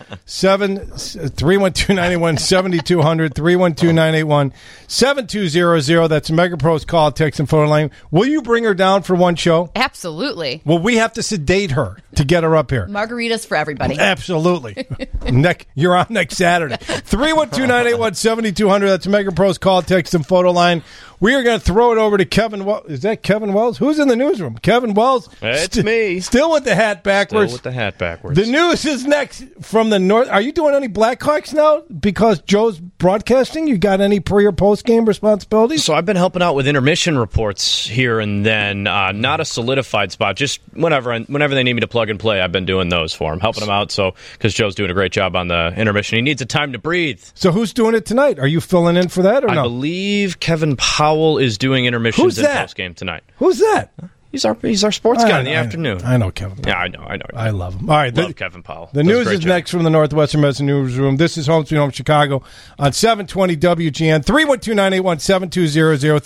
312 981 7200. 312 981 7200. That's Megapro's call, text, and phone line. Will you bring her down for one show? Absolutely. Well, we have to sedate her to get her up here. Margaritas for everybody. Absolutely. Neck, you're on next Saturday. 312 981 7200. That's Megapro's call, text, and photo line. We are going to throw it over to Kevin Wells. Is that Kevin Wells? Who's in the newsroom? Kevin Wells? It's St- me. Still with the hat backwards. Still with the hat backwards. The news is next from the north. Are you doing any Blackhawks now because Joe's broadcasting? You got any pre or post game responsibilities? So I've been helping out with intermission reports here and then. Uh, not a solidified spot, just whenever whenever they need me to plug and play. I've been doing those for them, helping them out. So because Joe's doing a great job on the intermission, he needs a time to breathe. So who's doing it tonight? Are you filling in for that or I no? believe Kevin Powell is doing intermissions Who's in that? post game tonight. Who's that? He's our he's our sports guy I- in the I- afternoon. I know Kevin. Yeah, I know, I know. I love him. All right, love the- Kevin Powell. The Does a news great is job. next from the Northwestern Medicine Newsroom. This is Home Sweet Home Chicago on 720 WGN. 312-981-7200.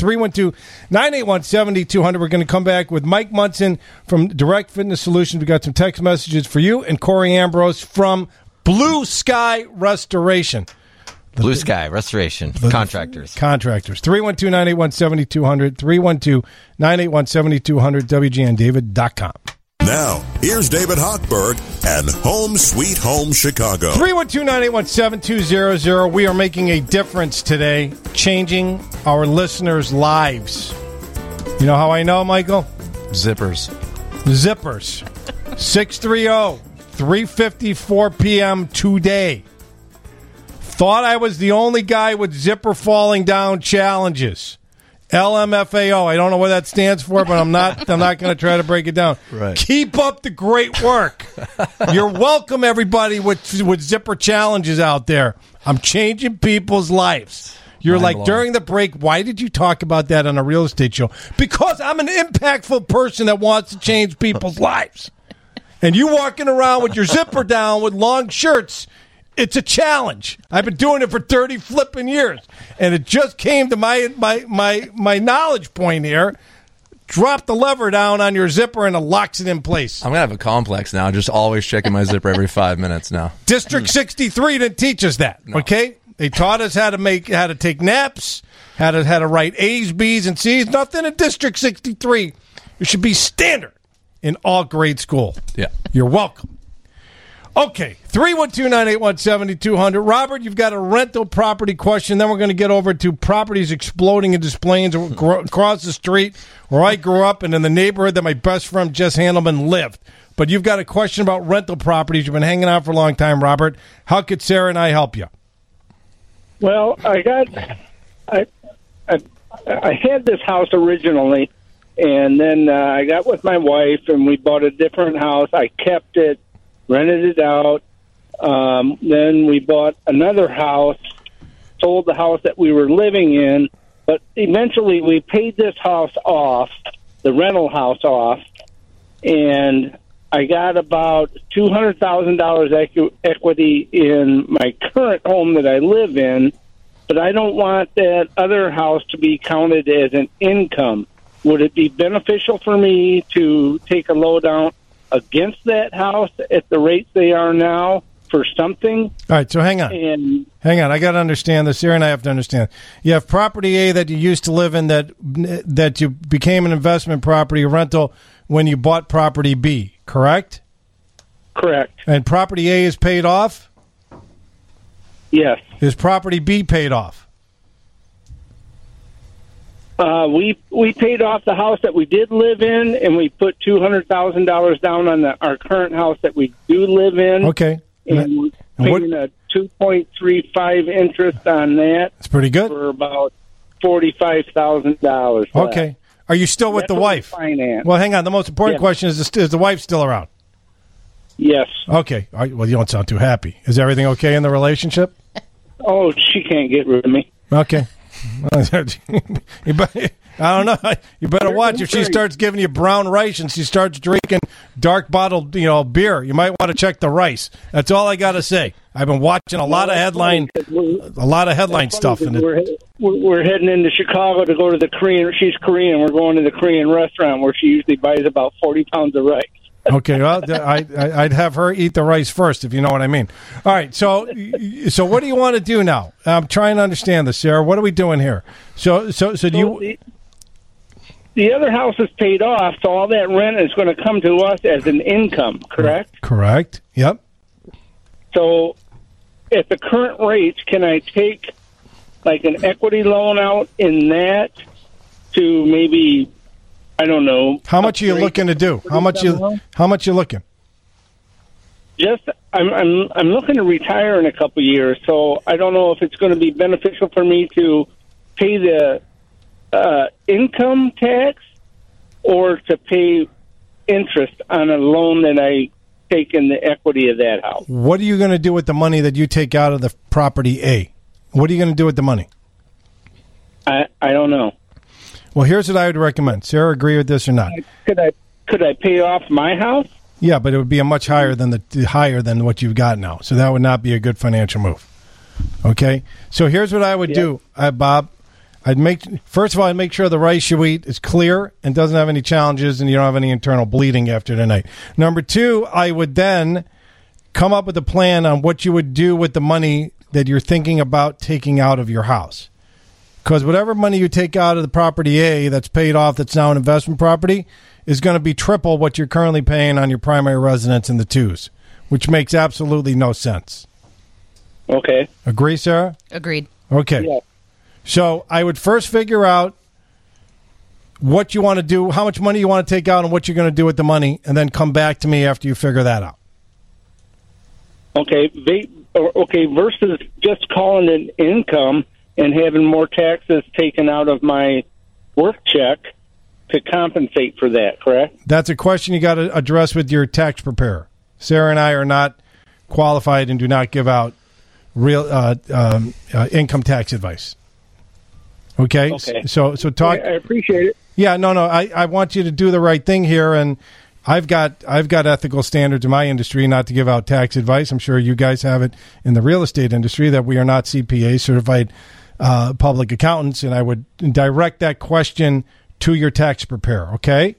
312-981-7200. We're going to come back with Mike Munson from Direct Fitness Solutions. We got some text messages for you and Corey Ambrose from Blue Sky Restoration. Blue Sky Restoration Contractors. Contractors. 312 981 7200. 312 981 7200. WGNDavid.com. Now, here's David Hochberg and Home Sweet Home Chicago. 312 981 7200. We are making a difference today, changing our listeners' lives. You know how I know, Michael? Zippers. Zippers. 630 354 p.m. today. Thought I was the only guy with zipper falling down challenges. LMFAO. I don't know what that stands for, but I'm not I'm not going to try to break it down. Right. Keep up the great work. You're welcome everybody with with zipper challenges out there. I'm changing people's lives. You're Mind like during the break, why did you talk about that on a real estate show? Because I'm an impactful person that wants to change people's lives. And you walking around with your zipper down with long shirts, it's a challenge. I've been doing it for 30 flipping years. And it just came to my my my my knowledge point here. Drop the lever down on your zipper and it locks it in place. I'm gonna have a complex now. Just always checking my zipper every five minutes now. District 63 didn't teach us that. Okay? They taught us how to make how to take naps, how to how to write A's, B's, and C's. Nothing in District 63. It should be standard in all grade school. Yeah. You're welcome. Okay, 312-981-7200. Robert, you've got a rental property question. Then we're going to get over to properties exploding into planes across the street where I grew up and in the neighborhood that my best friend Jess Handelman lived. But you've got a question about rental properties. You've been hanging out for a long time, Robert. How could Sarah and I help you? Well, I got I I, I had this house originally, and then uh, I got with my wife, and we bought a different house. I kept it, rented it out. Um, then we bought another house, sold the house that we were living in, but eventually we paid this house off, the rental house off, and I got about two hundred thousand dollars equity in my current home that I live in, but I don't want that other house to be counted as an income. Would it be beneficial for me to take a low down against that house at the rates they are now for something? All right, so hang on. And Hang on, I got to understand this. Sarah and I have to understand. You have property A that you used to live in that that you became an investment property, a rental, when you bought property B, correct? Correct. And property A is paid off? Yes. Is property B paid off? Uh, we we paid off the house that we did live in, and we put two hundred thousand dollars down on the, our current house that we do live in. Okay. and we're And what- paying a two point three five interest on that. It's pretty good. for about forty five thousand dollars. Okay. Are you still with That's the wife? finance. Well, hang on. The most important Yes. question is: Is the wife still around? Yes. Okay. Right, Well, you don't sound too happy. Is everything okay in the relationship? Oh, she can't get rid of me. Okay. you better, I don't know. You better watch if she starts giving you brown rice and she starts drinking dark bottled, you know, beer. You might want to check the rice. That's all I got to say. I've been watching a lot of headline, a lot of headline stuff, and We're, we're we're heading into Chicago to go to the Korean. She's Korean. We're going to the Korean restaurant where she usually buys about forty pounds of rice. Okay, well, I, I, I'd have her eat the rice first, if you know what I mean. All right, so so what do you want to do now? I'm trying to understand this, Sarah. What are we doing here? So so so do you? the, the other house is paid off, so all that rent is going to come to us as an income, correct? Correct. Yep. So, at the current rates, can I take like an equity loan out in that to maybe I don't know How much are you looking to do? How much you how much you looking? Just I'm I'm I'm looking to retire in a couple of years, so I don't know if it's going to be beneficial for me to pay the uh, income tax or to pay interest on a loan that I take in the equity of that house. What are you going to do with the money that you take out of the property A? What are you going to do with the money? I I don't know. Well, here's what I would recommend. Sarah, agree with this or not? Could I could I pay off my house? Yeah, but it would be a much higher than the higher than what you've got now. So that would not be a good financial move. Okay. So here's what I would do, uh, Bob. I'd make first of all, I'd make sure the rice you eat is clear and doesn't have any challenges, and you don't have any internal bleeding after tonight. Number two, I would then come up with a plan on what you would do with the money that you're thinking about taking out of your house. Because whatever money you take out of the property A that's paid off, that's now an investment property, is going to be triple what you're currently paying on your primary residence in the twos, which makes absolutely no sense. Okay. Agree, Sarah? Agreed. Okay. So I would first figure out what you want to do, how much money you want to take out, and what you're going to do with the money, and then come back to me after you figure that out. Okay, they, okay, versus just calling it income and having more taxes taken out of my work check to compensate for that, correct? That's a question you got to address with your tax preparer. Sarah and I are not qualified and do not give out real uh, um, uh, income tax advice. Okay? Okay. So so talk. I, I appreciate it. Yeah, no, no. I, I want you to do the right thing here, and I've got I've got ethical standards in my industry not to give out tax advice. I'm sure you guys have it in the real estate industry that we are not CPA certified uh, public accountants, and I would direct that question to your tax preparer. Okay.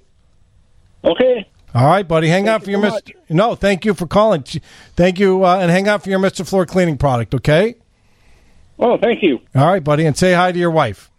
Okay. All right, buddy. Hang out for your so Mr. No, thank you for calling. Thank you, uh, and hang out for your Mr. Floor cleaning product. Okay. Oh, thank you. All right, buddy, and say hi to your wife.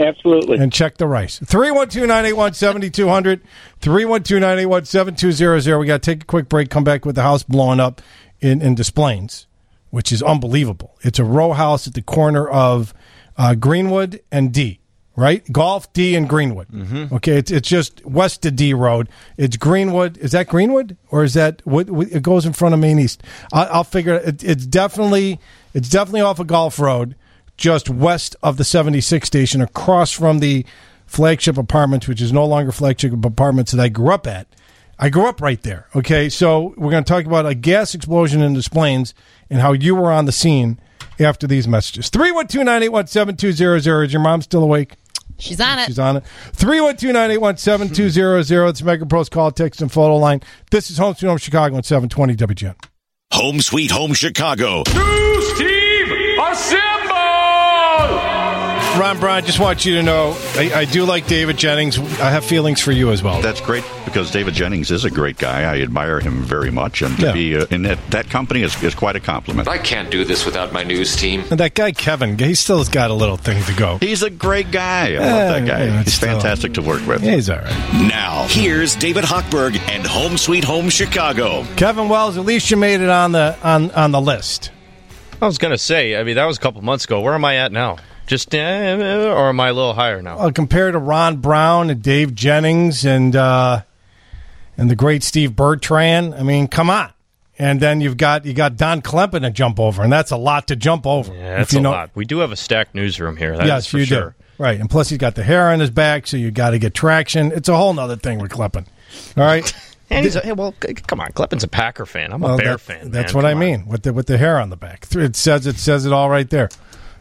Absolutely. And check the rice. 312 981 7200. 312 981 7200. We got to take a quick break, come back with the house blowing up in, in Des Plaines, which is unbelievable. It's a row house at the corner of uh, Greenwood and Dee, right? Golf, Dee, and Greenwood. Okay, it's, it's just west of Dee Road. It's Greenwood. Is that Greenwood? Or is that, what, what- it goes in front of Maine East? I, I'll figure it. It's definitely, it's definitely off of Golf Road just west of the 76 station, across from the flagship apartments, which is no longer flagship apartments that I grew up at. I grew up right there. Okay, so we're going to talk about a gas explosion in Des Plaines and how you were on the scene after these messages. 312 981 7200. Is your mom still awake? She's on it. She's on it. 312 981 7200. It's Mega Pros call, text, and photo line. This is Home Sweet Home Chicago at 720 WGN. Home Sweet Home Chicago. Ron Brown, I just want you to know I, I do like David Jennings. I have feelings for you as well. That's great because David Jennings is a great guy. I admire him very much, and to Yeah. be uh, in that, that company is, is quite a compliment. I can't do this without my news team. And that guy Kevin, he still has got a little thing to go. He's a great guy. I love that guy. yeah, He's still- fantastic to work with. He's all right. Now, here's David Hochberg and Home Sweet Home Chicago. Kevin Wells, at least you made it on the on on the list. I was gonna say, I mean, that was a couple months ago. Where am I at now? Just uh, or am I a little higher now? Uh, compared to Ron Brown and Dave Jennings and uh, and the great Steve Bertrand, I mean, come on. And then you've got you got Don Klempen to jump over, and that's a lot to jump over. Yeah, that's you a know, lot. We do have a stacked newsroom here. Yes, for you sure. do. Right, and plus he's got the hair on his back, so you got to get traction. It's a whole nother thing with Kleppen. All right. And he's a, hey, well, come on, Kleppen's a Packer fan. I'm a Well, Bear that- fan. That's man. what I Come on. mean with the with the hair on the back. It says it says it all right there.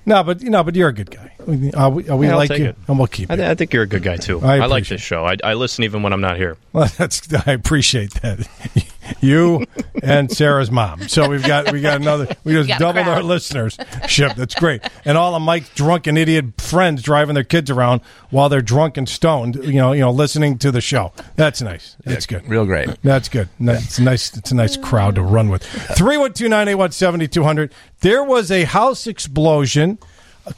No, but you know, but you're a good guy. We, uh, we, uh, we I'll like you, it. and we'll keep I, it. I think you're a good guy too. I I, like this show. I, I listen even when I'm not here. Well, that's I appreciate that. you and Sarah's mom. So we've got we got another. We just doubled our crowd. listeners. Ship. That's great. And all of Mike's drunken idiot friends driving their kids around while they're drunk and stoned. You know, you know, listening to the show. That's nice. That's good. Real great. That's good. That's nice. It's a nice crowd to run with. Three one two nine eight one seventy two hundred. There was a house explosion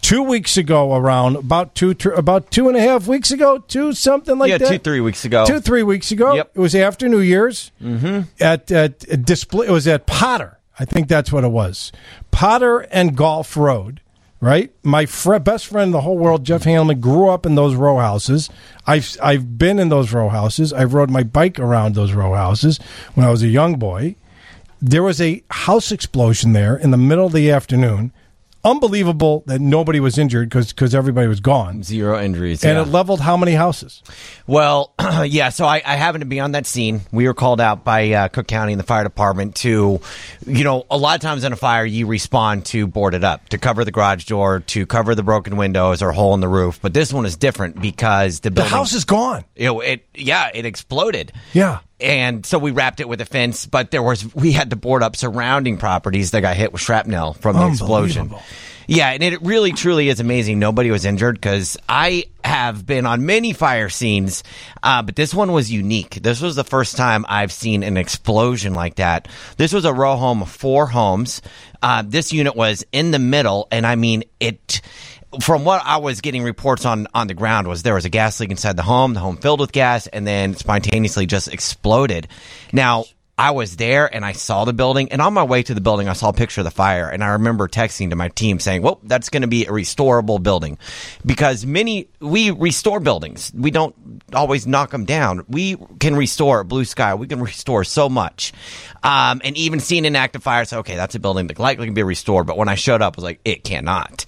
two weeks ago. Around about two tr- about two and a half weeks ago. Two something like yeah, that. two, three weeks ago. Two three weeks ago. Yep. It was after New Year's. Mhm. At at a display. It was at Potter. I think that's what it was. Potter and Golf Road. Right, my fr- best friend in the whole world, Jeff Hanlon, grew up in those row houses. I've I've been in those row houses. I've rode my bike around those row houses when I was a young boy. There was a house explosion there in the middle of the afternoon. Unbelievable that nobody was injured because everybody was gone. Zero injuries. And yeah. it leveled how many houses? Well, yeah. So I, I happened to be on that scene. We were called out by uh, Cook County and the fire department to, you know, a lot of times in a fire you respond to board it up, to cover the garage door, to cover the broken windows or hole in the roof. But this one is different because the The house is gone. You know, it yeah, it exploded. Yeah. And so we wrapped it with a fence, but there was we had to board up surrounding properties that got hit with shrapnel from the explosion. Yeah, and it really truly is amazing. Nobody was injured because I have been on many fire scenes, uh, but this one was unique. This was the first time I've seen an explosion like that. This was a row home of four homes. Uh, this unit was in the middle, and I mean it. From what I was getting reports on on the ground was there was a gas leak inside the home. The home filled with gas, and then spontaneously just exploded. Now I was there and I saw the building. And on my way to the building, I saw a picture of the fire. And I remember texting to my team saying, well, that's going to be a restorable building. Because many, we restore buildings. We don't always knock them down. We can restore blue sky. We can restore so much. Um, and even seeing an active fire, say, okay, that's a building that likely can be restored. But when I showed up, I was like, it cannot.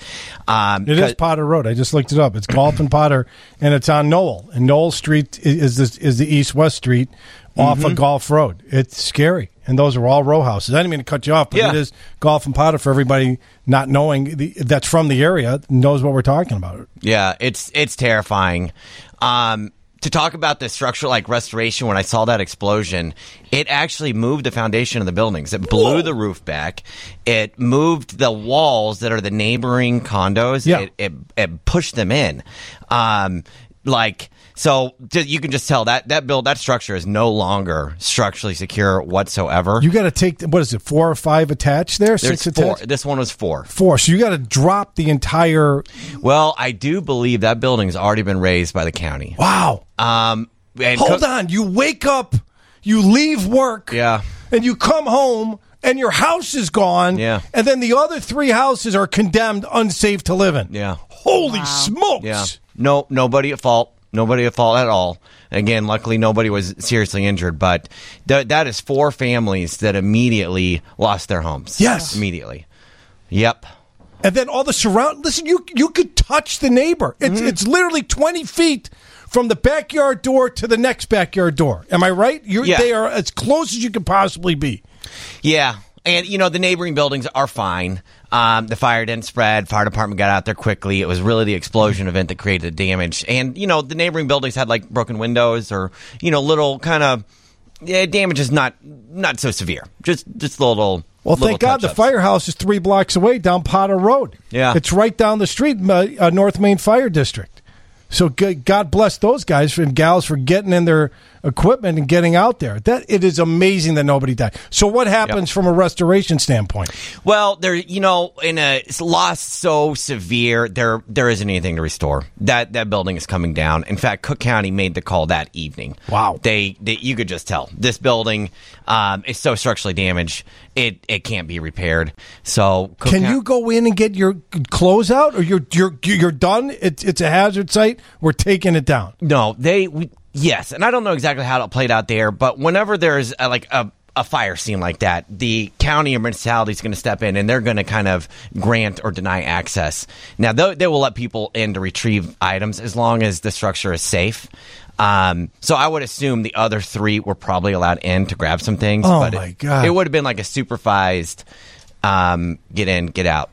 Um, It is Potter Road. I just looked it up. It's Golf and Potter, and it's on Knoll. And Knoll Street is this is the east west street off Mm-hmm. of Golf Road. It's scary, and those are all row houses. I didn't mean to cut you off, but Yeah. it is Golf and Potter for everybody not knowing the, that's from the area knows what we're talking about. Yeah, it's it's terrifying. Um, to talk about the structural like restoration, when I saw that explosion, it actually moved the foundation of the buildings. It blew the roof back. It moved the walls that are the neighboring condos. Yeah. It, it, it pushed them in. Um, like so, you can just tell that that build that structure is no longer structurally secure whatsoever. You got to take what is it, four or five attached there, There's six four. attached, This one was four. four. So you got to drop the entire. Well, I do believe that building's already been razed by the county. Wow. Um, and Hold Cook- on. You wake up, you leave work, Yeah. and you come home. And your house is gone. Yeah. And then the other three houses are condemned, unsafe to live in. Yeah. Holy smokes. Yeah. No, nobody at fault. Nobody at fault at all. Again, luckily nobody was seriously injured, but th- that is four families that immediately lost their homes. Yes. Immediately. Yep. And then all the surround. Listen, you you could touch the neighbor. It's Mm-hmm. it's literally twenty feet from the backyard door to the next backyard door. Am I right? you Yeah. They are as close as you could possibly be. Yeah. And, you know, the neighboring buildings are fine. Um, the fire didn't spread. Fire department got out there quickly. It was really the explosion event that created the damage. And, you know, the neighboring buildings had like broken windows or, you know, little kind of yeah, damage is not not so severe. Just just little Well, little thank God the firehouse is three blocks away down Potter Road. Yeah. It's right down the street, uh, uh, North Maine Fire District. So God bless those guys and gals for getting in their equipment and getting out there. That it is amazing that nobody died. So what happens from a restoration standpoint? Well, there, you know, in a loss so severe, there there isn't anything to restore. That that building is coming down. In fact, Cook County made the call that evening. Wow, they, they you could just tell this building um, is so structurally damaged, it it can't be repaired. So Cook Can County- you go in and get your clothes out, or you're you're you're done? It's it's a hazard site. We're taking it down. No, they we, yes, and I don't know exactly how it played out there, but whenever there's a, like a a fire scene like that, the county or municipality is going to step in and they're going to kind of grant or deny access. Now, they, they will let people in to retrieve items as long as the structure is safe. Um, so I would assume the other three were probably allowed in to grab some things. Oh, but my it, God. It would have been like a supervised um, get in, get out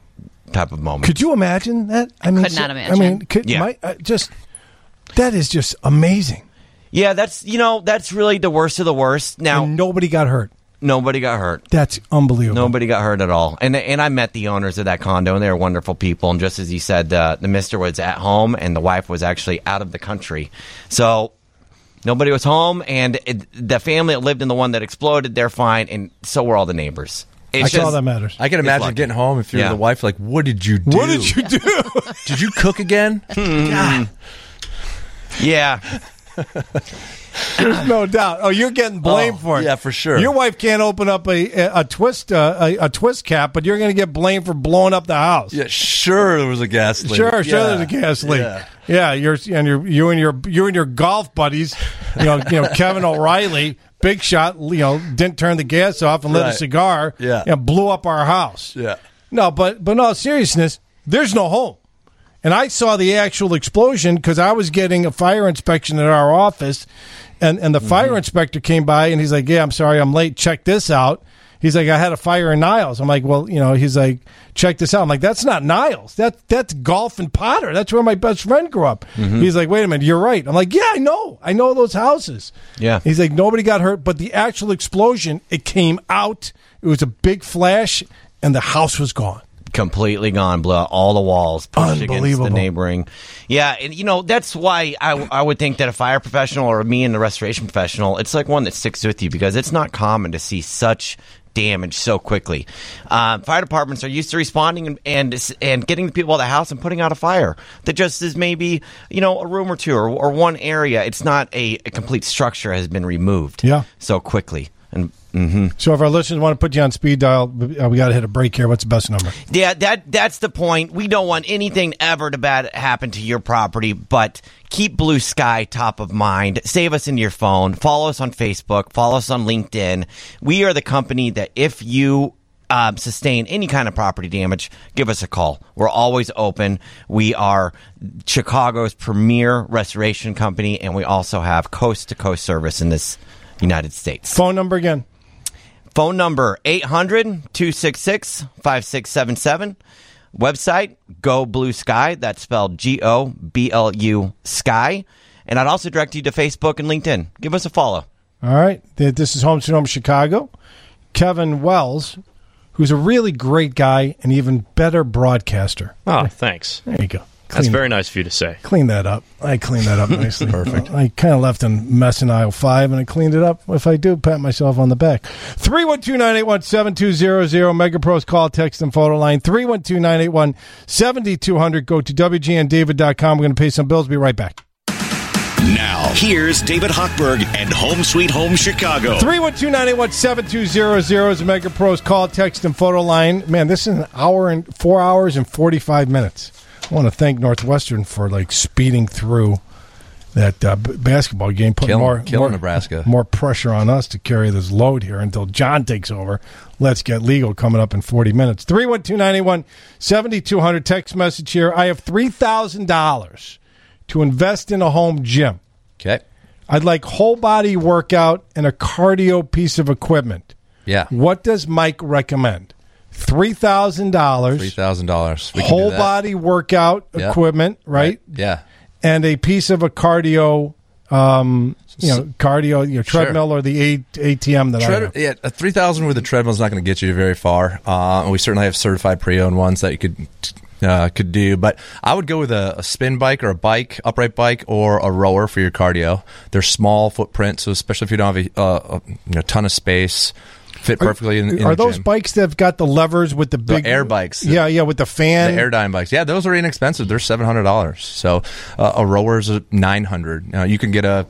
type of moment. Could you imagine that? I mean, Could not I mean, could, Yeah. my, uh, just that is just amazing. Yeah, that's you know that's really the worst of the worst. Now And nobody got hurt. Nobody got hurt. That's unbelievable. Nobody got hurt at all. And and I met the owners of that condo, and they were wonderful people. And just as you said, uh, the Mister was at home, and the wife was actually out of the country. So nobody was home, and it, the family that lived in the one that exploded, they're fine, and so were all the neighbors. It's That's all that matters. I can imagine lucky. getting home if you're Yeah. the wife. Like, what did you do? What did you do? did you cook again? God. Yeah. There's no doubt. Oh, you're getting blamed Oh, for it. yeah, for sure. Your wife can't open up a a, twist uh, a, a twist cap, but you're going to get blamed for blowing up the house. Yeah, sure. There was a gas leak. Sure, sure. Yeah. There's a gas leak. Yeah. Yeah, you're and you're you and your you and your golf buddies, you know, you know Kevin O'Reilly, big shot, you know, didn't turn the gas off and lit a cigar. Yeah. and blew up our house. Yeah. No, but but no seriousness, there's no home. And I saw the actual explosion because I was getting a fire inspection at our office, and and the fire inspector came by and he's like, "Yeah, I'm sorry, I'm late. Check this out." He's like, "I had a fire in Niles." I'm like, "Well, you know," he's like, "Check this out." I'm like, "That's not Niles. That that's Golf and Potter. That's where my best friend grew up." Mhm. He's like, "Wait a minute, you're right." I'm like, "Yeah, I know. I know those houses." Yeah. He's like, "Nobody got hurt, but the actual explosion, it came out. It was a big flash, and the house was gone." Completely gone, blew out all the walls, pushed against the neighboring. Yeah, and you know that's why I, I would think that a fire professional or me and the restoration professional, it's like one that sticks with you because it's not common to see such damage so quickly. Um, fire departments are used to responding and, and and getting the people out of the house and putting out a fire that just is maybe you know a room or two or, or one area. It's not a, a complete structure has been removed. Yeah. so quickly and. hmm So if our listeners want to put you on speed dial, uh, we got to hit a break here. What's the best number? Yeah, that that's the point. We don't want anything ever to bad happen to your property, but keep Blue Sky top of mind. Save us in your phone. Follow us on Facebook. Follow us on LinkedIn. We are the company that if you um, sustain any kind of property damage, give us a call. We're always open. We are Chicago's premier restoration company, and we also have coast to coast service in this United States. Phone number again. Phone number 800 266 5677. Website Go Blue Sky. That's spelled G O B L U Sky. And I'd also direct you to Facebook and LinkedIn. Give us a follow. All right. This is Home Sweet Home Chicago. Kevin Wells, who's a really great guy and even better broadcaster. Oh, thanks. There you go. That's very nice of you to say. Clean that up. I cleaned that up nicely. Perfect. I kind of left a mess in aisle five, and I cleaned it up. If I do, pat myself on the back. 312-981-7200. Megapro's call, text, and photo line. 312-981-7200. Go to WGNDavid.com. We're going to pay some bills. Be right back. Now, here's David Hochberg and Home Sweet Home Chicago. 312-981-7200 is Mega Pro's call, text, and photo line. Man, this is an hour and four hours and 45 minutes. I want to thank Northwestern for like speeding through that uh, b- basketball game, putting Killing- more, killing more, Nebraska. more pressure on us to carry this load here until John takes over. Let's get legal coming up in 40 minutes. 312-981-7200 text message here. I have $3,000 to invest in a home gym. Okay. I'd like whole body workout and a cardio piece of equipment. Yeah. What does Mike recommend? Three thousand dollars. Three thousand dollars. Whole body workout equipment, right? Yeah. And a piece of a cardio um, you know, cardio, your Sure. treadmill or the A- ATM that I have. yeah, a three thousand with a treadmill is not going to get you very far. Uh, we certainly have certified pre-owned ones that you could uh, could do. But I would go with a, a spin bike or a bike, upright bike, or a rower for your cardio. They're small footprint, so especially if you don't have a, uh, a you know, ton of space, fit perfectly in, in are the those gym. bikes that have got the levers with the The big air bikes. Yeah, yeah, with the fan. The Airdyne bikes, yeah, those are inexpensive. They're seven hundred dollars. So uh, a rower's nine hundred. Uh, you can get a,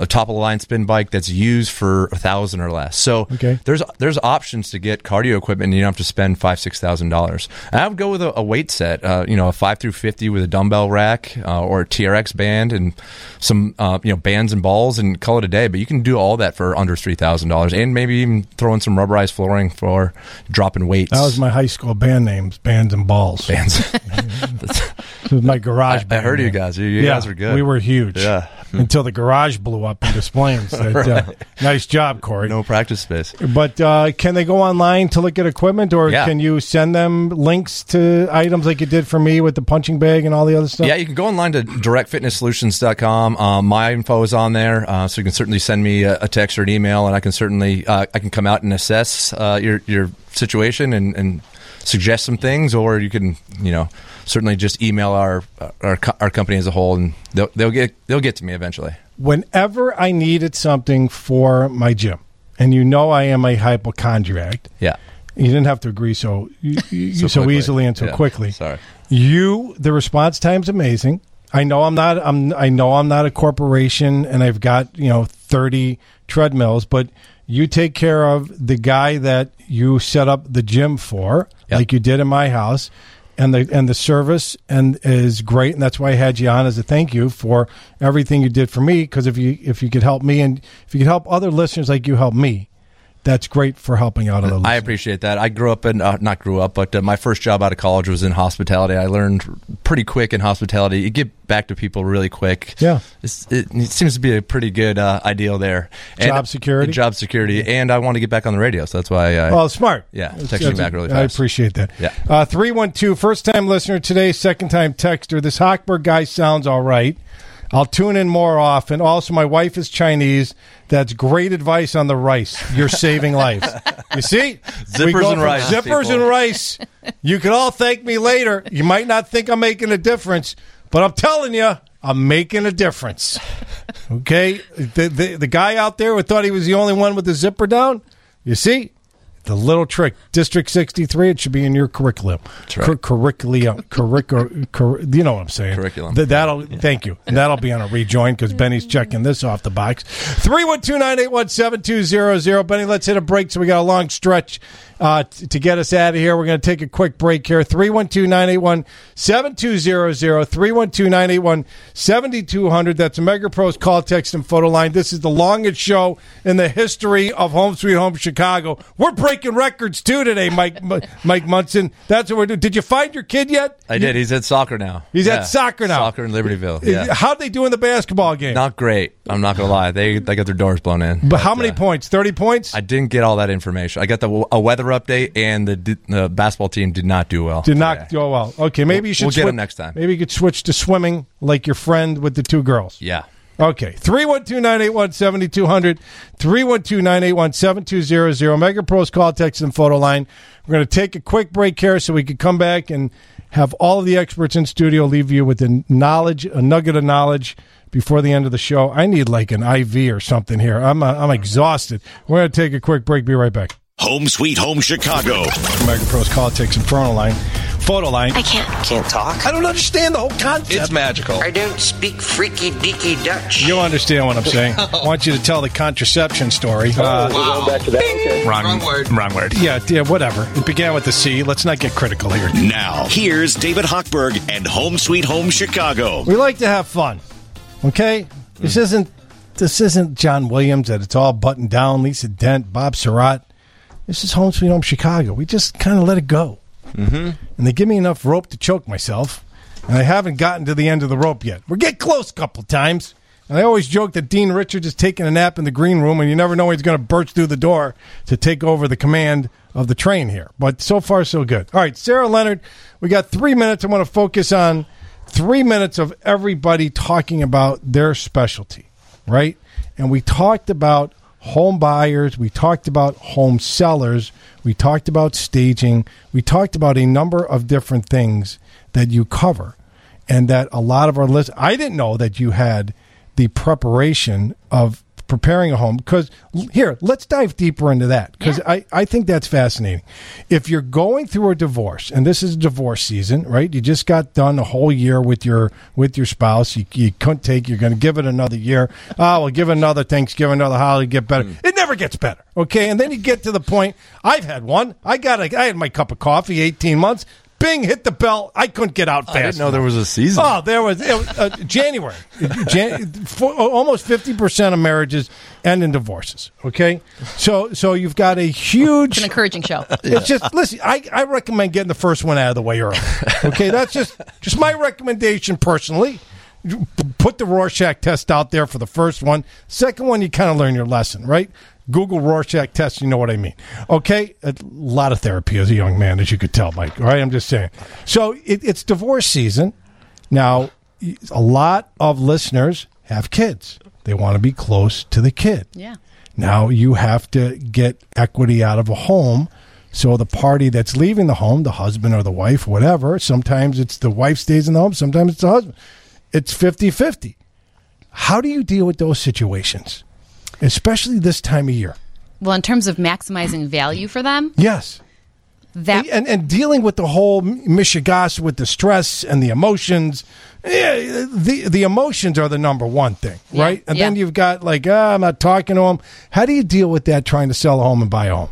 a top of the line spin bike that's used for a thousand or less. So Okay. there's there's options to get cardio equipment. and You don't have to spend five six thousand dollars. I would go with a, a weight set. Uh, you know, a five through fifty with a dumbbell rack uh, or a TRX band and some uh, you know bands and balls and call it a day. But you can do all that for under three thousand dollars, and maybe even throw in some rubberized flooring for dropping weights. That was my high school band names, Bands and Balls. Bands. My garage I band. heard you guys. You- you yeah, guys were good. We were huge. Yeah. Until the garage blew up into flames. That, uh, nice job, Corey. No practice space. But uh, can they go online to look at equipment, or Yeah. can you send them links to items like you did for me with the punching bag and all the other stuff? Yeah, you can go online to directfitnesssolutions.com. Um, my info is on there, uh, so you can certainly send me a, a text or an email, and I can certainly uh, I can come out and assess uh, your your situation and, and suggest some things, or you can you know certainly just email our our, our company as a whole, and they'll they'll get they'll get to me eventually. Whenever I needed something for my gym, and you know I am a hypochondriac. Yeah. You didn't have to agree so you, So so, easily and so Yeah. quickly. Sorry. You the response time's amazing. I know I'm not I'm I know I'm not a corporation and I've got, you know, 30 treadmills, but you take care of the guy that you set up the gym for, like you did in my house. And the and the service and is great, and that's why I had you on as a thank you for everything you did for me. Because if you if you could help me and if you could help other listeners like you help me, that's great for helping out. I appreciate that. I grew up in, uh, not grew up, but uh, my first job out of college was in hospitality. I learned pretty quick in hospitality. You get back to people really quick. Yeah. It's, it, it seems to be a pretty good uh, ideal there. Job security? Job security. And I want to get back on the radio, so that's why I. Well, smart. Yeah, texting back really fast. I appreciate that. Yeah. Uh, 312, first time listener today, second time texter. This Hochberg guy sounds all right. I'll tune in more often. Also, my wife is Chinese. That's great advice on the rice. You're saving lives. You see? Zippers and rice, Zippers people. and rice. You can all thank me later. You might not think I'm making a difference, but I'm telling you, I'm making a difference. Okay? The, the, the guy out there who thought he was the only one with the zipper down, you see? The little trick, District 63, it should be in your curriculum. Cur- curriculum. Curric- cur- you know what I'm saying. Curriculum. Th- that'll, Thank you. And that'll be on a rejoin because Benny's checking this off the box. 312 981 7200. Benny, let's hit a break so we got a long stretch uh, t- to get us out of here. We're going to take a quick break here. 312 981 7200. 312 981 7200. That's a Mega call, text, and photo line. This is the longest show in the history of Home Sweet Home Chicago. We're breaking records too today, Mike Mike Munson. That's what we're doing. Did you find your kid yet? I did. He's at soccer now. He's Yeah. at soccer now. Soccer in Libertyville. Yeah. How'd they do in the basketball game? Not great. I'm not gonna lie. They they got their doors blown in. but how many points? 30 points? I didn't get all that information. I got the a weather update, and the, the basketball team did not do well. Did not do well. Okay, maybe you should We'll get swi- him next time. Maybe you could switch to swimming like your friend with the two girls. Yeah. Okay. 312 981 7200. 312 981 7200. Mega Pros call, text, and photo line. We're going to take a quick break here so we can come back and have all of the experts in studio leave you with a knowledge, a nugget of knowledge before the end of the show. I need like an IV or something here. I'm, uh, I'm exhausted. We're going to take a quick break. Be right back. Home Sweet Home Chicago. Mega Pros call, text, and photo line. Photo line. I can't. Can't talk? I don't understand the whole concept. It's magical. I don't speak freaky deaky Dutch. You'll understand what I'm saying. I want you to tell the contraception story. Oh, Uh, we're going back to that. Okay. Wrong, word. Wrong word. yeah, yeah, whatever. It began with the C. Let's not get critical here. Now, here's David Hochberg and Home Sweet Home Chicago. We like to have fun. Okay? This isn't this isn't John Williams that it's all buttoned down, Lisa Dent, Bob Sirott. This is Home Sweet Home Chicago. We just kind of let it go. Mm-hmm. And they give me enough rope to choke myself, and I haven't gotten to the end of the rope yet. We're getting close a couple times. And I always joke that Dean Richards is taking a nap in the green room, and you never know when he's going to burst through the door to take over the command of the train here. But so far, so good. All right, Sarah Leonard, we got three minutes. I want to focus on three minutes of everybody talking about their specialty. right? And we talked about home buyers, we talked about home sellers, we talked about staging, we talked about a number of different things that you cover. And that a lot of our listeners, I didn't know that you had the preparation of preparing a home because here let's dive deeper into that because I, I think that's fascinating. If you're going through a divorce and this is divorce season right? You just got done a whole year with your with your spouse. You, you couldn't take you're going to give it another year. Oh we'll give another thanksgiving another holiday get better. Mm. It never gets better okay? And then you get to the point i've had one. I got a, i had my cup of coffee 18 months Bing hit the bell. I couldn't get out fast. I didn't know there was a season. Oh, there was, it was uh, January. Jan, for, almost fifty percent of marriages end in divorces. Okay, so so you've got a huge. It's an encouraging show. It's just listen. I, I recommend getting the first one out of the way early. Okay, that's just just my recommendation personally. Put the Rorschach test out there for the first one. Second one, you kind of learn your lesson, right? Google Rorschach test, you know what I mean. Okay, a lot of therapy as a young man, as you could tell, Mike. All right, I'm just saying. So it, it's divorce season now. A lot of listeners have kids. They want to be close to the kid. Yeah. Now you have to get equity out of a home. So the party that's leaving the home, the husband or the wife, whatever, sometimes it's the wife stays in the home, sometimes it's the husband. It's 50 50. How do you deal with those situations, especially this time of year? Well, in terms of maximizing value for them, Yes. that and, and dealing with the whole mishigas with the stress and the emotions. Yeah, the the emotions are the number one thing, right? And then you've got like, ah, I'm not talking to them. How do you deal with that trying to sell a home and buy a home?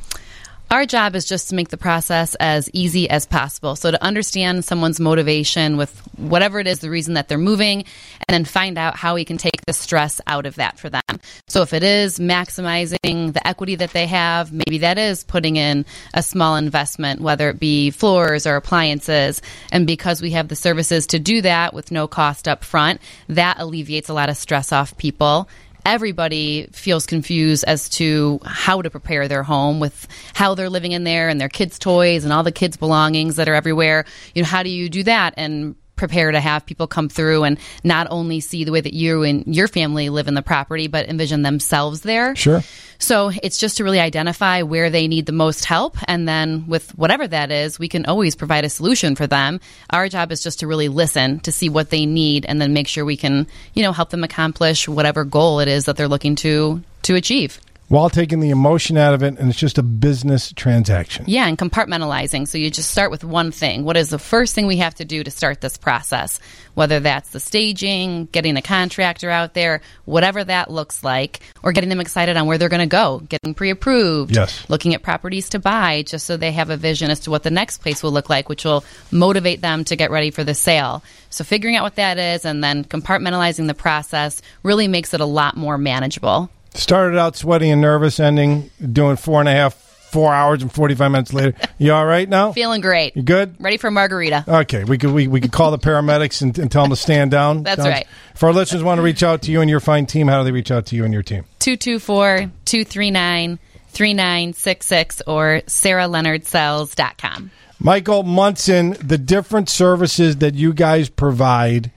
Our job is just to make the process as easy as possible. So to understand someone's motivation with whatever it is, the reason that they're moving, and then find out how we can take the stress out of that for them. So if it is maximizing the equity that they have, maybe that is putting in a small investment, whether it be floors or appliances. And because we have the services to do that with no cost up front, that alleviates a lot of stress off people everybody feels confused as to how to prepare their home with how they're living in there and their kids' toys and all the kids' belongings that are everywhere. You know, how do you do that and prepare to have people come through and not only see the way that you and your family live in the property, but envision themselves there? Sure. So it's just to really identify where they need the most help. And then with whatever that is, we can always provide a solution for them. Our job is just to really listen to see what they need and then make sure we can, you know, help them accomplish whatever goal it is that they're looking to to achieve. While taking the emotion out of it, and it's just a business transaction. Yeah, and compartmentalizing. So you just start with one thing. What is the first thing we have to do to start this process? Whether that's the staging, getting a contractor out there, whatever that looks like, or getting them excited on where they're going to go, getting pre approved, Yes. looking at properties to buy, just so they have a vision as to what the next place will look like, which will motivate them to get ready for the sale. So figuring out what that is and then compartmentalizing the process really makes it a lot more manageable. Started out sweaty and nervous, ending doing four and a half, four hours and forty five minutes later. You all right now? Feeling great. You good? Ready for margarita. Okay, we could we, we could call the paramedics and, and tell them to stand down. That's Sounds- right. If our listeners want to reach out to you and your fine team, how do they reach out to you and your team? 224 239 3966 or sarahleonardsells.com. Michael Munson, the different services that you guys provide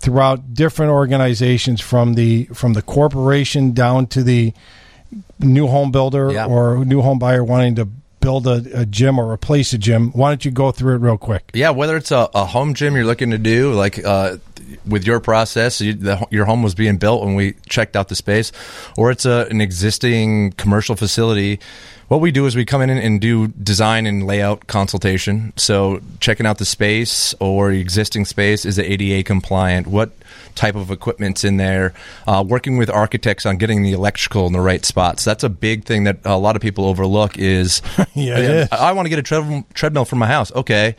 throughout different organizations from the from the corporation down to the new home builder Yeah. or new home buyer wanting to build a, a gym or replace a gym. Why don't you go through it real quick? Yeah, whether it's a, a home gym you're looking to do, like uh, with your process, you, the, your home was being built when we checked out the space, or it's a, an existing commercial facility. What we do is we come in and do design and layout consultation. So checking out the space or existing space is it ADA compliant? What type of equipment's in there? Uh, working with architects on getting the electrical in the right spots. That's a big thing that a lot of people overlook. Is Yeah. I, I want to get a tread- treadmill for my house. Okay.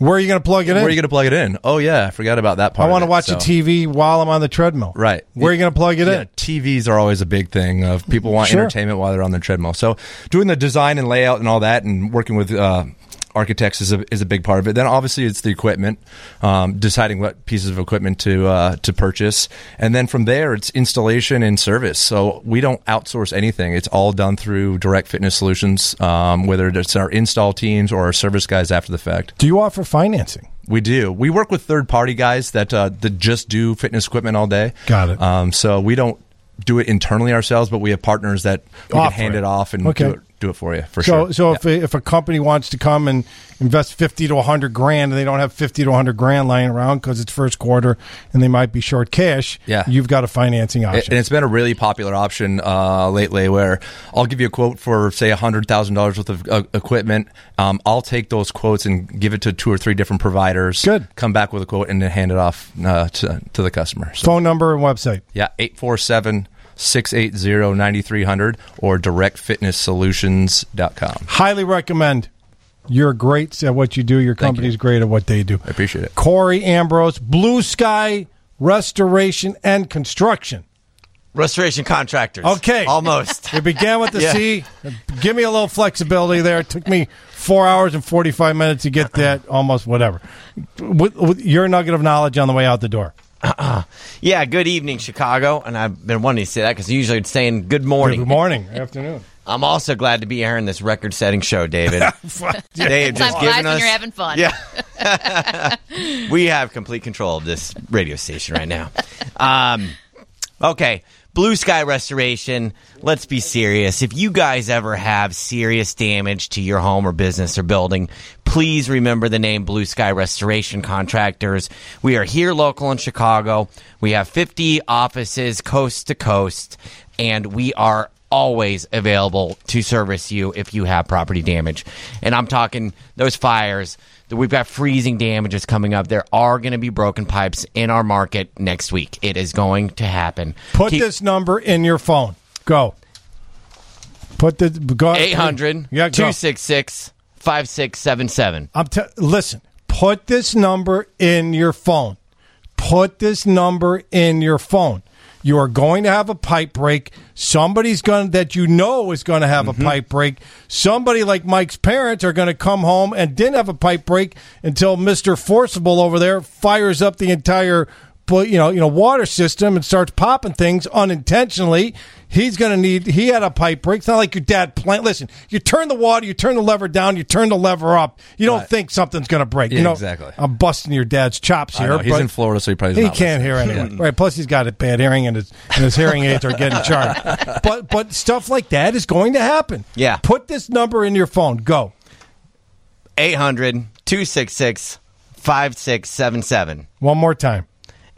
Where are you going to plug it in? Where are you going to plug it in? Oh yeah, I forgot about that part. I want to watch So- a TV while I'm on the treadmill. Right. Where are you going to plug it Yeah, in? TVs are always a big thing of people want Sure. entertainment while they're on their treadmill. So doing the design and layout and all that, and working with uh, architects is a, is a big part of it. Then obviously it's the equipment, um, deciding what pieces of equipment to uh, to purchase, and then from there it's installation and service. So we don't outsource anything; it's all done through Direct Fitness Solutions, um, whether it's our install teams or our service guys after the fact. Do you offer financing? We do. We work with third party guys that uh, that just do fitness equipment all day. Got it. Um, so we don't do it internally ourselves, but we have partners that we Offer can hand it. it off and Okay. do, it, do it for you for so, sure. so if a, if a company wants to come and invest fifty to hundred grand, and they don't have fifty to hundred grand lying around because it's first quarter and they might be short cash, Yeah. you've got a financing It- option. and it's been a really popular option uh, lately where I'll give you a quote for, say, $100,000 worth of uh, equipment. Um, I'll take those quotes and give it to two or three different providers. Good. Come back with a quote and then hand it off uh, to, to the customer. So, Phone number and website. yeah, 847 680 9300 or directfitnesssolutions.com. Highly recommend. You're great at what you do. Your company's great at what they do. I appreciate it. Corey Ambrose, Blue Sky Restoration and Construction. Restoration contractors. Okay. Almost. It began with the Yeah. C. Give me a little flexibility there. It took me four hours and 45 minutes to get that, almost whatever. With, with your nugget of knowledge on the way out the door. Yeah, good evening, Chicago. And I've been wanting to say that because usually it's saying good morning. Good morning, afternoon. I'm also glad to be here in this record setting show, David. they have Time just flies given when us. you're having fun. Yeah. we have complete control of this radio station right now. Um, okay. Blue Sky Restoration. Let's be serious. If you guys ever have serious damage to your home or business or building, please remember the name Blue Sky Restoration Contractors. We are here local in Chicago. We have 50 offices coast to coast, and we are always available to service you if you have property damage. And I'm talking those fires. We've got freezing damages coming up. There are going to be broken pipes in our market next week. It is going to happen. Put Keep- this number in your phone. Go. Put the go 800 Yeah, 266 5677. I'm t- listen. Put this number in your phone. Put this number in your phone. You are going to have a pipe break. Somebody's going that you know is going to have Mm-hmm. a pipe break. Somebody like Mike's parents are going to come home and didn't have a pipe break until Mister Forcible over there fires up the entire you know you know water system and starts popping things unintentionally. He's going to need. He had a pipe break. It's not like your dad plant. Listen, you turn the water, you turn the lever down, you turn the lever up. You don't Right. think something's going to break. Yeah, you know, exactly. I'm busting your dad's chops I here. know, he's but in Florida, so he probably he not can't hear listening. anyone. right. Plus, he's got a bad hearing, and his and his hearing aids are getting charged. But but stuff like that is going to happen. Yeah. Put this number in your phone. Go. 800 266 5677. One more time.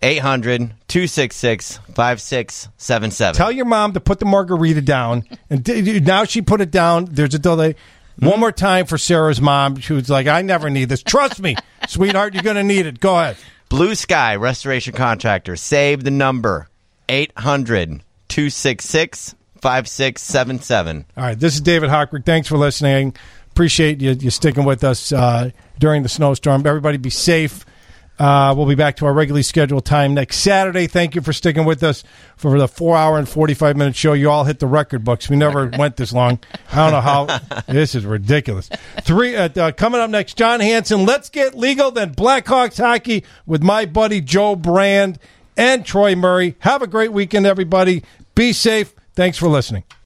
800 266 5677. Tell your mom to put the margarita down, and d- now she put it down. There's a delay. One more time for Sarah's mom. She was like, "I never need this. Trust me, sweetheart. You're going to need it. Go ahead." Blue Sky Restoration Contractor. Save the number 800 266 5677. All right, this is David Hochberg. Thanks for listening. Appreciate you, you sticking with us uh, during the snowstorm. Everybody be safe. Uh, we'll be back to our regularly scheduled time next Saturday. Thank you for sticking with us for the four hour and 45 minute show. You all hit the record books. We never went this long. I don't know how. This is ridiculous. Three uh, uh, Coming up next, John Hanson. Let's get legal. Then Blackhawks hockey with my buddy Joe Brand and Troy Murray. Have a great weekend, everybody. Be safe. Thanks for listening.